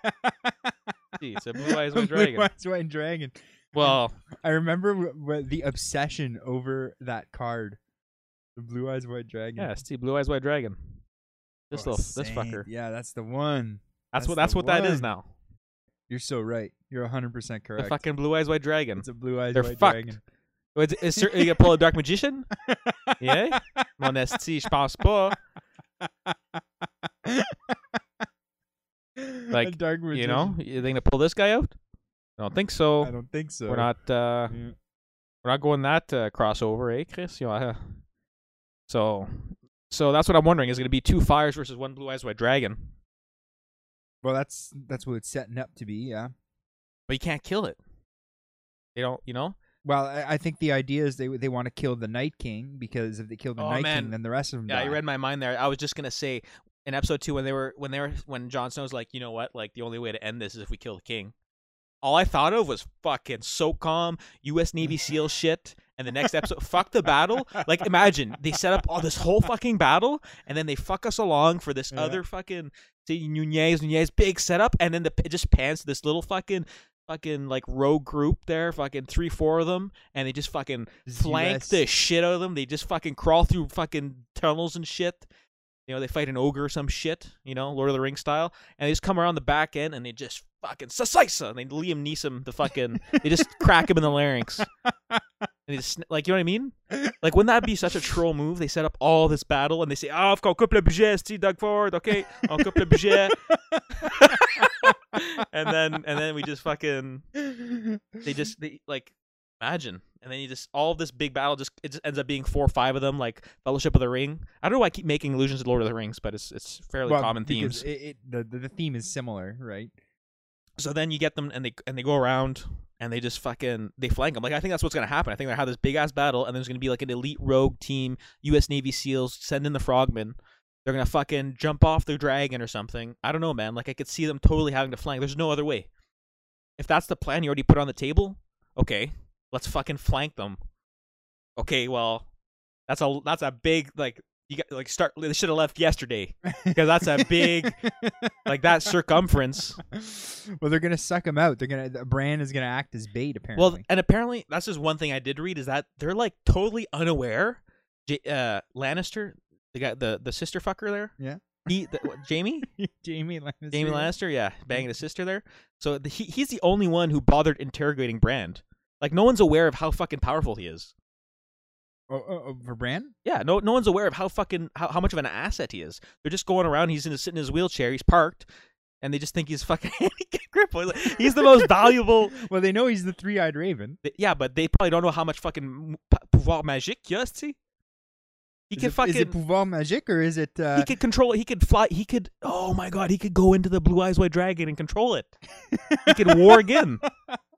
See, it's a blue eyes white Dragon. Blue. Eyes White Dragon. Well, I remember w- w- the obsession over that card, the Blue Eyes White Dragon. yeah, see blue eyes white dragon. This Oh, little this saint. fucker. Yeah, that's the one. That's, that's what that's what that is now. You're so right. You're 100% correct. The fucking blue eyes white dragon. it's a Blue Eyes They're White fucked. Dragon. Is, is, is, you gonna pull a dark magician? Yeah? Mon esti, je pense pas. Like, dark You know, you think to pull this guy out? I don't think so. I don't think so. We're not. Uh, Yeah. we're not going that uh, crossover, eh, Chris? You know, uh, so, so that's what I'm wondering. Is it going to be two fires versus one blue eyes white dragon? Well, that's that's what it's setting up to be. Yeah. But you can't kill it. They don't. You know. Well, I, I think the idea is they they want to kill the Night King because if they kill the Oh, Night man. King, then the rest of them. Yeah, die. you read my mind there. I was just gonna say in episode two when they were when they were when Jon Snow's like, you know what, like the only way to end this is if we kill the king. All I thought of was fucking SOCOM, U.S. Navy SEAL shit, and the next episode, fuck the battle. Like, imagine they set up all this whole fucking battle, and then they fuck us along for this Yeah. other fucking see Nunez Nunez big setup, and then the, it just pans to this little fucking fucking like rogue group there, fucking three, four of them, and they just fucking flank US. the shit out of them. They just fucking crawl through fucking tunnels and shit. You know, they fight an ogre or some shit, you know, Lord of the Rings style, and they just come around the back end and they just fucking Sasisa, and they Liam Neeson the fucking, they just crack him in the larynx. And they just, like, you know what I mean? Like, wouldn't that be such a troll move? They set up all this battle and they say, ah, on couple le budget, sti, Doug Ford, okay? On couple le budget. and then, and then we just fucking, they just, they, like, imagine. And then you just, all of this big battle just, it just ends up being four or five of them, like Fellowship of the Ring. I don't know why I keep making allusions to Lord of the Rings, but it's, it's fairly Well, common themes. It, it, the, the the theme is similar, right? So then you get them and they and they go around and they just fucking they flank them. Like I think that's what's gonna happen. I think they have this big ass battle and there's gonna be like an elite rogue team, U.S. Navy SEALs, send in the frogmen. They're gonna fucking jump off their dragon or something. I don't know, man. Like I could see them totally having to flank. There's no other way. If that's the plan you already put on the table, okay, let's fucking flank them. Okay, well, that's a that's a big like you got like start. They should have left yesterday because that's a big like that circumference. well, they're gonna suck them out. They're gonna the Bran is gonna act as bait. Apparently, Well, and apparently that's just one thing I did read is that they're like totally unaware. J- uh, Lannister, the guy, the the sister fucker there. Yeah. He, the, what, Jaime, Jaime Lannister. Jaime Lannister, yeah, banging his sister there. So the, he he's the only one who bothered interrogating Bran. Like no one's aware of how fucking powerful he is. Oh, oh, oh, for Bran? Yeah, no no one's aware of how fucking how, how much of an asset he is. They're just going around. He's in sitting in his wheelchair. He's parked, and they just think he's fucking handicap cripple. He's the most valuable. Well, they know he's the three-eyed raven. Yeah, but they probably don't know how much fucking pouvoir magique he has, see? He is could it, fucking. Is it pouvoir magique or is it? Uh, he could control it. He could fly. He could. Oh my god! He could go into the blue eyes white dragon and control it. he could war again.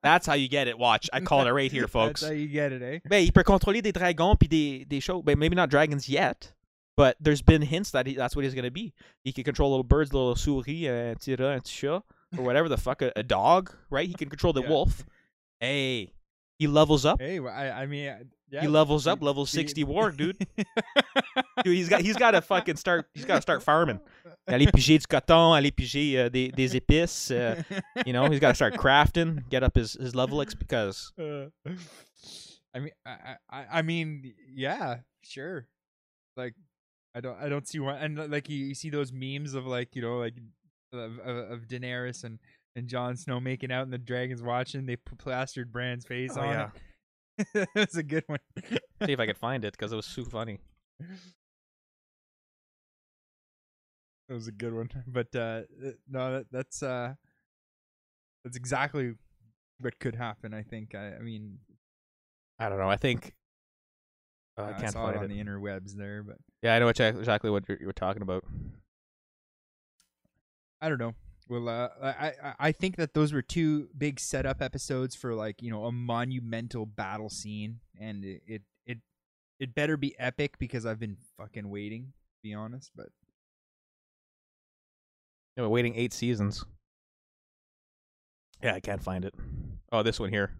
That's how you get it. Watch, I call it right here, folks. That's how you get it, eh? Ben, il peut contrôler des dragons puis des des choses. Ben, maybe not dragons yet, but there's been hints that he, that's what he's gonna be. He can control little birds, little souris, un petit rat, un petit chat, or whatever the fuck, a, a dog, right? He can control the Yeah. wolf. Hey, he levels up. Hey, I, I mean, uh, yeah, he levels up, level sixty warg, dude. Dude, he's got he's got to fucking start. He's got to start farming. Aller piger du coton, aller piger uh, des des épices. Uh, you know, he's got to start crafting, get up his his level X because Uh, I mean, I, I- I, I mean, yeah, sure. Like, I don't, I don't see why. And uh, like, you, you see those memes of like, you know, like of, of, of Daenerys and and Jon Snow making out, and the dragons watching. They plastered Bran's face Oh, on yeah. it. That's a good one. see if I could find it because it was so funny. That was a good one. But uh uh, no, that, that's uh that's exactly what could happen. I think. I, I mean, I don't know. I think uh, I can't saw find it it. on the interwebs there, but Yeah, I know exac- exactly what you're, you were talking about. I don't know. Well, uh, I, I I think that those were two big setup episodes for like you know a monumental battle scene, and it it it, it better be epic because I've been fucking waiting. To be honest, but Yeah, we're waiting eight seasons. Yeah, I can't find it. Oh, this one here.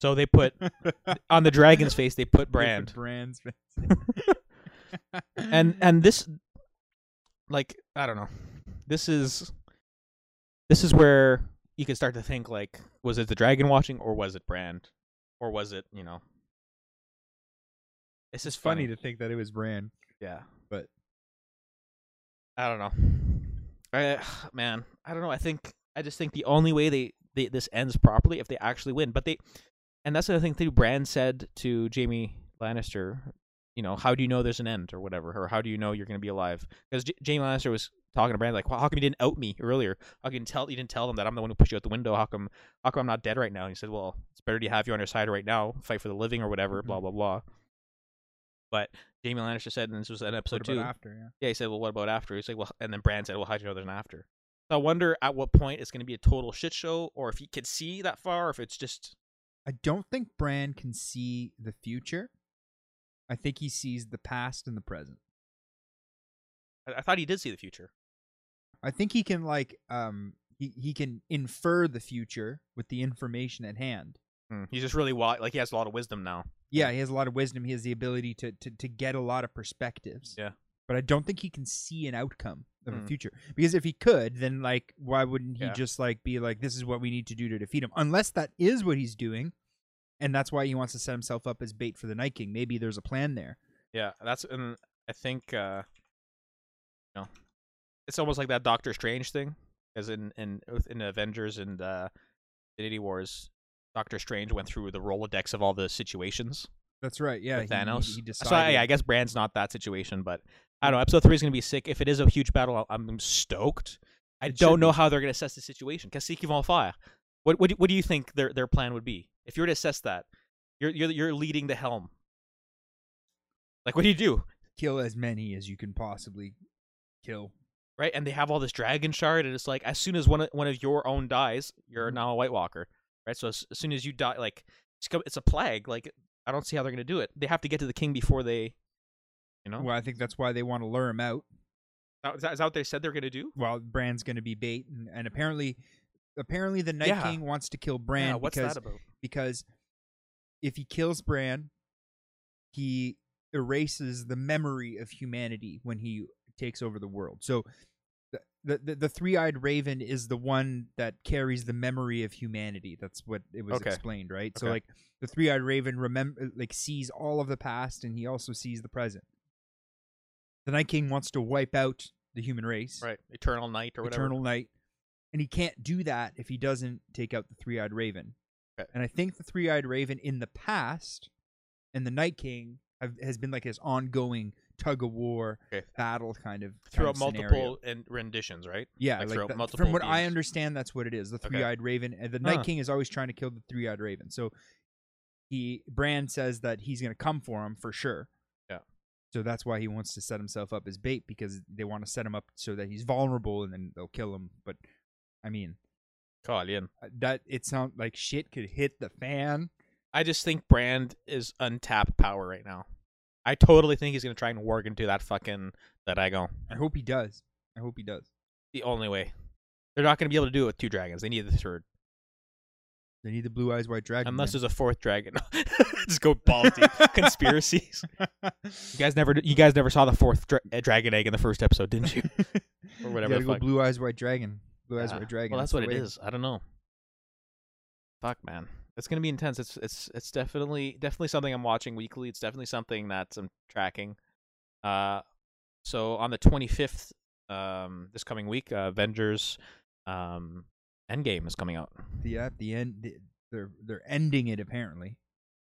So they put on the dragon's face. They put Bran. Bran's, face. and and this like i don't know this is this is where you can start to think like was it the dragon watching or was it Bran or was it you know it's just funny funny, to think that it was Bran. yeah i don't know I, man i don't know i think i just think the only way they, they this ends properly if they actually win but they and that's the thing too Bran said to jaime lannister you know, how do you know there's an end or whatever, or how do you know you're going to be alive? Because J- Jaime Lannister was talking to Bran like, well, how come you didn't out me earlier? How can you tell you didn't tell them that I'm the one who pushed you out the window? How come how come I'm not dead right now? And he said, well, it's better to have you on your side right now, fight for the living or whatever, mm-hmm. blah blah blah. But Jaime Lannister said, and this was an episode What about two. after? Yeah. Yeah, he said, well, what about after? He's like, well, and then Bran said, well, how do you know there's an after? So I wonder at what point it's going to be a total shit show, or if he could see that far, or if it's just I don't think Bran can see the future. I think he sees the past and the present. I, I thought he did see the future. I think he can like um he, he can infer the future with the information at hand. Hmm. He's just really wi- like he has a lot of wisdom now. Yeah, he has a lot of wisdom. He has the ability to to, to get a lot of perspectives. Yeah. But I don't think he can see an outcome. of a Mm. future. Because if he could, then like why wouldn't he Yeah. just like be like this is what we need to do to defeat him? Unless that is what he's doing, and that's why he wants to set himself up as bait for the Night King. Maybe there's a plan there. Yeah, that's and I think uh you know it's almost like that Doctor Strange thing, as in in in Avengers and uh, Infinity Wars, Doctor Strange went through the Rolodex of all the situations That's right. Yeah, he- he- Thanos. He, decided. so yeah, I guess Bran's not that situation, but I don't know. Episode three is gonna be sick. If it is a huge battle, I'm stoked. I It don't know be. how they're gonna assess the situation. Kasiki on fire. What what do, what do you think their their plan would be if you were to assess that? You're you're you're leading the helm. Like what do you do? kill as many as you can possibly kill. right? And they have all this dragon shard, and it's like as soon as one of, one of your own dies, you're Mm-hmm. now a White Walker, right? So as, as soon as you die, like it's, a plague. Like I don't see how they're gonna do it. They have to get to the king before they, you know. Well, I think that's why they want to lure him out. Is that, is that what they said they're gonna do? Well, Bran's going to be bait, and, and apparently, apparently the Night Yeah. King wants to kill Bran yeah, what's because that about? because if he kills Bran, he erases the memory of humanity when he takes over the world. So the the, the, three-eyed raven is the one that carries the memory of humanity. That's what it was Okay. explained, right? So like the three-eyed raven remember like sees all of the past and he also sees the present. The Night King wants to wipe out the human race Right, Eternal Night or whatever. eternal night and he can't do that if he doesn't take out the three-eyed raven Okay. and i think the three-eyed raven in the past and the night king have, has been like this ongoing tug of war Okay. battle kind of kind throughout of multiple and renditions, right? yeah like like that- multiple from what i understand that's what it is the three-eyed raven and the night Huh. king is always trying to kill the three-eyed raven so he Bran says that he's going to come for him for sure Yeah. so that's why he wants to set himself up as bait because they want to set him up so that he's vulnerable and then they'll kill him but i mean Colin. uh, that it sounds like shit could hit the fan. I just think Bran is untapped power right now. I totally think he's gonna try and work into that fucking that I go. I hope he does. I hope he does. The only way. They're not gonna be able to do it with two dragons. They need the third. They need the blue eyes white dragon. Unless man. there's a fourth dragon. Just go balls deep. Conspiracies. You guys never you guys never saw the fourth dra- uh, dragon egg in the first episode, didn't you? Or whatever You the gotta go fuck. blue eyes white dragon. Blue eyes white dragon. Well, that's the what it way. is. I don't know. Fuck, man. It's gonna be intense. It's it's it's definitely definitely something I'm watching weekly. It's definitely something that I'm tracking. Uh, so on the 25th, um, this coming week, uh, Avengers, um, Endgame is coming out. Yeah, at the end, they're they're ending it apparently.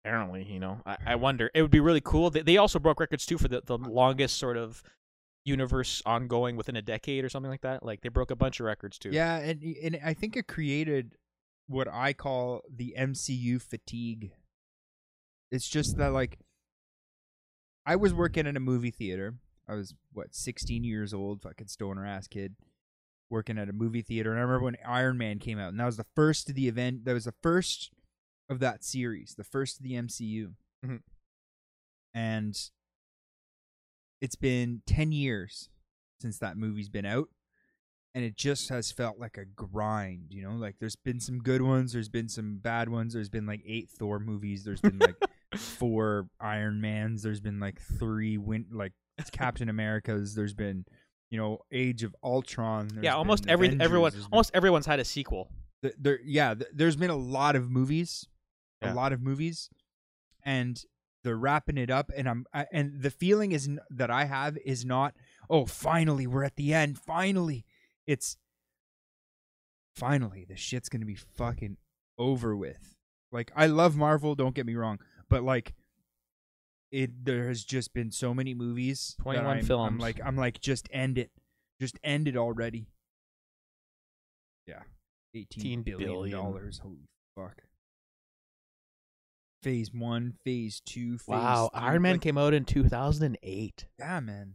Apparently, you know, I, I wonder. It would be really cool. They, they also broke records too for the the longest sort of universe ongoing within a decade or something like that. Like they broke a bunch of records too. Yeah, and and I think it created what I call the MCU fatigue. It's just that like I was working in a movie theater. I was what 16 years old, fucking stoner ass kid, working at a movie theater. And I remember when Iron Man came out, and that was the first of the event. That was the first of that series, the first of the MCU. Mhm. And it's been 10 years since that movie's been out and it just has felt like a grind you know like there's been some good ones there's been some bad ones there's been like eight thor movies there's been like four iron mans there's been like three win like captain americas there's been you know age of ultron yeah. Almost every Avengers, everyone, there's been- almost everyone's had a sequel. th- there yeah th- there's been a lot of movies Yeah. a lot of movies and they're wrapping it up and i'm I, and the feeling is that i have is not oh finally we're at the end finally it's finally the shit's gonna be fucking over with. Like i love marvel don't get me wrong but like it there has just been so many movies 21 I'm, I'm films. like i'm like just end it. Just end it already. Yeah. 18 18 billion billion. dollars holy fuck. Phase one phase two phase Wow, three, Iron Man like, came out in 2008. yeah man.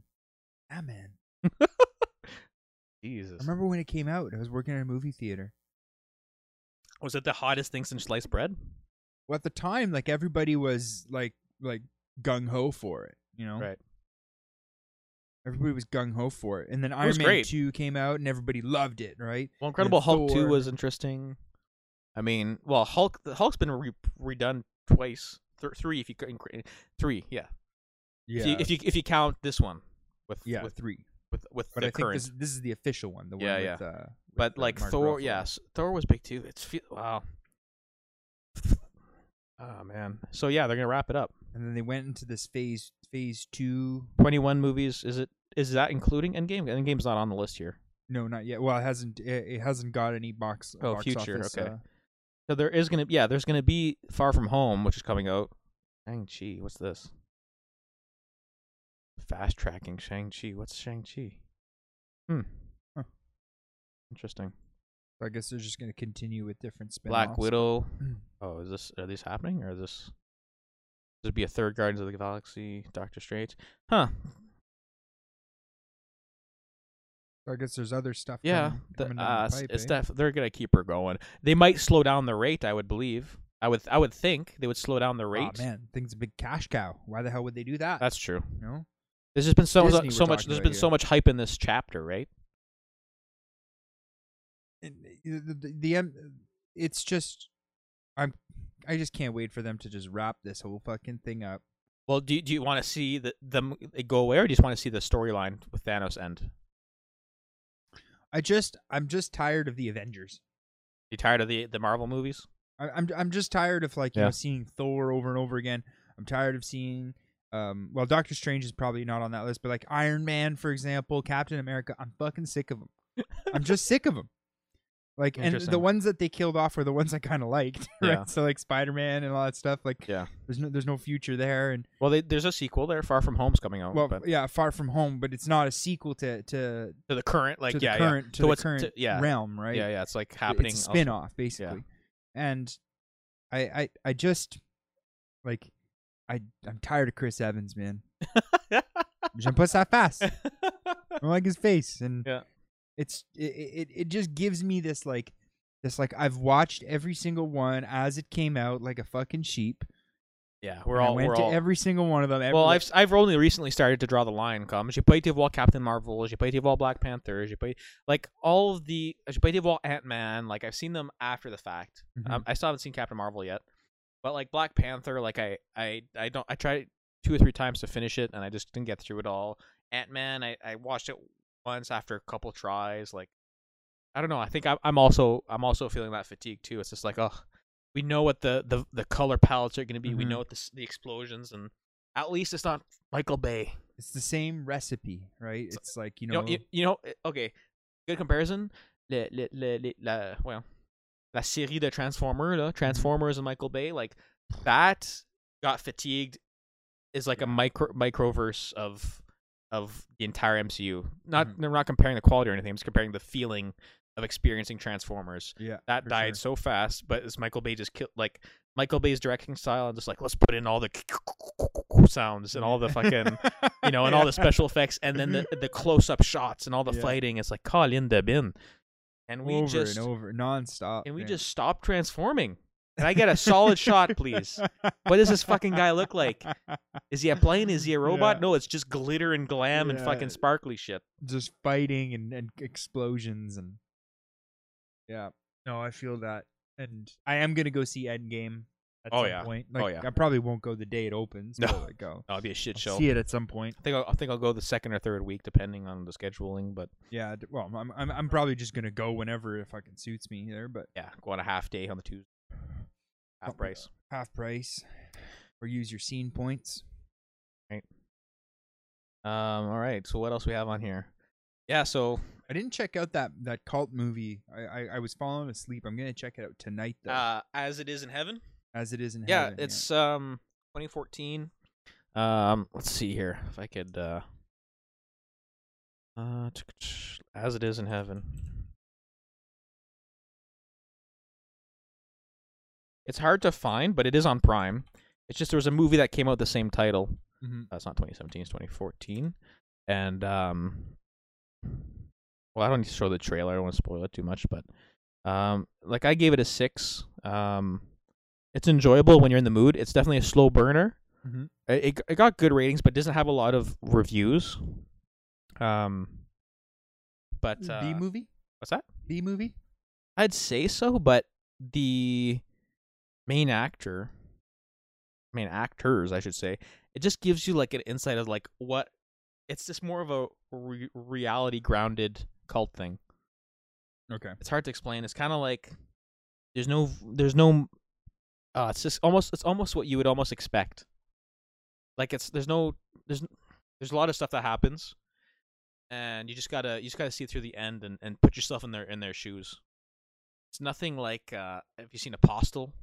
Yeah man Jesus. i remember when it came out i was working at a movie theater Was it the hottest thing since sliced bread? well at the time like everybody was like like gung-ho for it you know Right. everybody was gung-ho for it and then was iron man great. 2 came out and everybody loved it right Well, Incredible Hulk 2 was interesting. I mean, well, Hulk the Hulk's been re- redone twice. Th- three if you c- three, yeah. yeah If you, if you if you count this one with yeah with three with with But the I think this, this is the official one. The one Yeah, with, yeah. Uh, with, but uh, like Mark Thor, Ruffalo. yes, Thor was big too. It's fe- wow. Oh man. So yeah, they're gonna wrap it up. And then they went into this phase phase two. Twenty one movies. Is it? Is that including Endgame? Endgame's not on the list here. No, not yet. Well, it hasn't. It, it hasn't got any box. Oh, box future, office, okay. uh, So there is gonna yeah, there's gonna be Far From Home, which is coming out. Shang Chi. What's this? Fast tracking Shang Chi. What's Shang Chi? Hmm. Huh. Interesting. I guess they're just going to continue with different spin Black Widow. Oh, is this are these happening or is this this would be a third Guardians of the Galaxy, Doctor Strange? Huh. I guess there's other stuff. Yeah. coming, coming uh, the pipe, it's eh? def- they're gonna keep her going. They might slow down the rate, I would believe. I would I would think they would slow down the rate. Aw, man, thing's a big cash cow. Why the hell would they do that? That's true. you know. There's just been so Disney uh, so we're much there's been here. so much hype in this chapter, right? And uh, the, the, the it's just I'm I just can't wait for them to just wrap this whole fucking thing up. Well, do do you want to see the them eh, go away, or do you just want to see the storyline with Thanos end? I just I'm just tired of the Avengers. You tired of the the Marvel movies? I, I'm I'm just tired of like you Yeah. know seeing Thor over and over again. I'm tired of seeing um well Doctor Strange is probably not on that list, but like Iron Man for example, Captain America. I'm fucking sick of them. I'm just sick of them. Like and the ones that they killed off were the ones I kind of liked, right? Yeah. So like Spider Man and all that stuff. Like Yeah. there's no there's no future there, and Well, they, there's a sequel there, Far From Home's coming out. well but yeah, Far From Home, but it's not a sequel to to to the current, like to the yeah, current yeah. to the what's- current to- yeah, realm, right? yeah, yeah. It's like happening. It's a spin-off basically. And I I I just like I I'm tired of Chris Evans, man. J'aime pas ça face. I don't like his face and Yeah. it's it, it it just gives me this like this like I've watched every single one as it came out like a fucking sheep. yeah, we're and all I went to all. every single one of them. Every, well, I've I've only recently started to draw the line. Come, j'ai pas été voir Captain Marvel, j'ai pas été voir Black Panther, j'ai pas like all of the j'ai pas été voir Ant Man. Like I've seen them after the fact. Mhm. Um, I still haven't seen Captain Marvel yet, but like Black Panther, like I I I don't I tried two or three times to finish it and I just didn't get through it all. Ant Man, I I watched it once after a couple tries. Like I don't know. I think I'm I'm also I'm also feeling that fatigue too. It's just like oh, we know what the the the color palettes are going to be. We Mhm. know what the the explosions and at least it's not Michael Bay. it's the same recipe, right? It's like you You know, know, you, you know, eh, okay, good comparison. Le, le, le, le, la, well, la série de Transformers, là, Transformers and Michael Bay, like that got fatigued is like a micro microverse of of the entire MCU. Not Mhm. I'm not comparing the quality or anything. I'm just comparing the feeling of experiencing Transformers. yeah, That died sure. so fast, but as Michael Bay just killed like Michael Bay's directing style and just like let's put in all the sounds and all the fucking you know, and all the special effects, and then the the close up shots and all the Yeah. fighting. It's like Colin de Bin, and we over just and over nonstop, and we man. just stop transforming. Can I get a solid shot, please? What does this fucking guy look like? Is he a plane? Is he a robot? Yeah. No, it's just glitter and glam and fucking sparkly shit. just fighting and, and explosions and yeah no i feel that and i am gonna go see endgame at Oh, some yeah. point Oh, yeah. i probably won't go the day it opens No. but, like, I'll, That'll be a shit I'll show. see it at some point I think I'll, I think I'll go the second or third week, depending on the scheduling. But yeah well I'm, I'm i'm probably just gonna go whenever it fucking suits me there but yeah, go on a half day on the Tuesday, half Oh, price. half price or use your scene points Right. Um. All right. So what else we have on here? Yeah. So i didn't check out that that cult movie i i, I was falling asleep i'm gonna check it out tonight though uh, as it is in heaven. As it is in yeah, heaven, it's um 2014. Um, let's see here if I could uh uh as it is in heaven. It's hard to find, but it is on Prime. It's just there was a movie that came out the same title. Mhm. That's not 2017, it's 2014. And um well, I don't need to show the trailer. I don't want to spoil it too much, but um like I gave it a 6. Um it's enjoyable when you're in the mood. It's definitely a slow burner. Mhm. It, it it got good ratings, but doesn't have a lot of reviews. Um, but uh, b movie what's that? b movie I'd say so, but the main actor, main actors, I should say, it just gives you like an insight of like what it's just more of a re- reality grounded cult thing. Okay. It's hard to explain. It's kind of like there's no there's no uh it's just almost it's almost what you would almost expect. Like it's there's no there's there's a lot of stuff that happens and you just got to you just got to see it through the end and and put yourself in their in their shoes. It's nothing like uh have you seen Apostle?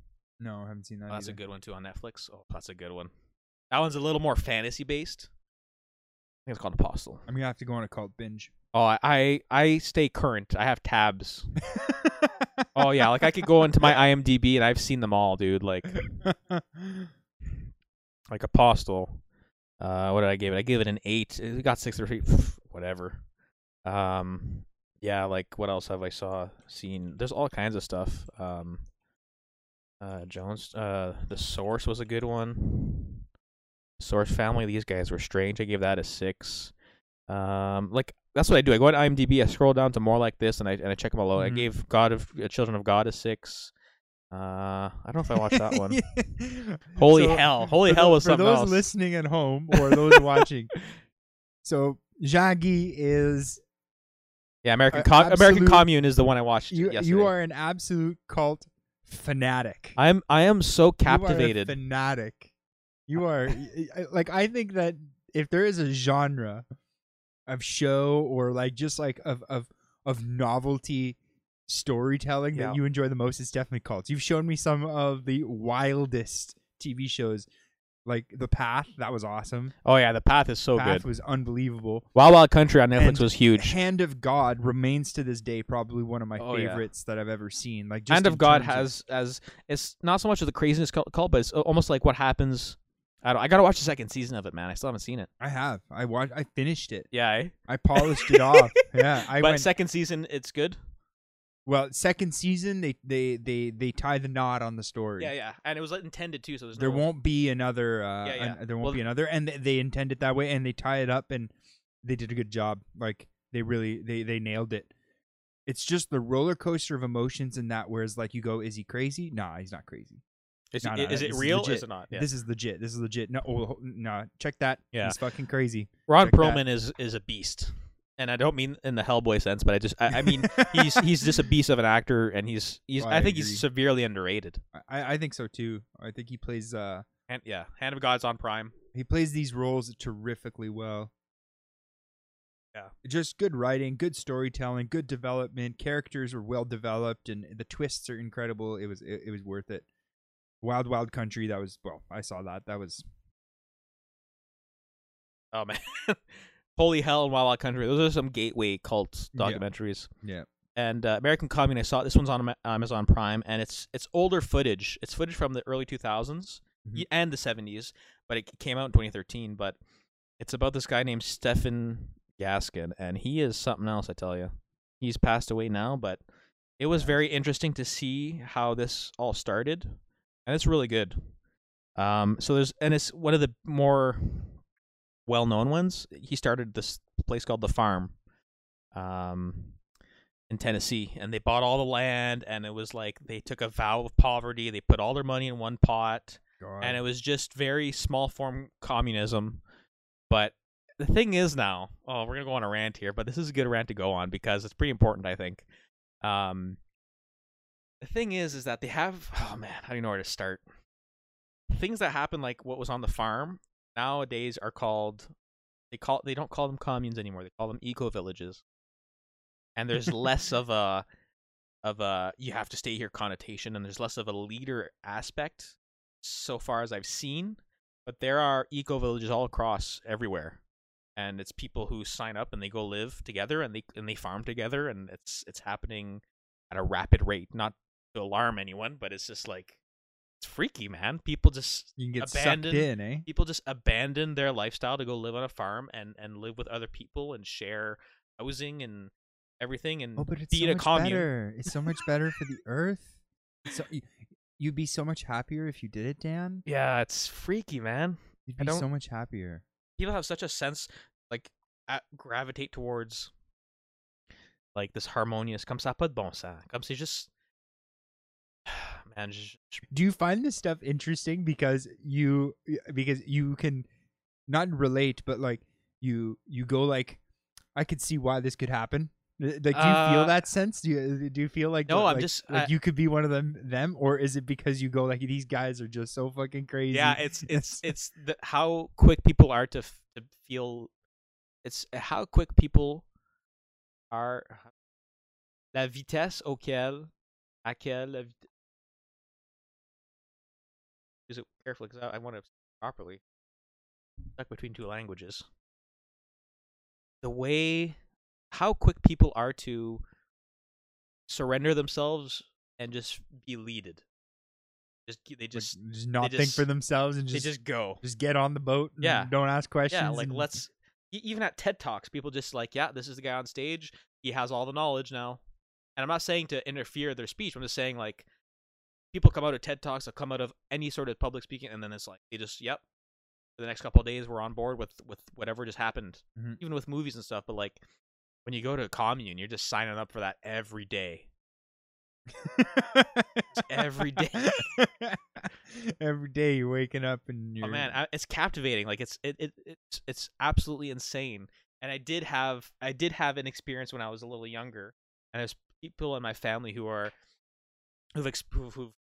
No, I haven't seen that. Oh, that's a good one too on Netflix. Oh, that's a good one. That one's a little more fantasy based. I think it's called Apostle. I'm gonna have to go on a cult binge. Oh, I I, I stay current. I have tabs. oh yeah, like I could go into my IMDb and I've seen them all, dude. Like like Apostle. Uh, what did I give it? I gave it an eight. It got six or eight, whatever. Um, yeah, like what else have I saw seen? There's all kinds of stuff. Um, uh, Jones, uh, the Source was a good one. Source Family, these guys were strange. I gave that a six. Um, like that's what I do. I go to IMDb, I scroll down to more like this, and I and I check them all out. I Mhm. gave God of uh, Children of God a six. Uh, I don't know if I watched that one. Holy So, hell! Holy hell was something For those else. listening at home or those watching. So Jagi is Yeah, American Com- American Commune is the one I watched you. yesterday. You are an absolute cult fanatic. I'm I am so You are a captivated. fanatic. You are like I think that if there is a genre of show or like just like of of of novelty storytelling Yeah. that you enjoy the most, it's definitely cults. You've shown me some of the wildest TV shows, like The Path. That was awesome. oh yeah, The Path is so good. The Path good. was unbelievable. Wild Wild Country on Netflix And was huge. Hand of God remains to this day probably one of my Oh, yeah. favorites that I've ever seen. Like just Hand of God has as it's not so much of the craziness cult, but it's almost like what happens. I don't. I gotta watch the second season of it, man. I still haven't seen it. I have. I watched. I finished it. Yeah, eh? I polished it off. Yeah, I but went. second season, it's good. well, second season they they they they tie the knot on the story. Yeah, yeah, and it was intended too. So there's There no, won't be another. Uh, Yeah, yeah. an- there won't Well, be another, and they, they intend it that way, and they tie it up, and they did a good job. Like they really they they nailed it. It's just the roller coaster of emotions in that. Whereas like you go, is he crazy? Nah, he's not crazy. Is, No, it- no, is it is real? legit. Is it not? Yeah. This is legit. This is legit. No, oh, no, check that. Yeah. he's fucking crazy. Ron check. Perlman is is a beast, and I don't mean in the Hellboy sense, but I just I, I mean he's he's just a beast of an actor, and he's he's Oh, I, I think agree. he's severely underrated. I I think so too. I think he plays uh And yeah, Hand of God's on Prime. he plays these roles terrifically well. Yeah. Just good writing, good storytelling, good development. Characters were well developed, and the twists are incredible. It was it, it was worth it. Wild Wild Country. That was well. I saw that. That was Oh man, Holy Hell and Wild Wild Country. Those are some gateway cult documentaries. yeah. And uh, American Commune, I saw this one's on Amazon Prime, and it's it's older footage. It's footage from the early 2000s Mhm. and the 70s, but it came out in 2013. But it's about this guy named Stefan Gaskin, and he is something else. I tell you, he's passed away now, but it was very interesting to see how this all started, and it's really good. Um, so there's and it's one of the more well-known ones. He started this place called the Farm, um, in Tennessee, and they bought all the land, and it was like they took a vow of poverty. They put all their money in one pot, and it was just very small form communism. But the thing is now, oh, we're gonna go on a rant here, but this is a good rant to go on because it's pretty important, I think. Um, the thing is, is that they have, oh man, I don't know where to start. Things that happen, like what was on the farm, nowadays are called. They call they don't call them communes anymore. They call them eco villages. And there's less of a of a you have to stay here connotation, and there's less of a leader aspect so far as I've seen. But there are eco villages all across everywhere, and it's people who sign up and they go live together and they and they farm together, and it's it's happening at a rapid rate. Not to alarm anyone, but it's just like it's freaky, man. People just you can get abandon- sucked in, eh? people just abandon their lifestyle to go live on a farm and and live with other people and share housing and everything and Oh, but it's be so in a much commune. better. It's so much better for the earth. So you, you'd be so much happier if you did it, Dan. Yeah, it's freaky, man. You'd be so much happier. People have such a sense like at, gravitate towards like this harmonious comme ça pas de bon sens. Comme c'est juste man, just, Do you find this stuff interesting because you because you can not relate, but like you you go like, I could see why this could happen. Uh, Like, do you feel Uh, that sense? Do you do you feel like No, the- I'm like- just- like I- you could be one of them them, or is it because you go like these guys are just so fucking crazy? Yeah, it's it's it's the, how quick people are to f- to feel. It's how quick people are. La vitesse auquel, à quelle Use it carefully because I, I want to properly. Stuck between two languages. The way, how quick people are to surrender themselves and just be leaded. Just they Like, just just not they think for themselves and they just just go. just get on the boat. and Yeah. don't ask questions. Yeah, like and- let's even at TED Talks, people just like, yeah, this is the guy on stage. He has all the knowledge now. And I'm not saying to interfere their speech. I'm just saying like people come out of TED Talks, or come out of any sort of public speaking, and then it's like they just, yep. For the next couple of days, we're on board with with whatever just happened, Mhm. even with movies and stuff. But like when you go to a commune, you're just signing up for that every day. every day. Every day you're waking up and you're Oh man, I, it's captivating. Like it's it, it it's it's absolutely insane. And I did have I did have an experience when I was a little younger, and there's people in my family who are who've, who've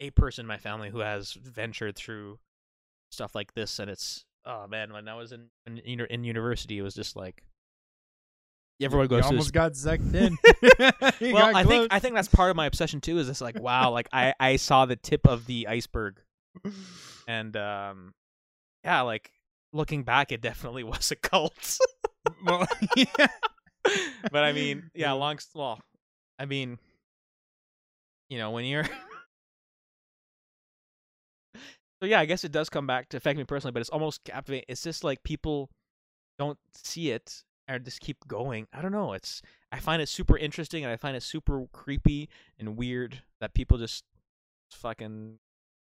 a person in my family who has ventured through stuff like this, and it's oh man, when I was in in, in university, it was just like everyone you goes this almost got sucked in. Well, I think I think that's part of my obsession too. Is it's like wow, like I I saw the tip of the iceberg, and um, yeah, like looking back, it definitely was a cult. well, yeah. but I mean, yeah, long well, I mean, you know, when you're. So yeah, I guess it does come back to affect me personally, but it's almost captivating. It's just like people don't see it or just keep going. I don't know. It's I find it super interesting and I find it super creepy and weird that people just fucking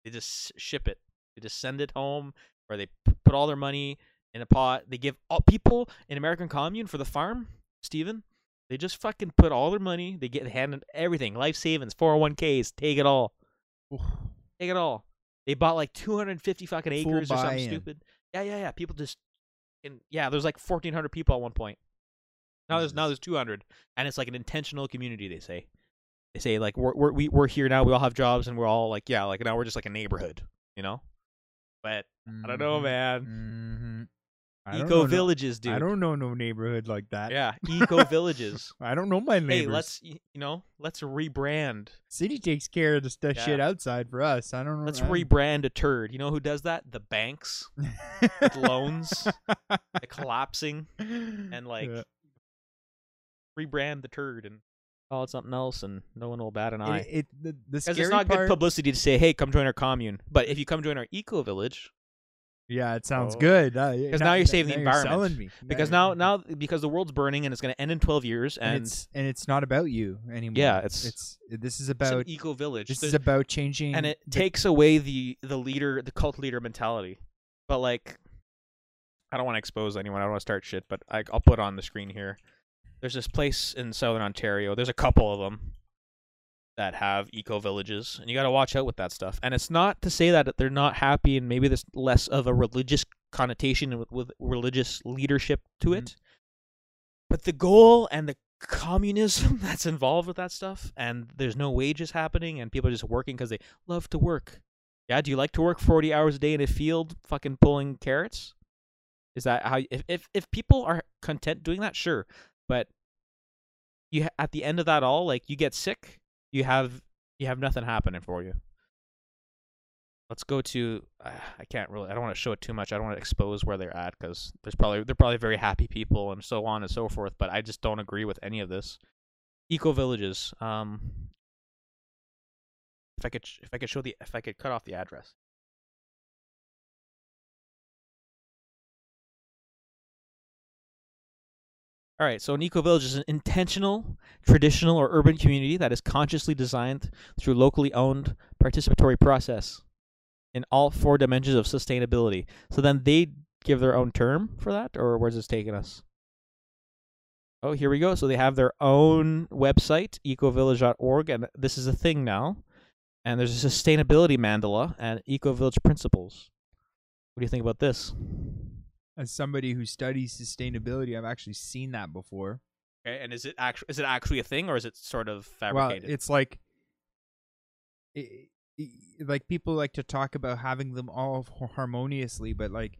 they just ship it. They just send it home or they put all their money in a pot. They give all people in American commune for the farm, Steven. They just fucking put all their money. They get handed everything, life savings, 401ks, take it all. Take it all. They bought like 250 fucking acres or something stupid. Yeah, yeah, yeah. People just, and yeah, there's like 1,400 people at one point. Now there's now there's 200, and it's like an intentional community. They say, they say like we're we're we, we're here now. We all have jobs, and we're all like yeah, like now we're just like a neighborhood, you know. But I don't know, Mhm. man. Mhm. I Eco know no- villages, dude. I don't know no neighborhood like that. Yeah, eco villages. I don't know my neighbors. Hey, let's you know, let's rebrand. City takes care of the Yeah. shit outside for us. I don't know. Let's I- rebrand a turd. You know who does that? The banks with loans, the collapsing, and like Yeah. rebrand the turd and call it something else, and no one will bat an eye. It, it the, the scary it's not part, good publicity to say, "Hey, come join our commune." But if you come join our eco village, Yeah, it sounds Oh. good. Uh, because now you're saving the environment. selling me. because now now because the world's burning and it's going to end in 12 years, and, and, it's and it's not about you anymore. Yeah, it's- it's this is it's an about eco village. this There's- is about changing and it the- takes away the the leader the cult leader mentality but like i don't want to expose anyone i don't want to start shit but I, i'll put on the screen here there's this place in southern ontario there's a couple of them that have eco villages and you got to watch out with that stuff. And it's not to say that they're not happy and maybe there's less of a religious connotation with, with religious leadership to Mhm. it. But the goal and the communism that's involved with that stuff and there's no wages happening and people are just working because they love to work. Yeah do you like to work 40 hours a day in a field fucking pulling carrots? Is that how if if, if people are content doing that sure. But you at the end of that all like you get sick you have you have nothing happening for you. Let's go to uh, i can't really i don't want to show it too much. I don't want to expose where they're at because there's probably they're probably very happy people and so on and so forth but i just don't agree with any of this. Eco villages um if i could if i could show the if i could cut off the address All right, so an eco village is an intentional, traditional, or urban community that is consciously designed through locally owned participatory process in all four dimensions of sustainability. So then they give their own term for that, or where's this taking us? Oh, here we go. So they have their own website, ecovillage.org, and this is a thing now. And there's a sustainability mandala and eco village principles. What do you think about this? As somebody who studies sustainability, I've actually seen that before. Okay, and is it actually is it actually a thing or is it sort of fabricated? Well, it's like, i i like people like to talk about having them all harmoniously, but like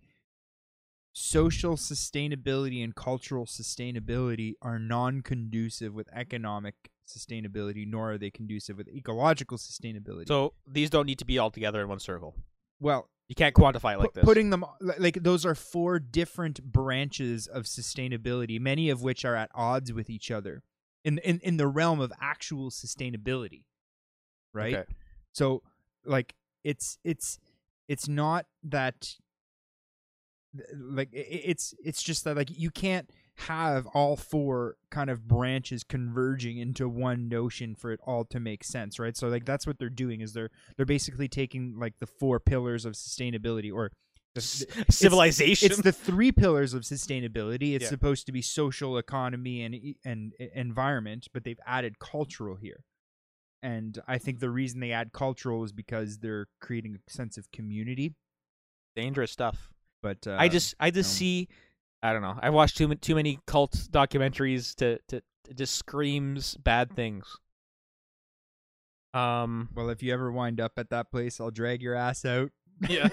social sustainability and cultural sustainability are non-conducive with economic sustainability, nor are they conducive with ecological sustainability. so these don't need to be all together in one circle. well, You can't quantify it like this. putting them like those are four different branches of sustainability, many of which are at odds with each other in in in the realm of actual sustainability. Right? Okay. So like it's it's it's not that like it's it's just that like you can't have all four kind of branches converging into one notion for it all to make sense right so like that's what they're doing is they're they're basically taking like the four pillars of sustainability or the, the- it's- civilization. it's the three pillars of sustainability it's Yeah. supposed to be social economy and and environment but they've added cultural here and i think the reason they add cultural is because they're creating a sense of community dangerous stuff. but uh, I just I just no. see I don't know. I've watched too too many cult documentaries to to it just screams bad things. Um well if you ever wind up at that place i'll drag your ass out Yeah.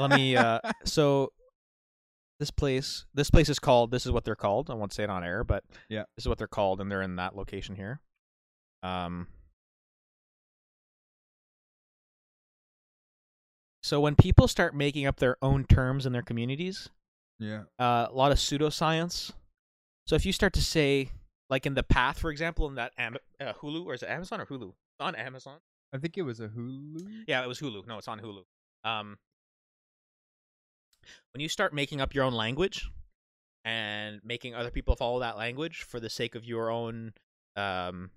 let me uh so this place this place is called this is what they're called. I won't say it on air, but Yeah. This is what they're called and they're in that location here. Um So when people start making up their own terms in their communities, yeah uh, a lot of pseudoscience. So if you start to say, like in the path, for example, in that Am- uh, Hulu, or is it Amazon or Hulu? It's on Amazon. i think it was a hulu Yeah, it was Hulu. No, it's on Hulu. Um, when you start making up your own language and making other people follow that language for the sake of your own, um,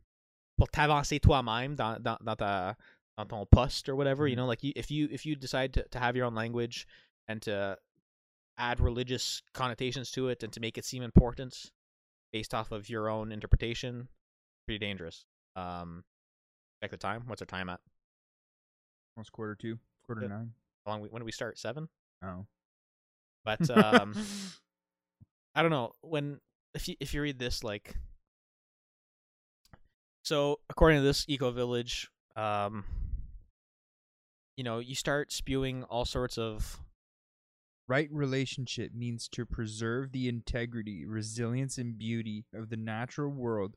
pour t'avancer toi-même dans, dans, dans, ta, dans ton poste or whatever, you know, like you, if you if you decide to, to have your own language and to add religious connotations to it and to make it seem important based off of your own interpretation, pretty dangerous. Um, check the time. What's our time at? almost quarter two quarter Yeah. nine How long? we- When do we start? Seven. oh But um, I don't know when if you if you read this like so according to this eco village, um, you know, you start spewing all sorts of Right relationship means to preserve the integrity, resilience, and beauty of the natural world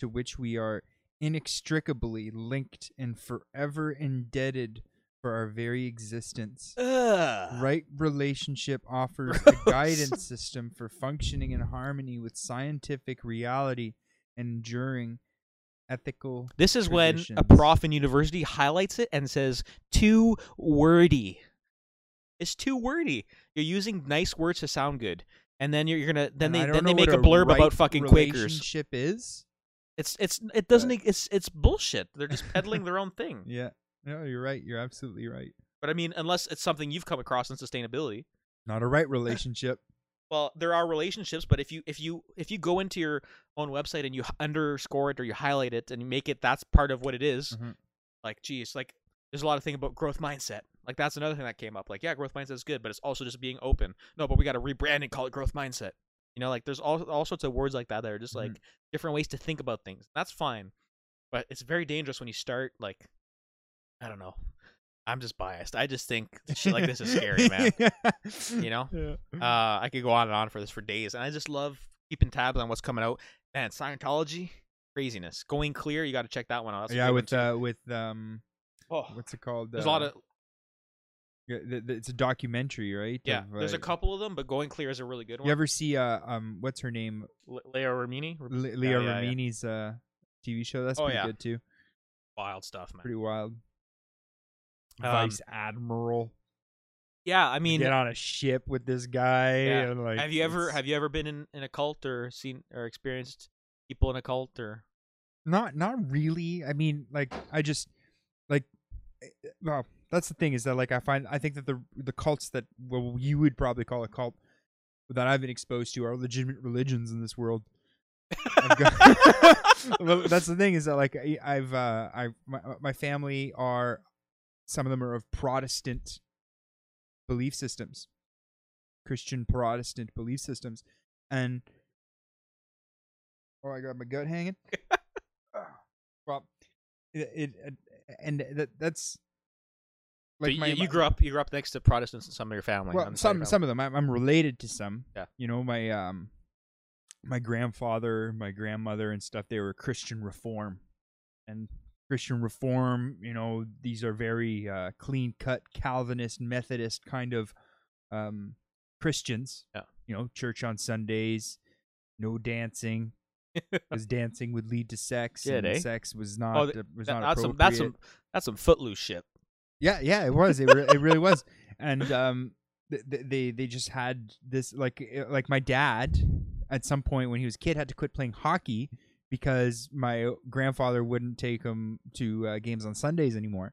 to which we are inextricably linked and forever indebted for our very existence. Right relationship offers a guidance system for functioning in harmony with scientific reality and enduring ethical. This is when a prof in university highlights it and says too wordy. It's too wordy. You're using nice words to sound good, and then you're, you're gonna then And they then they make a blurb right about fucking Quakers. Relationship is. It's it's it doesn't But- it's it's bullshit. They're just peddling their own thing. Yeah. No, you're right. You're absolutely right. But I mean, unless it's something you've come across in sustainability. Not a right relationship. Well, there are relationships, but if you if you if you go into your own website and you underscore it or you highlight it and you make it that's part of what it is, Mhm. like geez, like there's a lot of thing about growth mindset. Like that's another thing that came up. Like yeah, growth mindset is good, but it's also just being open. No, but we got to rebrand and call it growth mindset. You know, like there's all all sorts of words like that that are just like different ways to think about things. That's fine, but it's very dangerous when you start like I don't know. I'm just biased. I just think shit like this is scary, man. You know? Yeah. Uh, I could go on and on for this for days, and I just love keeping tabs on what's coming out. Man, Scientology, craziness. Going clear, you got to check that one out. That's yeah, with uh, with um, oh, what's it called? there's a lot Uh, of yeah, th- th- It's a documentary, right? yeah. of, There's a uh, couple of them, but Going Clear is a really good one. You ever see uh um what's her name? Le- Leo Remini, Le- Yeah, Leah yeah, yeah. Remini's uh TV show. That's Oh, pretty yeah. good too. wild stuff, man. Pretty wild. Um, Vice Admiral. Yeah, I mean, get on a ship with this guy. Yeah. And like, have you ever have you ever been in, in a cult or seen or experienced people in a cult or Not not really. I mean, like I just like eh, well, that's the thing is that like I find I think that the the cults that well you would probably call a cult that I've been exposed to are legitimate religions in this world. Got- well, that's the thing is that like I, I've uh I my, my family are some of them are of Protestant belief systems. Christian Protestant belief systems, and oh, I got my gut hanging. well, it, it, it and that that's So you, you grew up. You grew up next to Protestants in some of your family. well, on the side of some your some of them. I'm, I'm related to some. Yeah. You know, my um, my grandfather, my grandmother, and stuff. They were Christian Reform, and Christian Reform. You know, these are very uh, clean cut Calvinist, Methodist kind of um, Christians. Yeah. You know, church on Sundays, no dancing. Because dancing would lead to sex, Good, and eh? sex was not Oh, uh, th- was that- not that's some. That's some. That's some footloose shit. Yeah, yeah, it was. It, re- it really was. And um, th- th- they they just had this like uh, like my dad at some point when he was a kid had to quit playing hockey because my grandfather wouldn't take him to uh, games on Sundays anymore.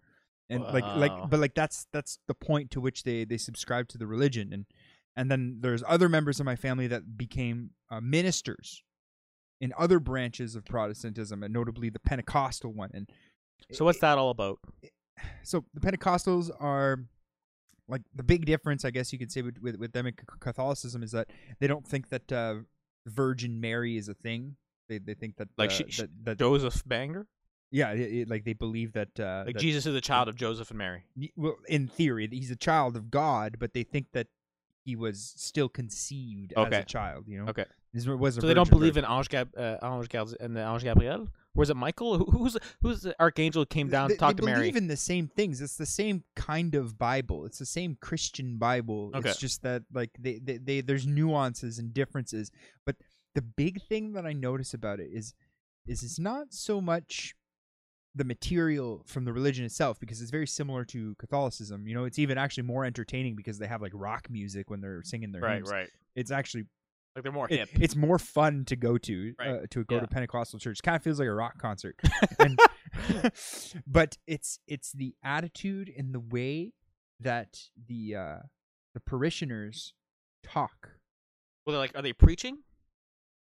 And like Wow. like but like that's that's the point to which they they subscribe to the religion and and then there's other members of my family that became uh, ministers in other branches of Protestantism and notably the Pentecostal one and So what's that all about? So the Pentecostals are like the big difference, I guess you could say, with with, with them and Catholicism is that they don't think that uh, Virgin Mary is a thing. They they think that Like uh, she- she- that, that Joseph Banger? yeah, it, it- like they believe that uh, Like that- Jesus is the child of Joseph and Mary. Well, in theory, he's a child of God, but they think that he was still conceived as a child. You know, Okay. This was a So they don't believe birth. in Ange, Gab- uh, Ange, Gab- and the Ange Gabriel? Is it Michael? Who's who's the archangel came down they, to talk they to Mary? believe in the same things. It's the same kind of Bible. It's the same Christian Bible. Okay. It's just that like they, they, they there's nuances and differences. But the big thing that I notice about it is is it's not so much the material from the religion itself because it's very similar to Catholicism. You know, it's even actually more entertaining because they have like rock music when they're singing their right, hymns. right. It's actually Like they're more it- hip. it's more fun to go to Right. uh, to go Yeah. to Pentecostal church. Kind of feels like a rock concert, and, but it's it's the attitude and the way that the uh, the parishioners talk. well, they're like, are they preaching?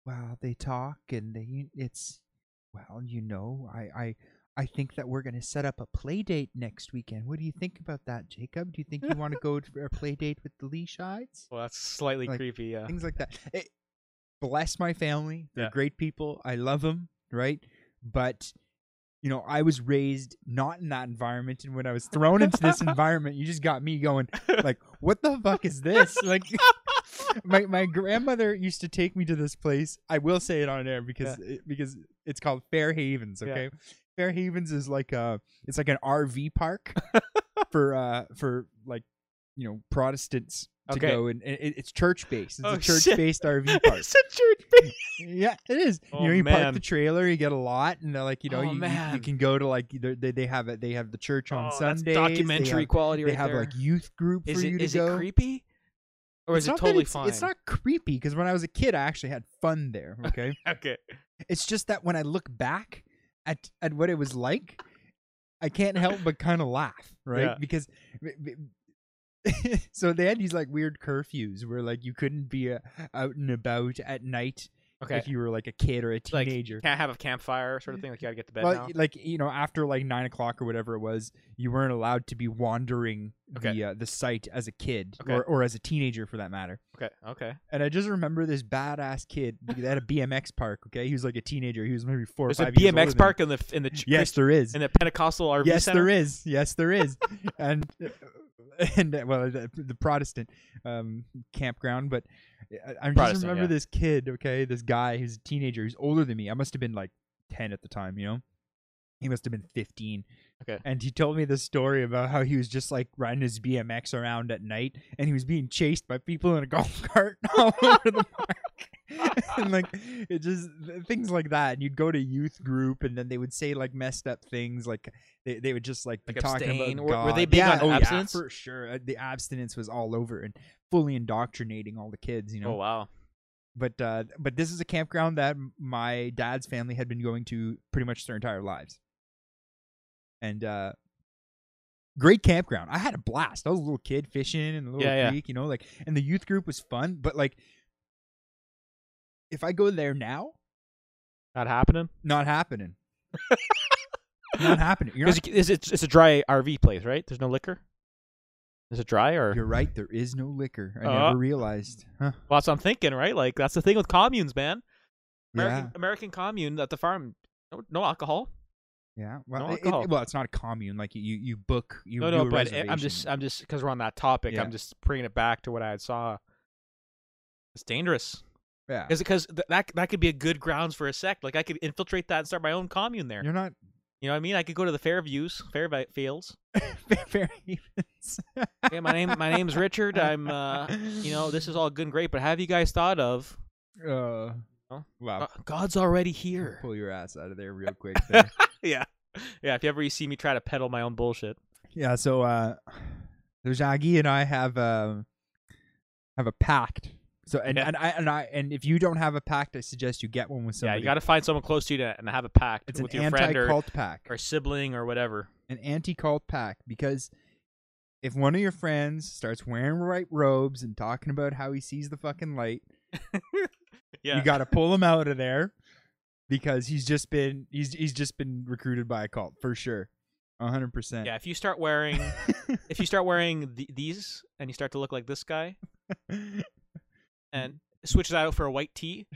Well, they talk and they it's well, you know, I I. I think that we're going to set up a play date next weekend. What do you think about that, Jacob? Do you think you want to go for a play date with the Leashides? Well, that's slightly Like, creepy. Yeah. things like that. It, bless my family; they're Yeah. great people. I love them, right? But you know, I was raised not in that environment, and when I was thrown into this environment, you just got me going like, "What the fuck is this?" Like, my my grandmother used to take me to this place. I will say it on air because it, because it's called Fair Havens. Yeah. Fair Havens is like a it's like an RV park for uh for like you know Protestants to Okay. go and, and it, it's church based. It's Oh, a church based RV park. it's a church based. yeah, it is. Oh, you know, you park the trailer, you get a lot, and they're like, you know, Oh, you, you- you can go to like they they have it. They have the church on oh, that's Sundays. documentary have, quality they have there. like youth group is for it you to is go. it creepy? Or It's is it totally it's, fine? It's not creepy because when I was a kid, I actually had fun there. Okay, okay. it's just that when I look back at at what it was like, I can't help but kind of laugh, right? Yeah. Because so they had these like weird curfews where like you couldn't be uh, out and about at night Okay. if you were like a kid or a like teenager. can't have a campfire sort of thing. Like you gotta get to bed well, now. like you know, after like nine o'clock or whatever it was, you weren't allowed to be wandering Okay. the uh, the site as a kid Okay. or or as a teenager for that matter. Okay. Okay. And I just remember this badass kid that had a BMX park. Okay, he was like a teenager. He was maybe four There's or a five years older BMX than park in the in the ch- Yes, Christ- there is. in the Pentecostal RV yes, center. there is. Yes, there is. and and uh, well, the, the Protestant um, campground, but I, I just remember yeah. this kid. Okay, this guy who's a teenager. He's older than me. I must have been like ten at the time. You know, he must have been fifteen. Okay. And he told me this story about how he was just like riding his BMX around at night, and he was being chased by people in a golf cart all over the park. and like it just things like that. And you'd go to youth group, and then they would say like messed up things, like they, they would just like be Like talking about Were- God. were they big yeah, on oh, abstinence? Yeah, for sure. Uh, The abstinence was all over and fully indoctrinating all the kids. You know Oh wow. but uh, but this is a campground that my dad's family had been going to pretty much their entire lives, and uh, great campground. I had a blast. I was a little kid fishing in the little Yeah, yeah. creek, you know, like, and the youth group was fun. But like, if I go there now, Not happening. not happening. not happening. You're not, Because it's, it's a dry RV place, right? There's no liquor. Is it dry or? You're right. There is no liquor. I Uh. never realized. Huh. Well, that's what I'm thinking, right? Like that's the thing with communes, man. American Yeah. American commune at the farm, no, no alcohol. Yeah. Well, No it- it- alcohol. well, it's not a commune. Like you, you book. You no, no, but I- I'm just, I'm just, because we're on that topic, Yeah. I'm just bringing it back to what I saw. It's dangerous, yeah. because because th- that that could be a good grounds for a sect. Like I could infiltrate that and start my own commune there. You're not You know what I mean? I could go to the Fairviews, Fairfields. fair havens. Hey, my name, my name's Richard. I'm, uh, you know, this is all good and great, but have you guys thought of? Uh, Huh? wow. Uh, God's already here. Pull your ass out of there real quick. There. yeah, yeah. If you ever you see me try to peddle my own bullshit, yeah. So, uh, there's Aggie and I have um have a pact. So and, Yeah. and I and I and if you don't have a pact, I suggest you get one with someone. yeah, you got to find someone close to you to, and have a pact It's an with your friend or, anti-cult pact. or sibling or whatever. an anti-cult pact because if one of your friends starts wearing white robes and talking about how he sees the fucking light, Yeah, you got to pull him out of there because he's just been he's he's just been recruited by a cult for sure. a hundred percent. yeah. If you start wearing, if you start wearing th- these and you start to look like this guy, and switch that out for a white tee,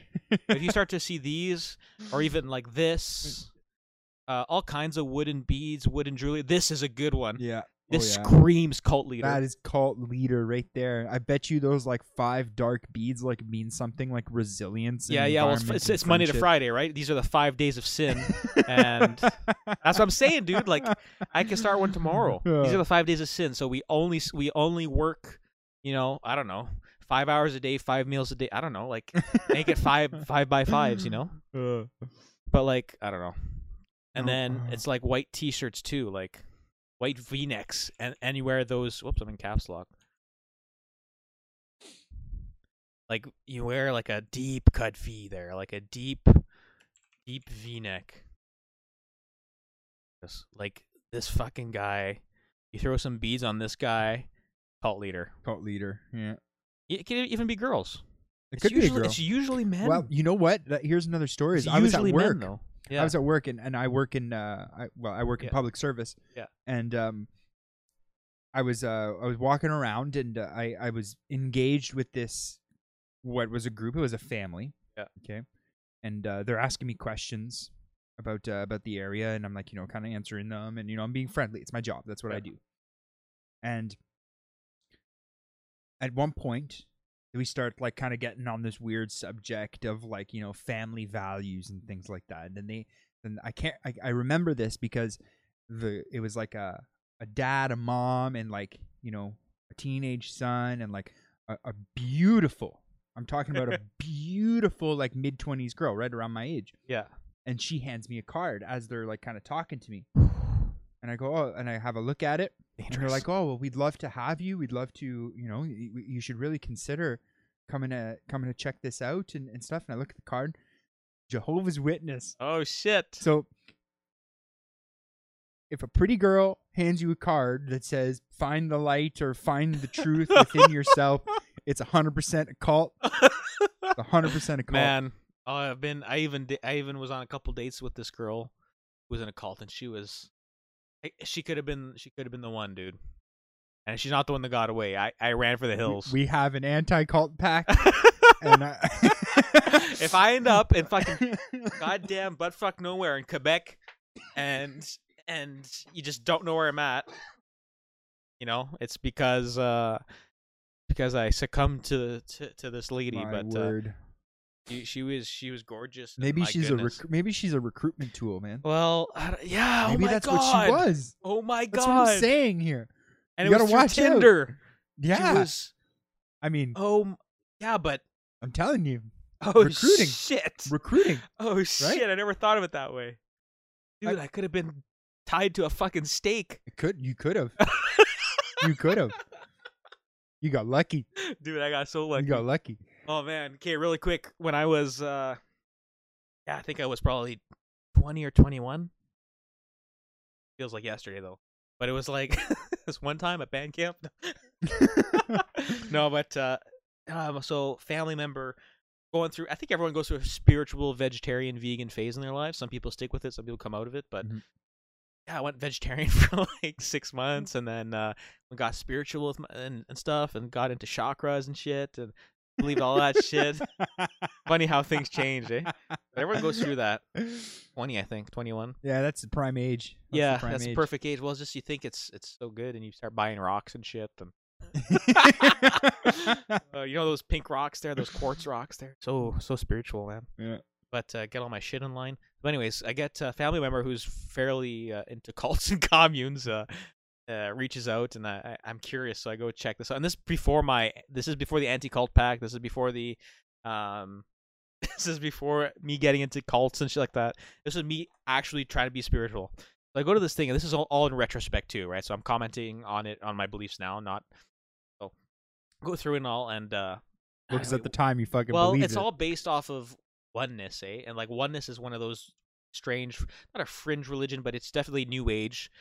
if you start to see these or even like this, uh, all kinds of wooden beads, wooden jewelry, this is a good one. yeah. This oh, yeah. screams cult leader. That is cult leader right there. I bet you those like five dark beads like mean something like resilience. and yeah, yeah. Well, it's, it's, it's Monday to. Friday, right? These are the five days of sin, and that's what I'm saying, dude. Like, I can start one tomorrow. These are the five days of sin. So we only we only work, you know, I don't know, five hours a day, five meals a day. I don't know, like make it five five by fives, you know. Uh, But like, I don't know. And No, then uh. it's like white T-shirts too, like white V-necks, and and you wear those. Whoops, I'm in caps lock. Like you wear like a deep cut V there, like a deep, deep V-neck. Just like this fucking guy. You throw some beads on this guy, cult leader. cult leader. Yeah. It can even be girls. It It's could usually, be a girl. It's usually men. Well, you know what? Here's another story. it's Is I was at work. men though. Yeah. I was at work and, and I work in uh I well I work in Yeah. public service. Yeah. And um I was uh I was walking around and uh, I I was engaged with this what was a group it was a family. Yeah. Okay. And uh they're asking me questions about uh, about the area and I'm like, you know, kind of answering them and you know, I'm being friendly. It's my job. That's what I do. And at one point we start like kind of getting on this weird subject of like you know family values and things like that. And then they then i can't i, I remember this because the it was like a a dad a mom and like you know a teenage son and like a, a beautiful i'm talking about a beautiful like mid-20s girl right around my age. Yeah. and she hands me a card as they're like kind of talking to me. And i go oh and i have a look at it and they're like, "Oh, well, we'd love to have you. We'd love to, you know, you, you should really consider coming to coming to check this out and, and stuff." And I look at the card, Jehovah's Witness. oh shit. So, if a pretty girl hands you a card that says "Find the light" or "Find the truth within yourself," it's hundred percent a cult. hundred percent a cult. Man, oh, I've been. I even. I even was on a couple dates with this girl who was in a cult, and she was. She could have been. She could have been the one, dude. And she's not the one that got away. I, I ran for the hills. We, have an anti-cult pact, and I, if I end up in fucking goddamn butt fuck nowhere in Quebec, and and you just don't know where I'm at, you know, it's because uh because I succumbed to to, to this lady. My but uh. She, she was she was gorgeous. maybe she's goodness. a rec- maybe she's a recruitment tool, man. Well, I yeah. Oh maybe oh that's God. what she was. Oh my God! That's what I'm saying here. And You it gotta watch out. Tinder. She Yeah, was- I mean, oh yeah, but I'm telling you, oh Recruiting. shit! recruiting. oh shit! I never thought of it that way, dude. I, could have been tied to a fucking stake, It could you could have, you could have. You got lucky. dude. I got so lucky. You got lucky. Oh man. Okay, really quick. When I was, uh yeah, I think I was probably twenty or twenty-one. Feels like yesterday though. But it was like this one time at band camp. no, but uh, um, so family member going through. I think everyone goes through a spiritual, vegetarian, vegan phase in their lives. Some people stick with it. Some people come out of it. But Mhm. yeah, I went vegetarian for like six months, and then uh, got spiritual with my, and, and stuff, and got into chakras and shit, and believed all that shit. Funny how things change, eh? Everyone goes through that. Twenty, I think, twenty-one. Yeah, that's the prime age. That's the yeah, prime that's the perfect age. Well, it's just you think it's it's so good, and you start buying rocks and shit, and uh, you know those pink rocks there, those quartz rocks there. So so spiritual, man. Yeah. But uh, get all my shit in line. But anyways, I get a family member who's fairly uh, into cults and communes. Uh, reaches out and I, I I'm curious, so I go check this out. And this before my this is before the anti cult pack. This is before the um this is before me getting into cults and shit like that. This is me actually trying to be spiritual. So I go to this thing, and this is all, all in retrospect too, right? So I'm commenting on it on my beliefs now, not so go through it and all. And uh, Because at the time you fucking well, it's it. all based off of oneness, eh? And like oneness is one of those strange, not a fringe religion, but it's definitely new age.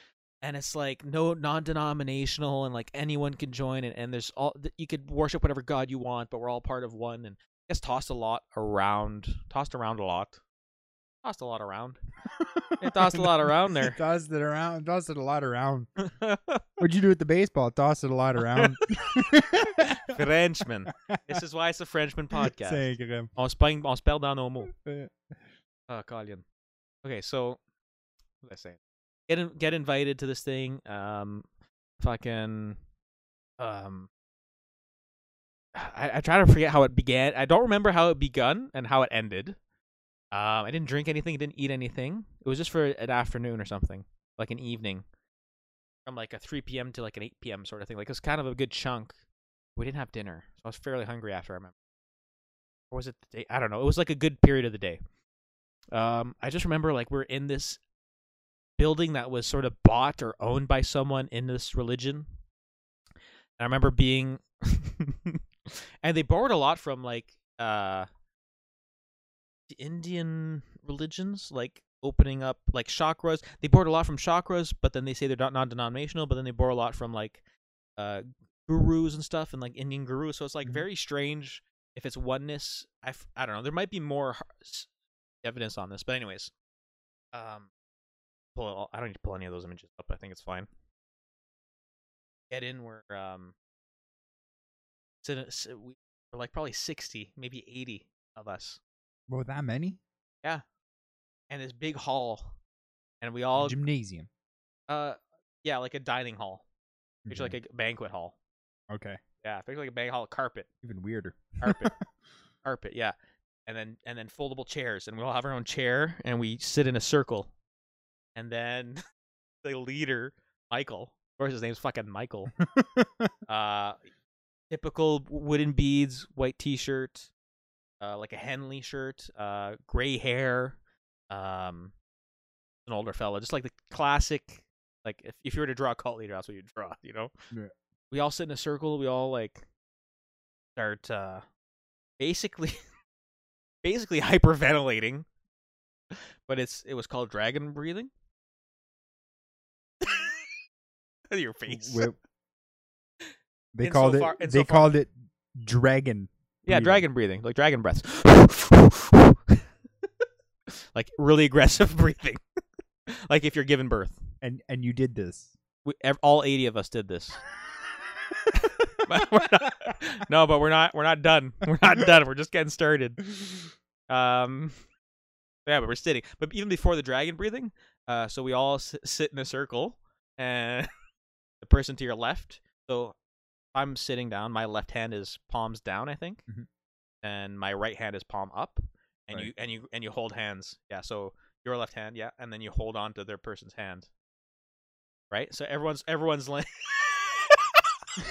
And it's like no non-denominational, and like anyone can join, and, and there's all you could worship whatever god you want, but we're all part of one. And I guess tossed a lot around, tossed around a lot, tossed a lot around. It tossed a lot around there. tossed it around. Tossed it a lot around. What'd you do with the baseball? Tossed it a lot around. Frenchman. This is why it's a Frenchman podcast. Say, Grim. On spell, on spell down no mot. Uh, Colin. Okay, so what was I saying? Get in, get invited to this thing. Um, fucking, um, I, I try to forget how it began. I don't remember how it begun and how it ended. Um, I didn't drink anything. Didn't eat anything. It was just for an afternoon or something, like an evening, from like a 3 p.m. to like an 8 p.m. sort of thing. Like it was kind of a good chunk. We didn't have dinner, so I was fairly hungry after. I remember. Or was it the day? I don't know. It was like a good period of the day. Um, I just remember like we're in this building that was sort of bought or owned by someone in this religion. And I remember being, and they borrowed a lot from like uh, the Indian religions, like opening up like chakras. They borrowed a lot from chakras, but then they say they're not non-denominational. But then they borrow a lot from like uh, gurus and stuff, and like Indian gurus. So it's like Mhm. very strange if it's oneness. I, f- I don't know. There might be more evidence on this, but anyways, um, pull all, I don't need to pull any of those images up. I think it's fine. Get in where um, sit, s- we we're like probably sixty, maybe eighty of us, Were that many? Yeah, and this big hall, and we all Gymnasium. uh yeah like a dining hall, picture Okay. like a banquet hall. okay. Yeah, picture like a banquet hall, carpet, Even weirder. carpet, carpet. Yeah, and then and then foldable chairs, and we all have our own chair, and we sit in a circle, and then the leader, Michael, of course his name's fucking Michael. uh, typical wooden beads, white T-shirt, uh, like a Henley shirt, uh, gray hair, um, an older fella, just like the classic. Like if if you were to draw a cult leader, that's what you'd draw. You know. Yeah. We all sit in a circle. We all like start uh, basically basically hyperventilating, but it's it was called dragon breathing. Your face. They In called so it. far- in they so far- called it dragon. Yeah, breathing. dragon breathing, like dragon breaths. like really aggressive breathing. like if you're giving birth. And and you did this. We, ev- all 80 of us did this. But not- no, but we're not we're not done. We're not done. We're just getting started. Um Yeah, but we're sitting. But even before the dragon breathing, uh so we all s- sit in a circle and the person to your left. So I'm sitting down, my left hand is palms down, I think. Mhm. And my right hand is palm up. And Right. you and you and you hold hands. Yeah, so your left hand, yeah, and then you hold on to their person's hand. Right? So everyone's everyone's like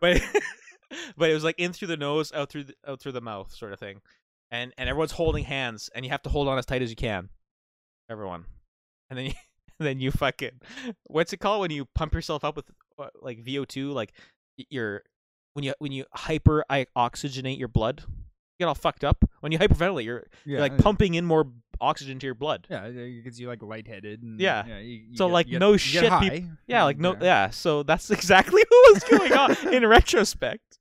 but but it was like in through the nose, out through the, out through the mouth, sort of thing, and and everyone's holding hands, and you have to hold on as tight as you can, everyone, and then you, then you fucking what's it called when you pump yourself up with uh, like VO two, like y- your when you when you hyper oxygenate your blood, you get all fucked up. When you hyperventilate, you're, Yeah, you're like pumping in more oxygen to your blood. Yeah, it gets you like lightheaded. And, Yeah. you, you So, get- like, get- no shit People, Yeah, like no, yeah. So that's exactly what was going on in retrospect.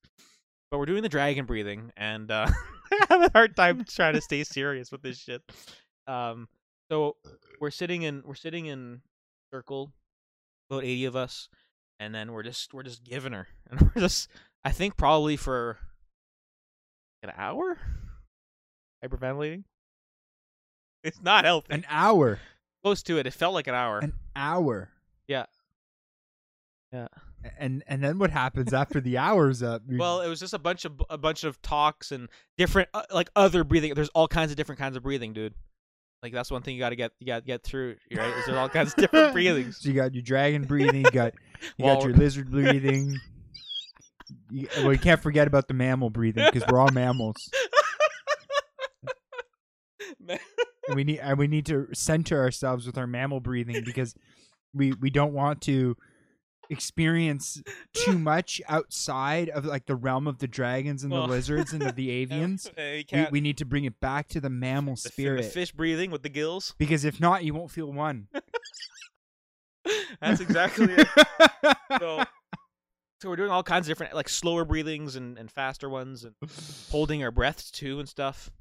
But we're doing the dragon breathing, and uh, I have a hard time trying to stay serious with this shit. Um, So we're sitting in we're sitting in circle, about eighty of us, and then we're just we're just giving her, and we're just I think probably for an hour, hyperventilating. It's not healthy. An hour. Close to it. It felt like an hour. An hour. yeah. Yeah. And and then what happens after the hour's up? You- Well, it was just a bunch of a bunch of talks and different uh, like other breathing. There's all kinds of different kinds of breathing, dude. Like that's one thing you got to get you got to get through, right? Is there all kinds of different breathings. So you got your dragon breathing, you got you got your lizard breathing. You, well, you can't forget about the mammal breathing because we're all mammals, and we need and we need to center ourselves with our mammal breathing because we we don't want to experience too much outside of like the realm of the dragons and Well, the lizards and the, the avians. We, we need to bring it back to the mammal the, fi- the spirit fish breathing with the gills. because if not, you won't feel one. That's exactly it. So, so we're doing all kinds of different like slower breathings and, and faster ones and holding our breaths too and stuff.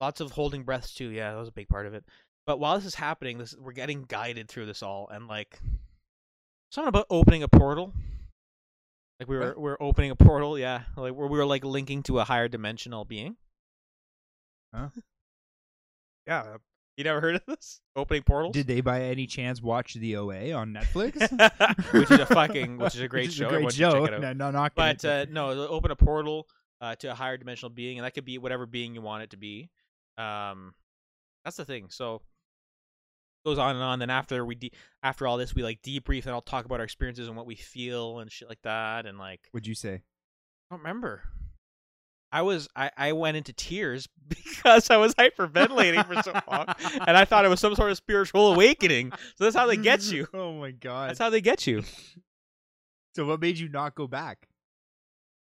Lots of holding breaths too. Yeah, that was a big part of it. But while this is happening, this we're getting guided through this all and like something about opening a portal. Like we were What? we are opening a portal, yeah. Like where we were like linking to a higher dimensional being. Huh? yeah. You never heard of this? Opening portals? Did they by any chance watch the OA on Netflix? which is a fucking which is a great is show. a great show. No, no, not But uh, no, open a portal uh, to a higher dimensional being, and that could be whatever being you want it to be. Um, that's the thing. So goes on and on. Then after we de- after all this, we like debrief, and I'll talk about our experiences and what we feel and shit like that. And like, What'd you say? I don't remember. I was I, I went into tears because I was hyperventilating for so long, and I thought it was some sort of spiritual awakening. So that's how they get you. Oh my god! That's how they get you. so what made you not go back?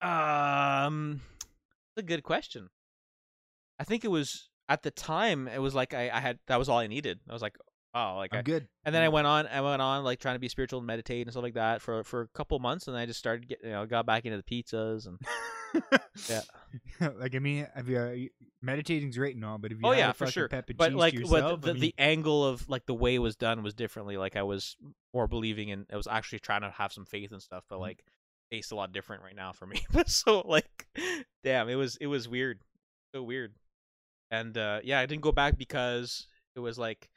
Um, that's a good question. I think it was at the time. It was like I, I had that was all I needed. I was like, oh, like I'm I, good. and then I went on. I went on like trying to be spiritual and meditate and stuff like that for for a couple months, and I just started getting, you know, got back into the pizzas and Yeah. like I mean, have you, uh, meditating's great and all, but if you oh yeah, for sure. But like, yourself, the, I mean, the angle of like the way it was done was differently. Like I was more believing in. I was actually trying to have some faith and stuff, but Mhm. like tastes a lot different right now for me. so like, damn, it was it was weird, so weird. And uh yeah, I didn't go back because it was like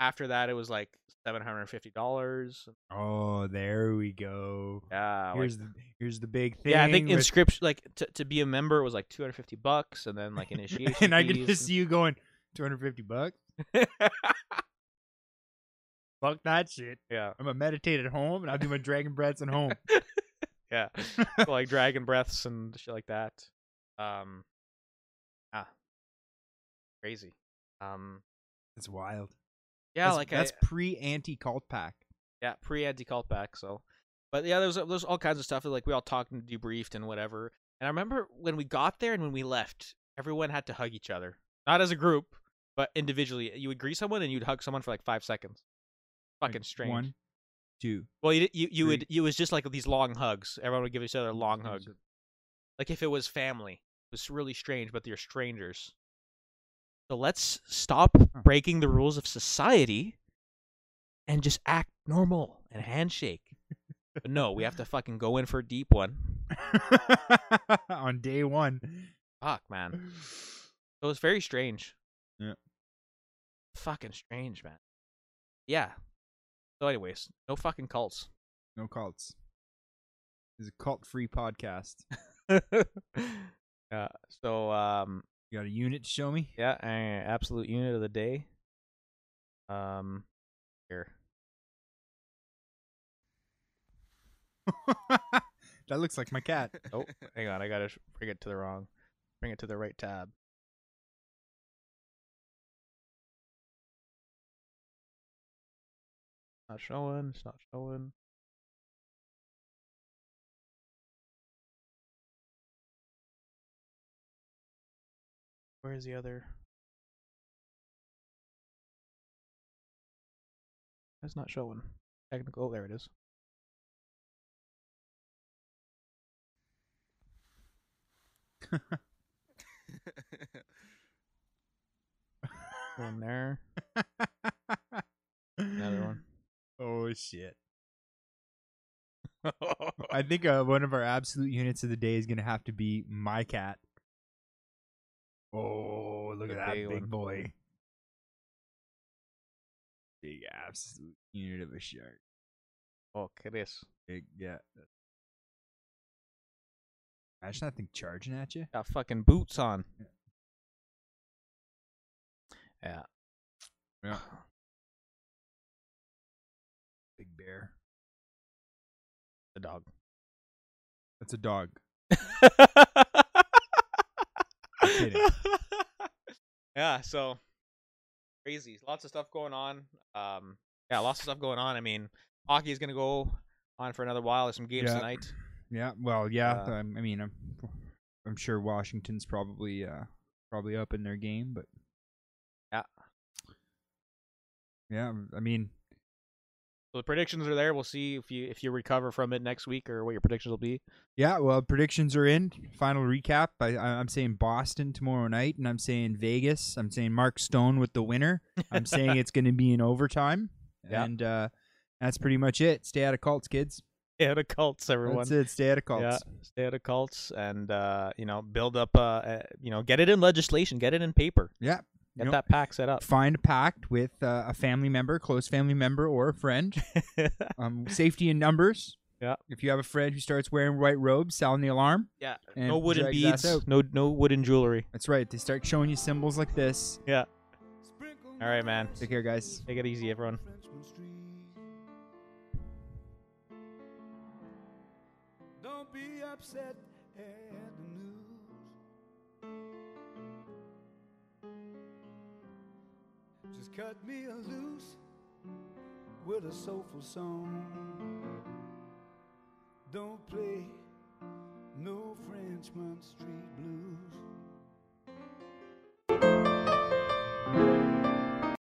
after that it was like seven hundred and fifty dollars. oh, there we go. Yeah, like- Here's the here's the big thing. yeah, I think with- inscription like to to be a member was like two hundred fifty bucks, and then like initiation. and I fees just see you going 250 bucks. Fuck that shit. yeah, I'm gonna meditate at home and I'll do my dragon breaths at home. yeah. So, like dragon breaths and shit like that. Um, ah, crazy. Um, It's wild. Yeah, that's, like that's I, pre anti cult pack. yeah, pre anti cult pack. So, but yeah, there's there's all kinds of stuff like we all talked and debriefed and whatever. And I remember when we got there and when we left, everyone had to hug each other, not as a group, but individually. You would greet someone and you'd hug someone for like five seconds. Like, Fucking strange. One, two. Well, you you you three. would it was just like these long hugs. Everyone would give each other a long hug. Like if it was family, it was really strange, but they're strangers. So let's stop breaking the rules of society and just act normal and handshake. but no, we have to fucking go in for a deep one. on day one. Fuck, man. It was very strange. Yeah. Fucking strange, man. Yeah. So, anyways, no fucking cults. No cults. This is a cult free podcast. yeah. So, um, You got a unit to show me? yeah, uh, absolute unit of the day. Um, here. that looks like my cat. Oh, hang on. I gotta bring it to the wrong. Bring it to the right tab. Not showing. It's not showing. The other? That's not showing. Technical. Oh, there it is. One there. Another one. Oh shit! I think uh, one of our absolute units of the day is gonna have to be my cat. Oh, look The at that big one. boy! Big absolute unit of a shark. oh, Chris. Big, yeah. Imagine that thing charging at you. Got fucking boots on. Yeah. Yeah. Big bear. The dog. That's a dog. kidding. yeah, so crazy. Lots of stuff going on. Um, yeah, lots of stuff going on. I mean, hockey is gonna go on for another while. There's some games Yeah. tonight. Yeah. Well, yeah. Uh, I mean, I'm, I'm sure Washington's probably, uh, probably up in their game, but Yeah. yeah. I mean, So the predictions are there. We'll see if you if you recover from it next week or what your predictions will be. yeah. Well, predictions are in. Final recap. I, I'm saying Boston tomorrow night, and I'm saying Vegas. I'm saying Mark Stone with the winner. I'm saying it's going to be in overtime, Yeah. and uh, that's pretty much it. Stay out of cults, kids. Stay out of cults, everyone. That's it. Stay out of cults. Yeah, stay out of cults and uh, you know build up. Uh, uh, you know, get it in legislation. Get it in paper. Yeah. Get You know, that pack set up. find a pact with uh, a family member, close family member, or a friend. um, safety in numbers. Yeah. If you have a friend who starts wearing white robes, sound the alarm. yeah. And No wooden drag his ass beads. No no wooden jewelry. That's right. They start showing you symbols like this. Yeah. All right, man. Take care, guys. Take it easy, everyone. Don't be upset Just cut me loose with a soulful song. Don't play no Frenchman Street blues.